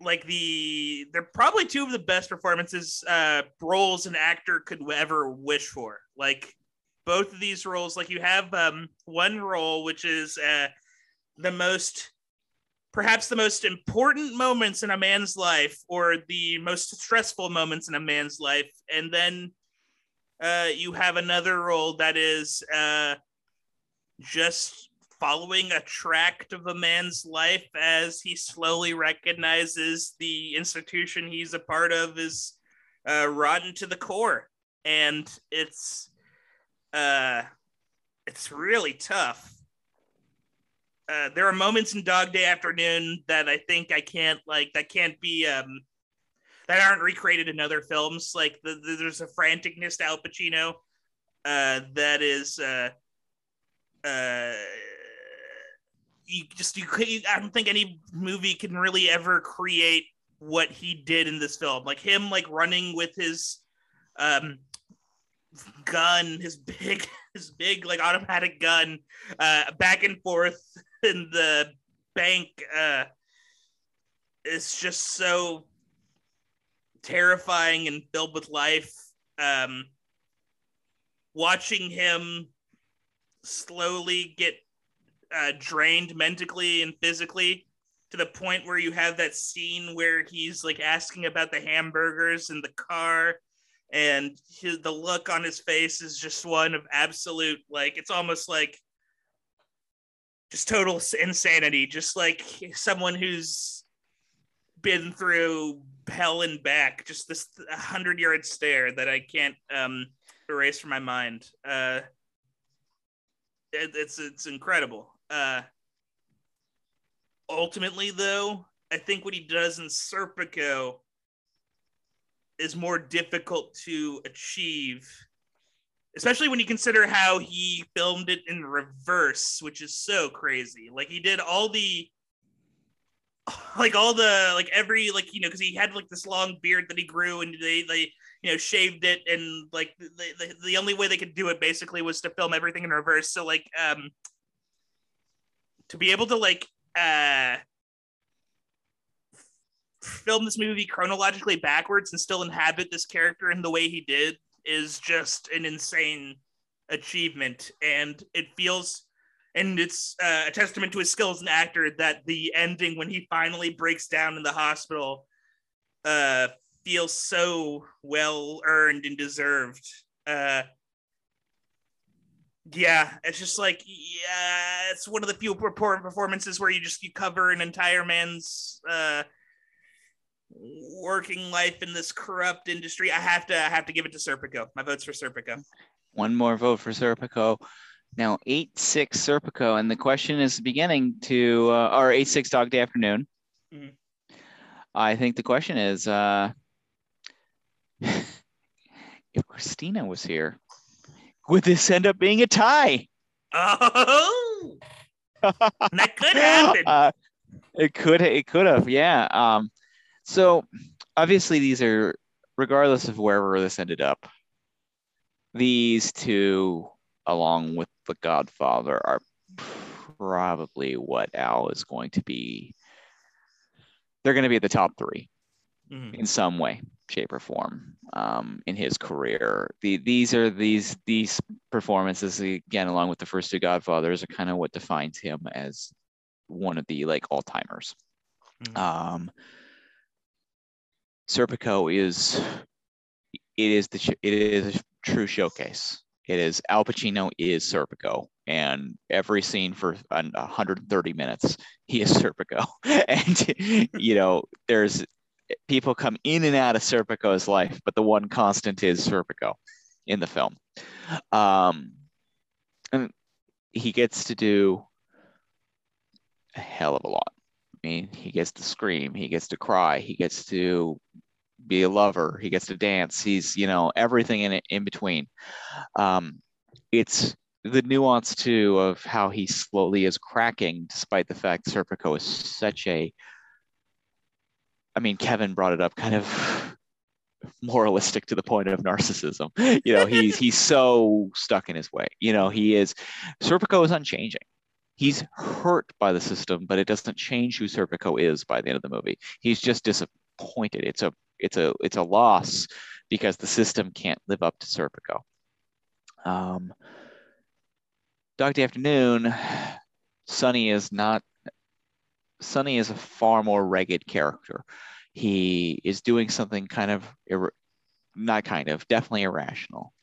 like the they're probably two of the best performances uh roles an actor could ever wish for like both of these roles like you have um one role which is the most perhaps the most important moments in a man's life or the most stressful moments in a man's life and then uh you have another role that is uh just following a tract of a man's life as he slowly recognizes the institution he's a part of is uh, rotten to the core, and it's uh, it's really tough. Uh, there are moments in Dog Day Afternoon that I think I can't like that can't be um, that aren't recreated in other films. Like the, the, there's a franticness to Al Pacino uh, that is. Uh, uh, you just you could I don't think any movie can really ever create what he did in this film. Like him like running with his um gun, his big his big like automatic gun uh back and forth in the bank uh it's just so terrifying and filled with life. Um watching him slowly get uh, drained mentally and physically to the point where you have that scene where he's like asking about the hamburgers in the car and his, the look on his face is just one of absolute like it's almost like just total insanity. Just like someone who's been through hell and back just this 100 yard stare that i can't um erase from my mind. Uh it, it's it's incredible. Uh ultimately though i think what he does in serpico is more difficult to achieve especially when you consider how he filmed it in reverse which is so crazy. Like he did all the like all the like every like you know because he had like this long beard that he grew and they they you know shaved it and like the, the, the only way they could do it basically was to film everything in reverse. So like um to be able to like uh film this movie chronologically backwards and still inhabit this character in the way he did is just an insane achievement and it feels and it's uh, a testament to his skill as an actor that the ending when he finally breaks down in the hospital uh feels so well earned and deserved. Uh Yeah, it's just like yeah, it's one of the few performances where you just you cover an entire man's uh working life in this corrupt industry. I have to I have to give it to Serpico. My vote's for Serpico. One more vote for Serpico. Now eight six Serpico, and the question is beginning to uh, or eight six Dog Day Afternoon. Mhm. I think the question is uh, if Christina was here, would this end up being a tie? Oh, that could happen. Uh, it could it could have, yeah. Um, so obviously these are regardless of wherever this ended up, these two, along with the Godfather, are probably what Al is going to be. They're going to be at the top three Mhm. in some way, shape, or form um, in his career. The, these are these these performances again, along with the first two Godfathers, are kind of what defines him as one of the like all timers. Um, Serpico is it is the it is a true showcase. It is Al Pacino is Serpico, and every scene for 130 minutes, he is Serpico, and you know there's people come in and out of Serpico's life, but the one constant is Serpico in the film. Um, and he gets to do a hell of a lot. I mean, he gets to scream, he gets to cry, he gets to be a lover, he gets to dance. He's, you know, everything in in between. Um, it's the nuance too of how he slowly is cracking, despite the fact Serpico is such a. I mean, Kevin brought it up, kind of moralistic to the point of narcissism. You know, he's he's so stuck in his way. You know, he is. Serpico is unchanging he's hurt by the system, but it doesn't change who Serpico is by the end of the movie. He's just disappointed. It's a it's a it's a loss because the system can't live up to Serpico. Um, Dog Afternoon, Sonny is not. Sonny is a far more ragged character. He is doing something kind of ir- not kind of definitely irrational.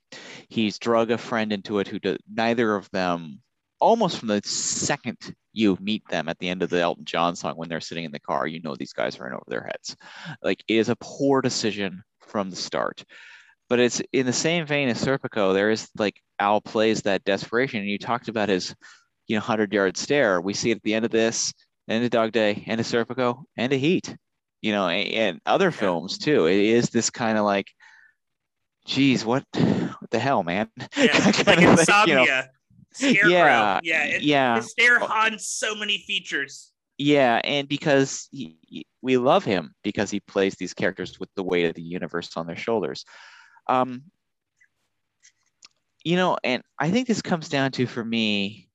He's drug a friend into it who do, neither of them almost from the second you meet them at the end of the Elton John song when they're sitting in the car, you know these guys are in over their heads. Like it is a poor decision from the start. But it's in the same vein as Serpico, there is like Al plays that desperation. And you talked about his, you know, hundred yard stare. We see it at the end of this, end of Dog Day, end of Serpico, end of Heat. You know, and, and other films too. It is this kind of like, geez, what what the hell, man? Yeah, like thing, you know. Scarecrow. Yeah, yeah, it, yeah. Stare haunts so many features. Yeah, and because he- we love him because he plays these characters with the weight of the universe on their shoulders. Um, you know, and I think this comes down to for me,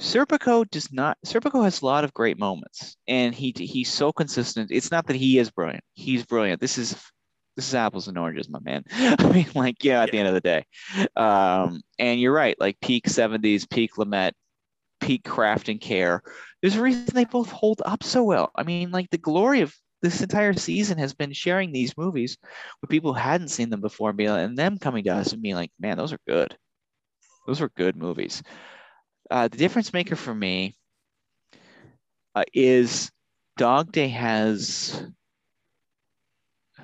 Serpico does not. Serpico has a lot of great moments, and he he's so consistent. It's not that he is brilliant; he's brilliant. This is this is apples and oranges, my man. I mean, like, yeah, at the end of the day. Um, and you're right, like peak 70s, peak Lamette, peak craft and care. There's a reason they both hold up so well. I mean, like the glory of this entire season has been sharing these movies with people who hadn't seen them before and, being, and them coming to us and being like, man, those are good. Those were good movies. Uh, the difference maker for me uh, is Dog Day has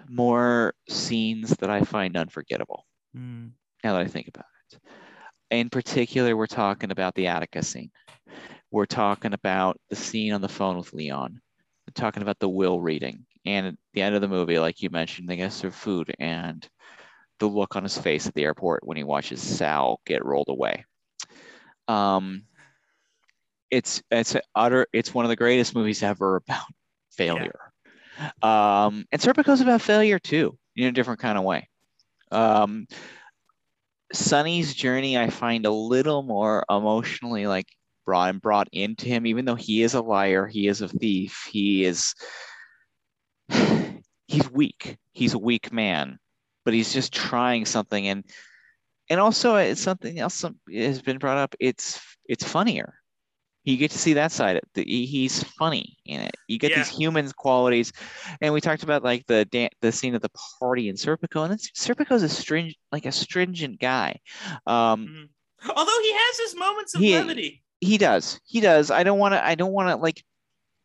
more scenes that I find unforgettable now that I think about it. In particular, we're talking about the Attica scene. We're talking about the scene on the phone with Leon. We're talking about the will reading. And at the end of the movie, like you mentioned, they get served food and the look on his face at the airport when he watches Sal get rolled away. Um, it's it's utter it's one of the greatest movies ever about failure. Um, and Serpico's about failure too, in a different kind of way. Um, Sonny's journey, I find a little more emotionally like brought and brought into him, even though he is a liar, he is a thief, he is he's weak. He's a weak man, but he's just trying something, and and also it's something else has been brought up. It's it's funnier. You get to see that side. of it. He's funny in it. You get these human qualities, and we talked about like the dan- the scene at the party in Serpico, and Serpico's a stringent, like a stringent guy. Um, Although he has his moments of He- levity. he does he does i don't want to i don't want to like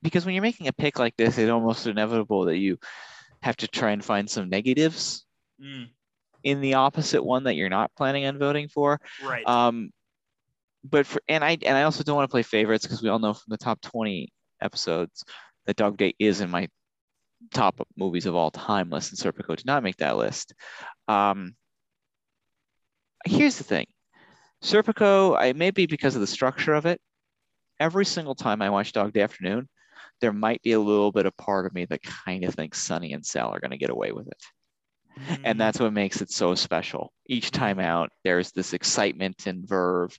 because when you're making a pick like this it's almost inevitable that you have to try and find some negatives Mm, in the opposite one that you're not planning on voting for right. um but for and i and i also don't want to play favorites because we all know from the top 20 episodes that dog day is in my top movies of all time list and serpico did not make that list um here's the thing serpico i may be because of the structure of it every single time i watch dog day afternoon there might be a little bit of part of me that kind of thinks Sonny and Sal are going to get away with it. And that's what makes it so special. Each time out, there's this excitement and verve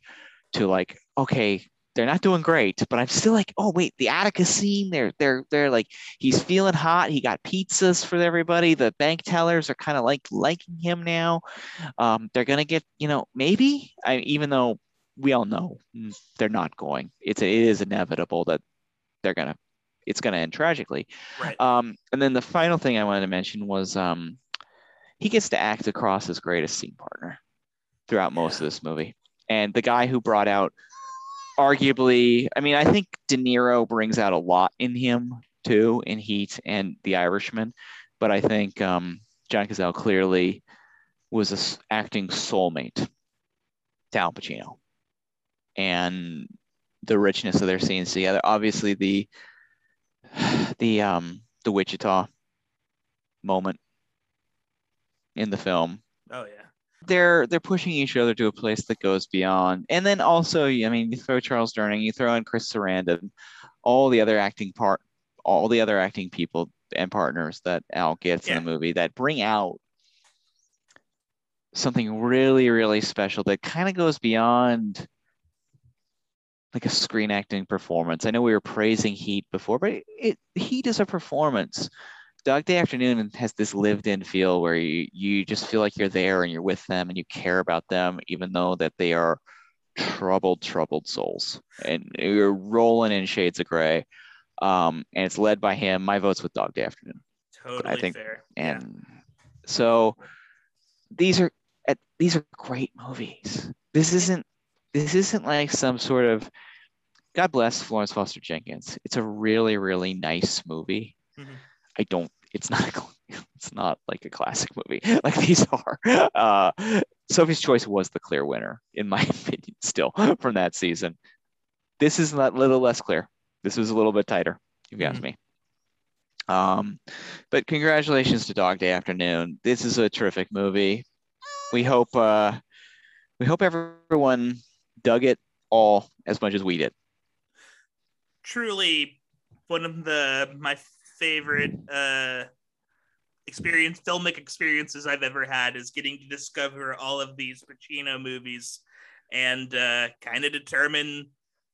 to like, okay, they're not doing great, but I'm still like, oh wait, the Atticus scene, they're they're they're like he's feeling hot. He got pizzas for everybody. The bank tellers are kind of like liking him now. Um, they're gonna get, you know, maybe I even though we all know mm, they're not going. It's it is inevitable that they're gonna it's gonna end tragically. Right. Um, and then the final thing I wanted to mention was um, he gets to act across his greatest scene partner throughout most of this movie, and the guy who brought out arguably, I mean, I think De Niro brings out a lot in him too in Heat and The Irishman, but I think um, John Cazale clearly was an acting soulmate to Al Pacino, and the richness of their scenes together. Obviously, the the um the Wichita moment in the film. Oh yeah. They're they're pushing each other to a place that goes beyond. And then also, I mean, you throw Charles Durning, you throw in Chris Sarandon, all the other acting part, all the other acting people and partners that Al gets in the movie that bring out something really, really special that kind of goes beyond like a screen acting performance. I know we were praising Heat before, but it, it Heat is a performance. Dog Day Afternoon has this lived-in feel where you you just feel like you're there and you're with them and you care about them, even though that they are troubled, troubled souls, and you're rolling in shades of gray. Um, and it's led by him. My vote's with Dog Day Afternoon. Totally I think, fair. and so these are these are great movies. This isn't this isn't like some sort of God bless Florence Foster Jenkins. It's a really really nice movie. Mhm. I don't. It's not. a It's not like a classic movie like these are. Uh, Sophie's Choice was the clear winner in my opinion. Still from that season, this is a little less clear. This was a little bit tighter. If you ask me. Um, but congratulations to Dog Day Afternoon. This is a terrific movie. We hope uh, we hope everyone dug it all as much as we did. truly one of the my favorite uh experience filmic experiences I've ever had is getting to discover all of these Pacino movies and uh kind of determine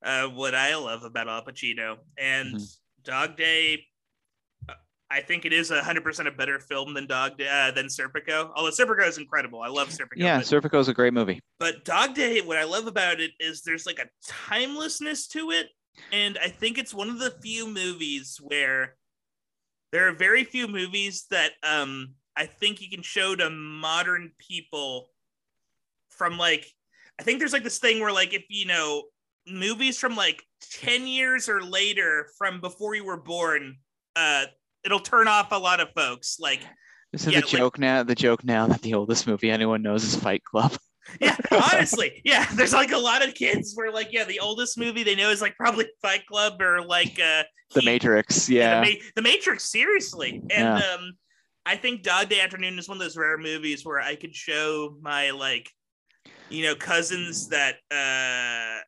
uh what I love about Al Pacino and Dog Day I think it is a hundred percent a better film than Dog Day, uh, than Serpico. Although Serpico is incredible, I love Serpico. Yeah, but- Serpico is a great movie. but Dog Day, what I love about it is there's like a timelessness to it. And I think it's one of the few movies where there are very few movies that um I think you can show to modern people from like I think there's like this thing where like if you know movies from like 10 years or later from before you were born uh it'll turn off a lot of folks like This is Yeah, the like- joke now. The joke now that the oldest movie anyone knows is Fight Club. yeah honestly yeah there's like a lot of kids where like yeah the oldest movie they know is like probably fight club or like uh The Matrix. Yeah. the, Ma- the matrix seriously and Yeah. um i think dog day afternoon is one of those rare movies where i could show my like you know cousins that uh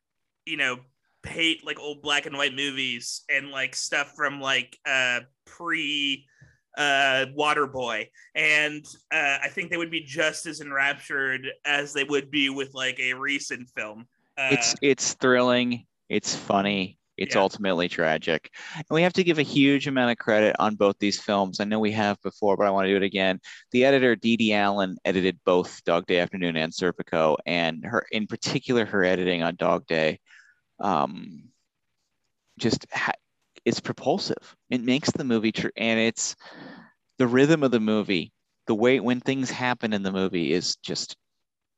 you know hate like old black and white movies and like stuff from like uh pre uh Waterboy and uh I think they would be just as enraptured as they would be with like a recent film. Uh, it's it's thrilling. It's funny. It's ultimately tragic. And we have to give a huge amount of credit on both these films. I know we have before, but I want to do it again. The editor Dee Dee Allen edited both Dog Day Afternoon and Serpico, and her in particular her editing on Dog Day, um, just ha- it's propulsive. It makes the movie true, and it's the rhythm of the movie. The way when things happen in the movie is just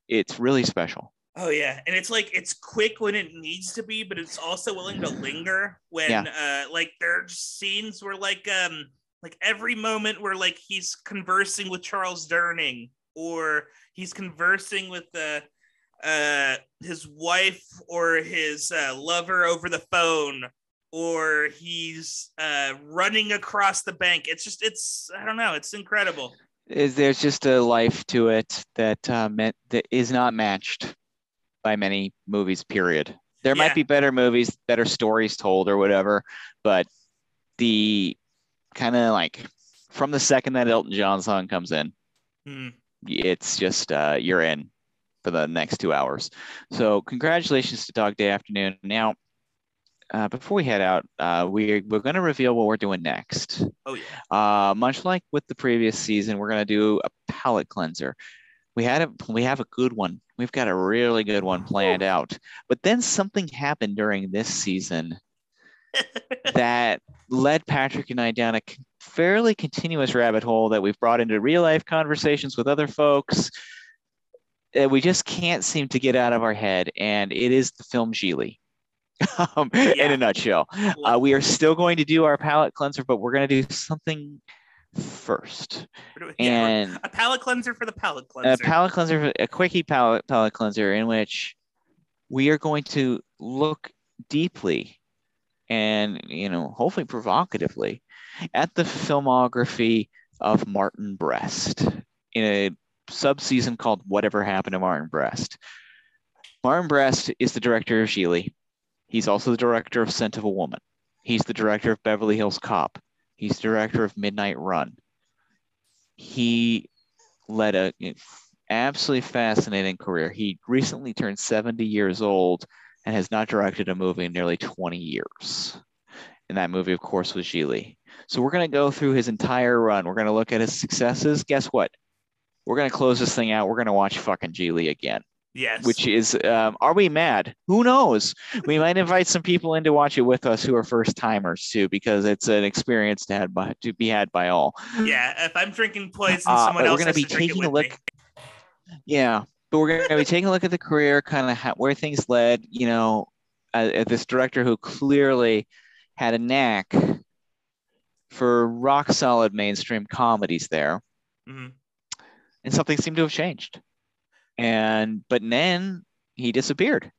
it's really special. Oh yeah, and it's like it's quick when it needs to be, but it's also willing to linger when Yeah. uh like there are scenes where like um like every moment where like he's conversing with Charles Durning or he's conversing with the uh his wife or his uh, lover over the phone or he's uh running across the bank. It's just it's I don't know, it's incredible. is there's just a life to it that uh, meant that is not matched by many movies. Period. There Yeah. might be better movies, better stories told, or whatever, but the kind of like from the second that Elton John song comes in, Hmm. it's just uh, you're in for the next two hours. So congratulations to Dog Day Afternoon. Now, uh, before we head out, uh, we we're going to reveal what we're doing next. Oh yeah. Uh, much like with the previous season, we're gonna do a palate cleanser. We had a we have a good one. We've got a really good one planned out. But then something happened during this season that led Patrick and I down a fairly continuous rabbit hole that we've brought into real life conversations with other folks. That we just can't seem to get out of our head, and it is the film Geely. um, in a nutshell. Uh, we are still going to do our palate cleanser, but we're going to do something first. Yeah, And a palate cleanser for the palate a cleanser. palate cleanser, a quickie palate palate cleanser, in which we are going to look deeply and you know hopefully provocatively at the filmography of Martin Brest in a subseason called Whatever Happened to Martin Brest. Martin Brest is the director of Geely. He's also the director of Scent of a Woman. He's the director of Beverly Hills Cop. He's director of Midnight Run. He led a absolutely fascinating career. He recently turned 70 years old and has not directed a movie in nearly 20 years. And that movie, of course, was Geely. So we're going to go through his entire run. We're going to look at his successes. Guess what? We're going to close this thing out. We're going to watch fucking Geely again. Yes. Which is, um, are we mad? Who knows? We might invite some people in to watch it with us who are first timers too, because it's an experience to, had by, to be had by all. yeah, if I'm drinking poison, Uh, someone else we're gonna be to taking a look. me. Yeah, but we're going to be taking a look at the career, kind of ha- where things led. You know, uh, at this director who clearly had a knack for rock solid mainstream comedies there, Mhm. and something seemed to have changed. And but then he disappeared.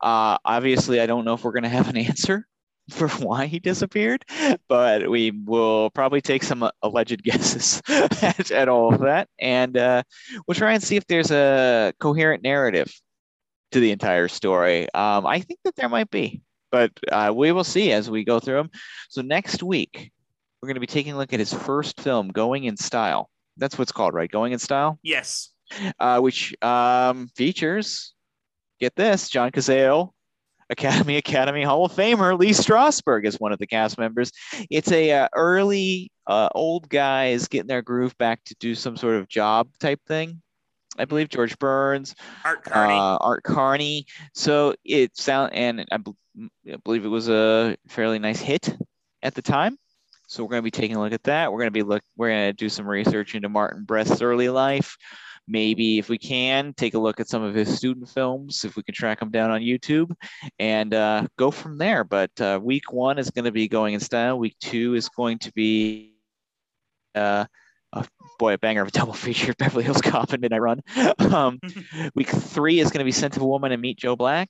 Uh, obviously, I don't know if we're going to have an answer for why he disappeared, but we will probably take some uh, alleged guesses at, at all of that, and uh, we'll try and see if there's a coherent narrative to the entire story. Um, I think that there might be, but uh, we will see as we go through them. So next week, we're going to be taking a look at his first film, Going in Style. That's what's called, right? Going in Style Yes. Uh, which um, features, get this, John Cazale, Academy Academy Hall of Famer Lee Strasberg is one of the cast members. It's a uh, early uh, old guys getting their groove back to do some sort of job type thing. I believe George Burns, Art Carney. uh, Art Carney. So it sound and I, believe it was a fairly nice hit at the time. So we're going to be taking a look at that. We're going to be look. We're going to do some research into Martin Brest's early life. Maybe if we can take a look at some of his student films, if we can track them down on YouTube, and uh, go from there. But uh, week one is going to be going in style. Week two is going to be uh, a boy, a banger of a double feature: Beverly Hills Cop and Midnight Run. um, week three is going to be Scent of a Woman and Meet Joe Black,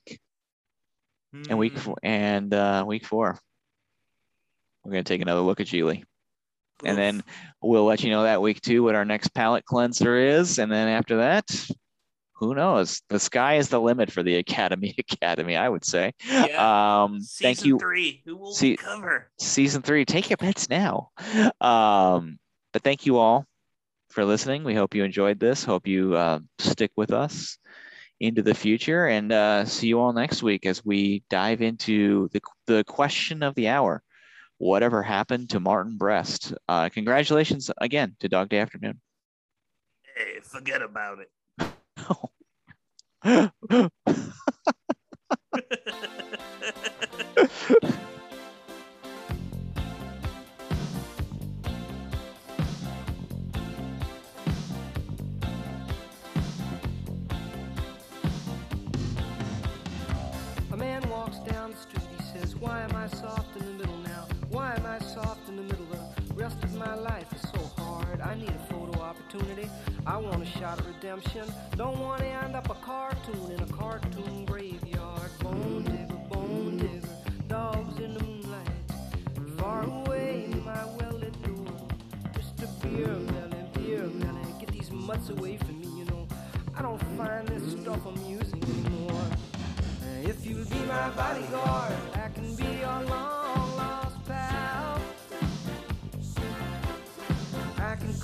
and week four, and uh, week four, we're going to take another look at Geely. And then we'll let you know that week too what our next palate cleanser is. And then after that, who knows? The sky is the limit for the Academy Academy, I would say. Um, thank Season you. three. Who will cover? Season three. Take your bets now. Um, but thank you all for listening. We hope you enjoyed this. Hope you uh, stick with us into the future and uh, see you all next week as we dive into the, the question of the hour whatever happened to Martin Brest. Uh, congratulations again to Dog Day Afternoon. Hey, forget about it. A man walks down the street, he says, Why am I soft in the middle? My life is so hard. I need a photo opportunity. I want a shot of redemption. Don't want to end up a cartoon in a cartoon graveyard. Bone digger, bone digger, dogs in the moonlight. Far away, my well-lit door. Just a beer melon, beer melon. Get these mutts away from me, you know. I don't find this stuff amusing anymore. If you'll be my bodyguard, I can be your long